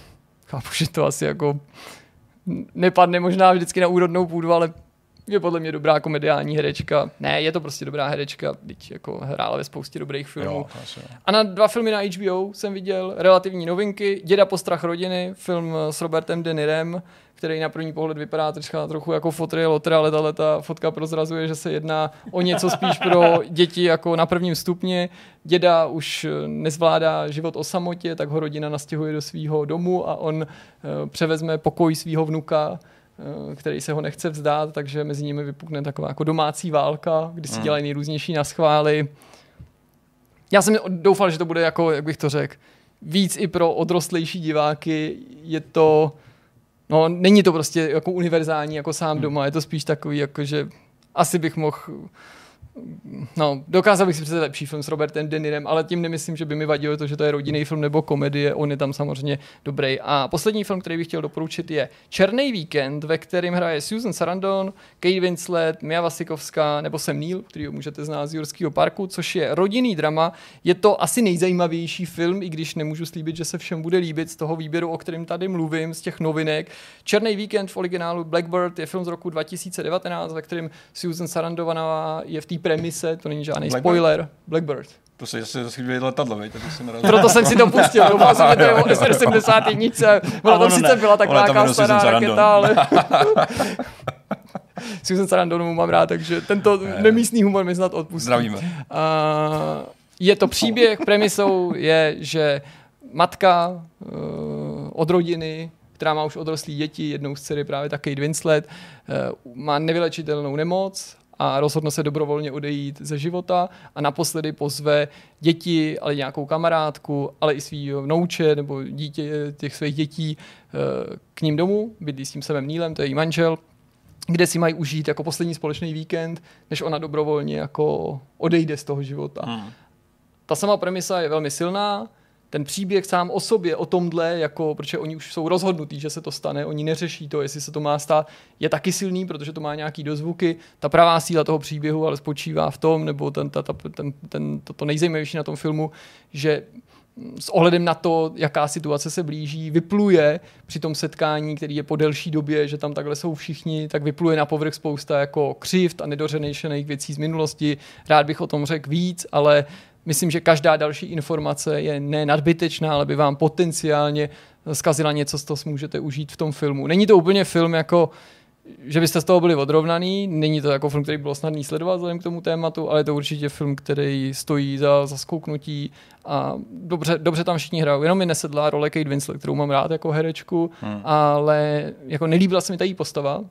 chápu, že to asi jako nepadne možná vždycky na úrodnou půdu, ale je podle mě dobrá komediální herečka. Ne, je to prostě dobrá herečka, teď jako hrála ve spoustě dobrých filmů. Jo, asi jo. A na dva filmy na HBO jsem viděl relativní novinky. Děda postrach rodiny, film s Robertem De Nirem, který na první pohled vypadá třeba trochu jako fotry Lotra, ale tahle ta fotka prozrazuje, že se jedná o něco spíš pro děti jako na prvním stupni. Děda už eh, nezvládá život o samotě, tak ho rodina nastěhuje do svého domu a on eh, převezme pokoj svého vnuka, eh, který se ho nechce vzdát, takže mezi nimi vypukne taková jako domácí válka, kdy si Hmm. dělají nejrůznější naschvály. Já jsem doufal, že to bude jako, jak bych to řekl, víc i pro odrostlejší diváky. Je to, no není to prostě jako univerzální jako sám doma, je to spíš takový, jako že asi bych mohl No, dokázal bych si představit lepší film s Robertem De Nirem, ale tím nemyslím, že by mi vadilo to, že to je rodinný film nebo komedie, on je tam samozřejmě dobrý. A poslední film, který bych chtěl doporučit, je Černý víkend, ve kterém hraje Susan Sarandon, Kate Winslet, Mia Vasikovská nebo Sam Neill, který můžete znát z Jurského parku, což je rodinný drama. Je to asi nejzajímavější film, i když nemůžu slíbit, že se všem bude líbit z toho výběru, o kterém tady mluvím, z těch novinek. Černý víkend v originálu Blackbird je film z roku 2019, ve kterém Susan Sarandovaná je v té premise, to není žádný Blackbird? spoiler. Blackbird. To se zase zase letadlo, veď, tady jsem narazil. Proto jsem si dopustil, doufal jsem, že to je o SR-71. Ona tam sice ne. byla taková jenom stará raketa, ale... Susan Sarandonovou mám rád, takže tento nemístný humor mi snad odpustí. Zdravíme. A je to příběh, premisou je, že matka uh, od rodiny, která má už odrostlý děti, jednou z dcery právě Kate Winslet, uh, má nevylečitelnou nemoc a rozhodne se dobrovolně odejít ze života a naposledy pozve děti, ale nějakou kamarádku, ale i svý vnouče nebo dítě těch svých dětí uh, k ním domů, bydlí s tím samým Nílem, to je její manžel, kde si mají užít jako poslední společný víkend, než ona dobrovolně jako odejde z toho života. Hmm. Ta sama premisa je velmi silná, ten příběh sám o sobě, o tomhle, jako, protože oni už jsou rozhodnutí, že se to stane, oni neřeší to, jestli se to má stát, je taky silný, protože to má nějaký dozvuky. Ta pravá síla toho příběhu ale spočívá v tom, nebo ten, ta, ta, ten, ten, to, to nejzajímavější na tom filmu, že s ohledem na to, jaká situace se blíží, vypluje při tom setkání, který je po delší době, že tam takhle jsou všichni, tak vypluje na povrch spousta jako křivt a nedořenejšených věcí z minulosti. Rád bych o tom řekl víc, ale myslím, že každá další informace je ne nadbytečná, ale by vám potenciálně zkazila něco, z toho si můžete užít v tom filmu. Není to úplně film jako že byste z toho byli odrovnaný. Není to jako film, který bylo snadný sledovat vzhledem k tomu tématu, ale je to určitě film, který stojí za, za zkouknutí a dobře, dobře tam všichni hrajou. Jenom mi nesedla role Kate Winslet, kterou mám rád jako herečku, hmm. ale jako nelíbila se mi ta její postava,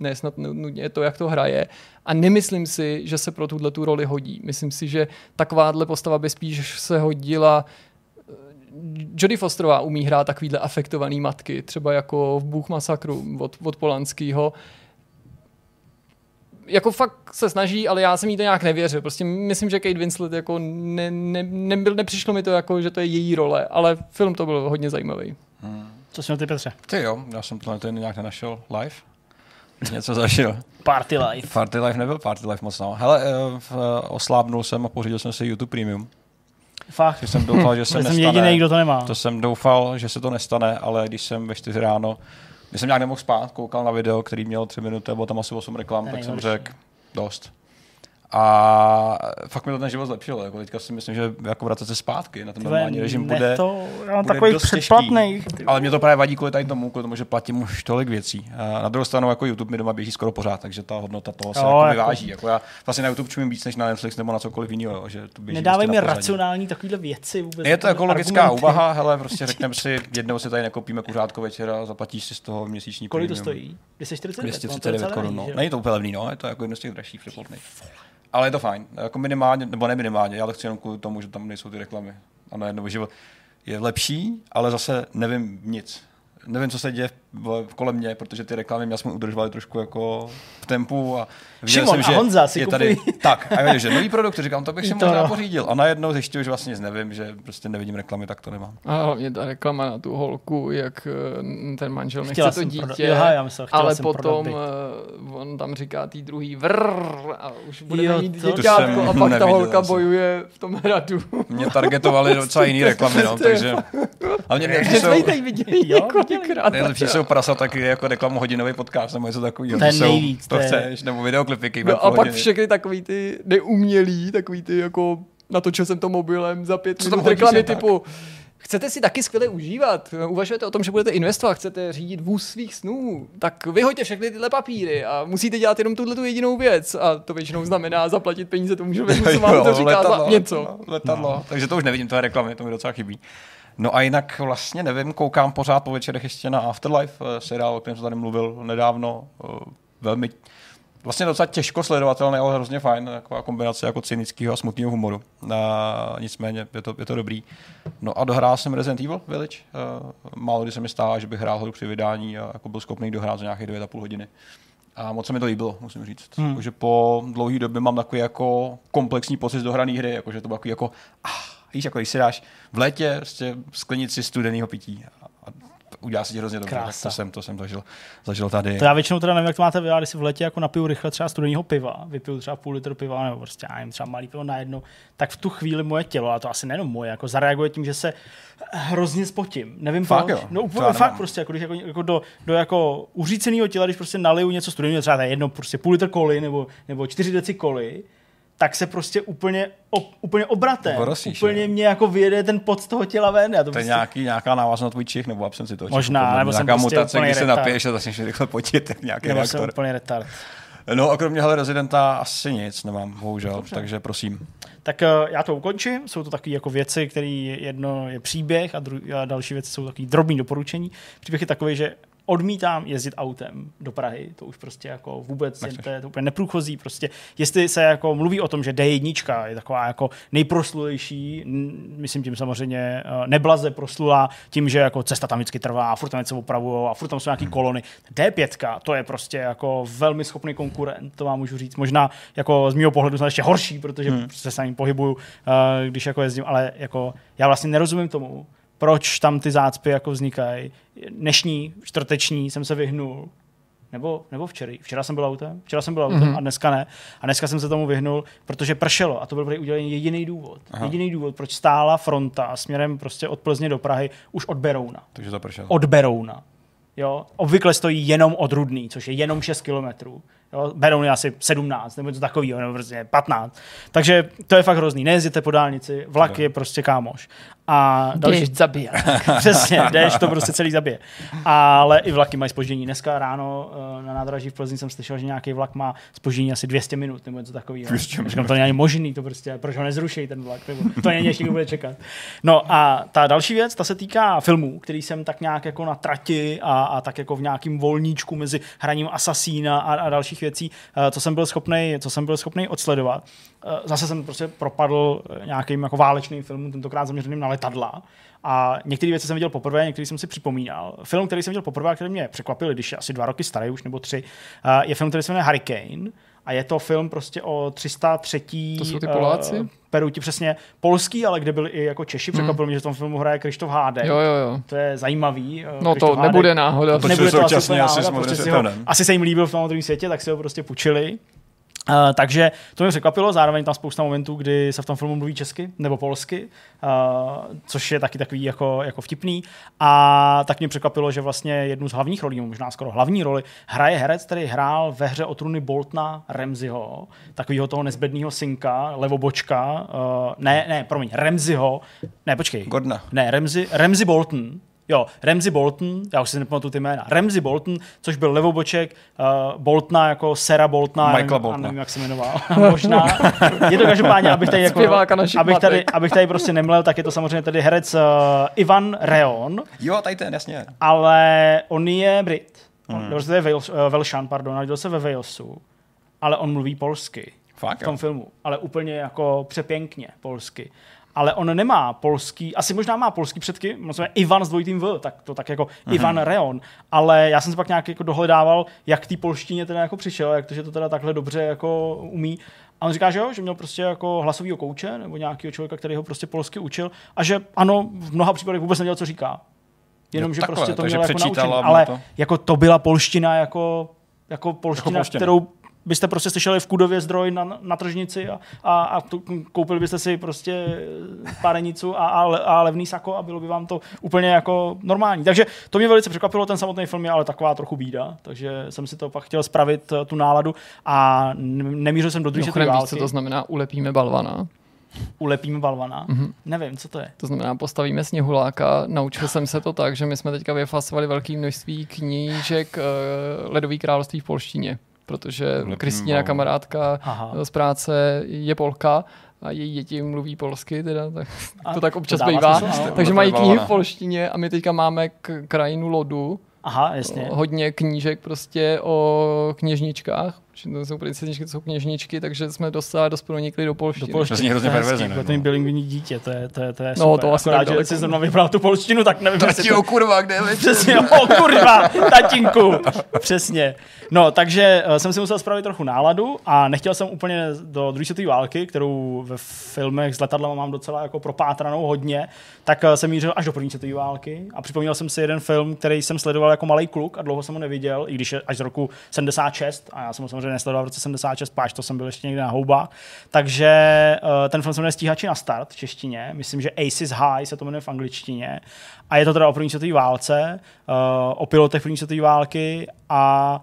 ne snad nutně to, jak to hraje. A nemyslím si, že se pro tuhle tu roli hodí. Myslím si, že takováhle postava by spíš se hodila Jodie Fosterová umí hrát takovýhle afektovaný matky, třeba jako v Bůh masakru od, od Polanského. Jako fakt se snaží, ale já jsem jí to nějak nevěřil. Prostě myslím, že Kate Winslet jako ne, ne, nebyl, nepřišlo mi to jako, že to je její role, ale film to byl hodně zajímavý. Hmm. Co jsi měl ty, Petře? Ty jo, já jsem tohle ten nějak nenašel live. Něco zažil. Party Life. Party Life nebyl Party Life moc, no. Hele, eh, eh, oslábnul jsem a pořídil jsem si YouTube Premium. Fakt. Že jsem doufal, že se jsem nestane. jediný, kdo to nemá. To jsem doufal, že se to nestane, ale když jsem ve 4 ráno, když jsem nějak nemohl spát, koukal na video, který měl 3 minuty, bylo tam asi 8 reklam, je tak jsem řekl, dost. A fakt mi to ten život zlepšil. Jako teďka si myslím, že jako vracet se zpátky na ten normální režim bude. To, já mám bude takový dost těžký. předplatný. Ale mě to právě vadí kvůli tady tomu, kvůli tomu, že platím už tolik věcí. A na druhou stranu jako YouTube mi doma běží skoro pořád, takže ta hodnota toho se Jo, jako jako- vyváží. Jako já vlastně na YouTube čumím víc než na Netflix nebo na cokoliv jiného, že to běží prostě mi racionální takovýhle věci vůbec. Je to jako logická argumenty. úvaha, hele, prostě řekneme si, jednou si tady nekopíme kuřátko večera, zaplatíš si z toho měsíční Kolik to stojí? 249. 239 korun, no. Není to úplně levný, no, je to jako jedno z těch dražších přeplatných. Ale je to fajn, jako minimálně, nebo ne minimálně, já to chci jenom kvůli tomu, že tam nejsou ty reklamy. A najednou život je lepší, ale zase nevím nic. nevím, co se děje v, kolem mě, protože ty reklamy mě jsme udržovali trošku jako v tempu a viděl Šimon jsem, a že Honza si je tady, kupují. tak, a já že nový produkt, říkám, to bych si To možná no. pořídil. A najednou zjišťuju, že vlastně nic nevím, že prostě nevidím reklamy, tak to nemám. A hlavně ta reklama na tu holku, jak eh, ten manžel nechce Chtěla to jsem dítě, Jo, já myslel, chtěla ale jsem potom eh, on tam říká tý druhý vrr a už bude Jo, mít to- To děťátko a pak ta holka asi. bojuje v tom hradu. Mě targetovali docela jiný reklamy, no, takže... Hlavně nejlepší Že jsme ji jsou, jsou prasata, které jako reklamu hodinový podcast nebo něco takového. To je jsou- nejvíc, To to je- chceš, nebo videoklipy, No mají a pak hodiny. všechny takový ty neumělý, takový ty jako natočil jsem to mobilem za pět minut reklamy tak? typu Chcete si taky skvěle užívat, uvažujete o tom, že budete investovat, chcete řídit vůz svých snů, tak vyhoďte všechny tyhle papíry a musíte dělat jenom tuhle tu jedinou věc. A to většinou znamená zaplatit peníze tomu člověku, co vám to říká za něco. Letadlo, letadlo. No. Takže to už nevidím, to je reklamy, to mi docela chybí. No a jinak vlastně nevím, koukám pořád po večerech ještě na Afterlife, eh, seriál, o kterém jsem tady mluvil nedávno, eh, velmi vlastně docela těžko sledovatelný, ale hrozně fajn, taková kombinace jako cynického a smutného humoru. A nicméně je to, je to dobrý. No a dohrál jsem Resident Evil Village. Eh, Málo kdy se mi stává, že bych hrál hru při vydání a jako byl schopný dohrát za nějakých 9,5 hodiny. A moc se mi to líbilo, musím říct. Hmm. Jakože po dlouhé době mám takový jako komplexní pocit z dohrané hry, jakože to bylo takový jako, ah, víš, jako když si dáš v létě prostě sklenici studeného pití a, udělá se ti hrozně dobře. Krása. to jsem, to jsem zažil, zažil tady. To já většinou teda nevím, jak to máte vy, ale když si v letě jako napiju rychle třeba studeného piva, vypiju třeba půl litru piva, nebo prostě já nevím, třeba malý pivo na jedno, tak v tu chvíli moje tělo, a to asi nejenom moje, jako zareaguje tím, že se hrozně spotím. Nevím Fakt jo? No úplně, fakt nemám. prostě, jako, když jako, jako do, do, jako uříceného těla, když prostě naliju něco studeného, třeba jedno prostě půl litr koli nebo, nebo čtyři deci koli, tak se prostě úplně, op, úplně obratem, Orosíš, úplně jo. mě jako vyjede ten pot z toho těla ven. Já to To je prostě, nějaký, nějaká návaznost na tvůj čich nebo absenci toho čichu, Možná, mě. nebo jsem nějaká prostě mutace, když se napiješ a začneš rychle potit, nějaký nebo jsem reaktor. úplně retard. No a kromě hele Residenta asi nic nemám, bohužel, Dobře. takže prosím. Tak eh, já to ukončím. Jsou to takové jako věci, které jedno je příběh a, dru- a další věci jsou takové drobné doporučení. Příběh je takový, že odmítám jezdit autem do Prahy, to už prostě jako vůbec, Nechceš. to je to úplně neprůchozí, prostě jestli se jako mluví o tom, že D1 je taková jako nejproslulejší, myslím tím samozřejmě eh, neblaze proslulá tím, že jako cesta tam vždycky trvá a furt tam něco opravujou a furt tam jsou nějaký kolony. D5 to je prostě jako velmi schopný konkurent, to vám můžu říct. Možná jako z mého pohledu jsem ještě horší, protože hmm. se s ním pohybuju, eh, když jako jezdím, ale jako já vlastně nerozumím tomu, proč tam ty zácpy jako vznikají. Dnešní, čtvrteční jsem se vyhnul, nebo, nebo včera. Včera jsem byl autem, včera jsem byl autem mm-hmm. a dneska ne. A dneska jsem se tomu vyhnul, protože pršelo a to byl prý udělaný jediný důvod. Aha. Jediný důvod, proč stála fronta směrem prostě od Plzně do Prahy už od Berouna. Takže zapršel. Od Berouna. Jo? Obvykle stojí jenom od Rudný, což je jenom 6 kilometrů. Jo? Beroun je asi 17 nebo něco takového, nebo prostě 15. Takže to je fakt hrozný. Nejezděte po dálnici, vlak je prostě kámoš. A další, Jdeš zabíjet. Přesně, jdeš, to prostě celý zabije. Ale i vlaky mají spoždění. Dneska ráno eh, na nádraží v Plzni jsem slyšel, že nějaký vlak má spoždění asi 200 minut nebo něco takového. 200 Říkám, to není možný, to prostě, proč ho nezruší ten vlak, nebo to není ještě kdo bude čekat. No a ta další věc, ta se týká filmů, který jsem tak nějak jako na trati a, a tak jako v nějakým volníčku mezi hraním Asasína a, a dalších věcí, eh, co jsem byl schopný, co jsem byl schopný odsledovat. Eh, Zase jsem prostě propadl eh, nějakým jako válečným filmům, tentokrát zaměřeným na letadla. A některé věci jsem viděl poprvé, některé jsem si připomínal. Film, který jsem viděl poprvé, který mě překvapil, když je asi dva roky starý už nebo tři, je film, který se jmenuje Hurricane. A je to film prostě o 303. To jsou ty eh, Poláci? Peruti, přesně polský, ale kde byli i jako Češi. Překvapilo mě, že v tom filmu hraje Krištof Hádek. Jo, jo, jo. To je zajímavý. eh, No Krištof to Hádek. nebude náhoda. To Nebude to asi asi náhoda, Modrým prostě si ho, asi se jim líbil v tom druhém světě, tak si ho prostě půjčili. Uh, takže to mě překvapilo, zároveň tam spousta momentů, kdy se v tom filmu mluví česky nebo polsky, uh, což je taky takový jako, jako vtipný. A tak mě překvapilo, že vlastně jednu z hlavních rolí, možná skoro hlavní roli, hraje herec, který hrál ve hře o truny Boltna Remziho, takového toho nezbedného synka, levobočka, uh, ne, ne, promiň, Remziho, ne, počkej, Gordona. ne, Ramsey, Ramsey Bolton. Jo, Ramsey Bolton, já už si nepamatuju ty jména. Ramsey Bolton, což byl levoboček uh, Boltona jako Sera Boltona. já Michaela nevím, Boltona. Nevím, jak se jmenoval. Možná. Je to každopádně, abych tady, jako, abych tady, abych tady prostě nemlel, tak je to samozřejmě tady herec uh, Ivan Reon, Jo, tady ten, jasně. ale on je Brit. On, hmm. je Wales, uh, Velšan, pardon, narodil se ve Walesu, ale on mluví polsky Fakt, v tom jo. filmu, ale úplně jako přepěkně polsky. Ale on nemá polský, asi možná má polský předky, možná Ivan s dvojitým V, tak to tak jako Mhm. Ivan Reon, ale já jsem se pak nějak jako dohledával, jak té polštině teda jako přišel, jak to, že to teda takhle dobře jako umí. A on říká, že jo, že měl prostě jako hlasovýho kouče nebo nějakého člověka, který ho prostě polsky učil a že ano, v mnoha případech vůbec nevěděl, co říká. Jenom, Jo, že takhle, prostě to měl jako naučený. Ale to- jako to byla polština jako, jako polština, polština. kterou byste prostě slyšeli v Kudově zdroj na, na tržnici a, a, a tu, koupili byste si prostě párenicu a, a, le- a levný sako a bylo by vám to úplně jako normální. Takže to mě velice překvapilo, ten samotný film je ale taková trochu bída, takže jsem si to pak chtěl spravit eh, tu náladu a nemířil jsem do druhé světové víš, co války. to znamená ulepíme balvana? Ulepíme balvana. Mhm. Mm-hmm. Nevím, co to je. To znamená, postavíme sněhuláka. Naučil jsem se to tak, že my jsme teďka vyfasovali velké množství knížek eh, Ledový království v polštině, protože Kristýna, kamarádka Aha. z práce, je Polka a její děti mluví polsky, teda, tak A to tak občas dává bývá. smysl, ano. Takže To mají knihy v polštině a my teďka máme k krajinu lodu, Aha, jasně. hodně knížek prostě o kněžničkách, to jsou princezničky, to jsou kněžničky, takže jsme docela dost pronikli do polštiny. Do polštiny. To hrozně To je hezký, perverzně, Jako no. ten bilingvní dítě, to je, to je, to je No, super. to asi Akorát, tak že daleko. si zrovna vybral tu polštinu, tak nevím, jestli to... kurva, kde je Přesně, o kurva, tatínku. Přesně. No, takže uh, jsem si musel spravit trochu náladu a nechtěl jsem úplně do druhé světové války, kterou ve filmech s letadlem mám docela jako propátranou hodně, tak uh, jsem mířil až do první světové války a připomněl jsem si jeden film, který jsem sledoval jako malý kluk a dlouho jsem ho neviděl, i když je až z roku 76 a já jsem ho samozřejmě nesledoval v roce 76, páč to jsem byl ještě někde na houbách. Takže uh, ten film se jmenuje Stíhači na start v češtině, myslím, že Aces High se to jmenuje v angličtině a je to teda o první světové válce, uh, o pilotech první světové války a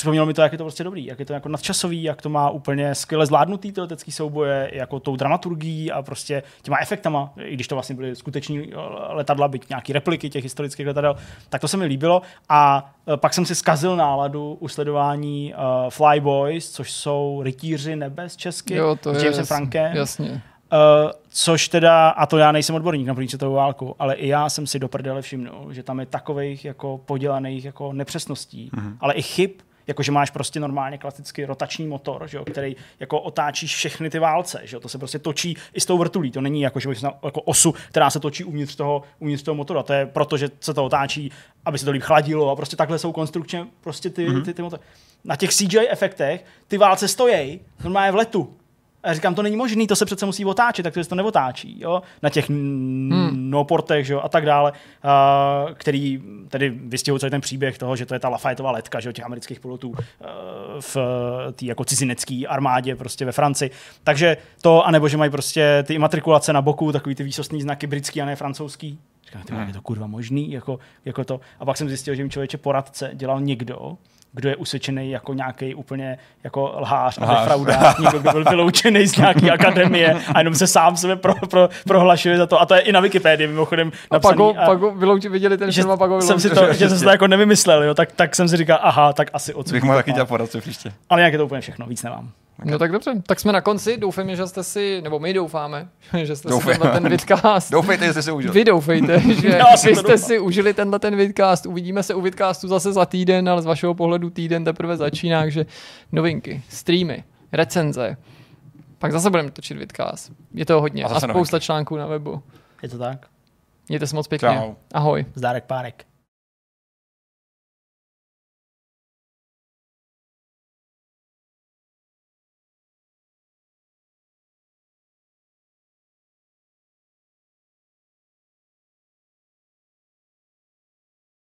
připomnělo mi to, jak je to prostě dobrý, jak je to jako nadčasový, jak to má úplně skvěle zvládnutý ty letecký souboje, jako tou dramaturgií a prostě těma efektama, i když to vlastně byly skuteční letadla, byť nějaký repliky těch historických letadel, tak to se mi líbilo a eh, pak jsem si zkazil náladu u sledování uh, Flyboys, což jsou rytíři nebes česky, Jo, to s je Jamesem jasný, Frankem. Jasně. Uh, což teda, a to já nejsem odborník na první světovou válku, ale i já jsem si do prdele všimnul, že tam je takových jako podělaných jako nepřesností, mm-hmm. ale i chyb, jako že máš prostě normálně klasický rotační motor, že jo, který jako otáčíš všechny ty válce, že jo, to se prostě točí i s tou vrtulí, to není jako, že měl jako osu, která se točí uvnitř toho, uvnitř toho motora, to je proto, že se to otáčí, aby se to líp chladilo a prostě takhle jsou konstrukčně prostě ty, mm-hmm. ty, ty motory. Na těch CGI efektech ty válce stojí normálně v letu, a říkám, to není možný, to se přece musí otáčet, tak to se to neotáčí, jo? Na těch hmm. noportech, jo, a tak dále, uh, který tedy vystihují celý ten příběh toho, že to je ta Lafayetteova letka, že jo, těch amerických pilotů uh, v té jako cizinecké armádě prostě ve Francii. Takže to, anebo že mají prostě ty imatrikulace na boku, takový ty výsostný znaky britský a ne francouzský. Říkám, ty, je to kurva možný, jako, jako to. A pak jsem zjistil, že mi člověče poradce dělal někdo, kdo je usvědčený jako nějaký úplně jako lhář a defraudák, někdo, kdo byl vyloučený z nějaké akademie a jenom se sám sebe pro, pro, prohlašuje za to. A to je i na Wikipedii mimochodem A pak napsaný. ho, pak ho vylouči, viděli ten že film a pak ho jsem si to, že jsem si to jako nevymyslel, jo, tak, tak jsem si říkal, aha, tak asi odsud. Bych mohl taky dělat poradce příště. Ale nějak je to úplně všechno, víc nemám. No tak dobře, tak jsme na konci, doufáme, že jste si, nebo my doufáme, že jste Doufám. si tenhle ten vidcast Doufejte, že jste se užili. Vy doufejte, že si vy jste si užili tenhle ten vidcast. Uvidíme se u vidcastu zase za týden, ale z vašeho pohledu týden teprve začíná, takže novinky, streamy, recenze. Pak zase budeme točit vidcast. Je to hodně. A A, zase spousta článků na webu. Je to tak? Mějte se moc pěkně. Čau. Ahoj. Zdárek párek.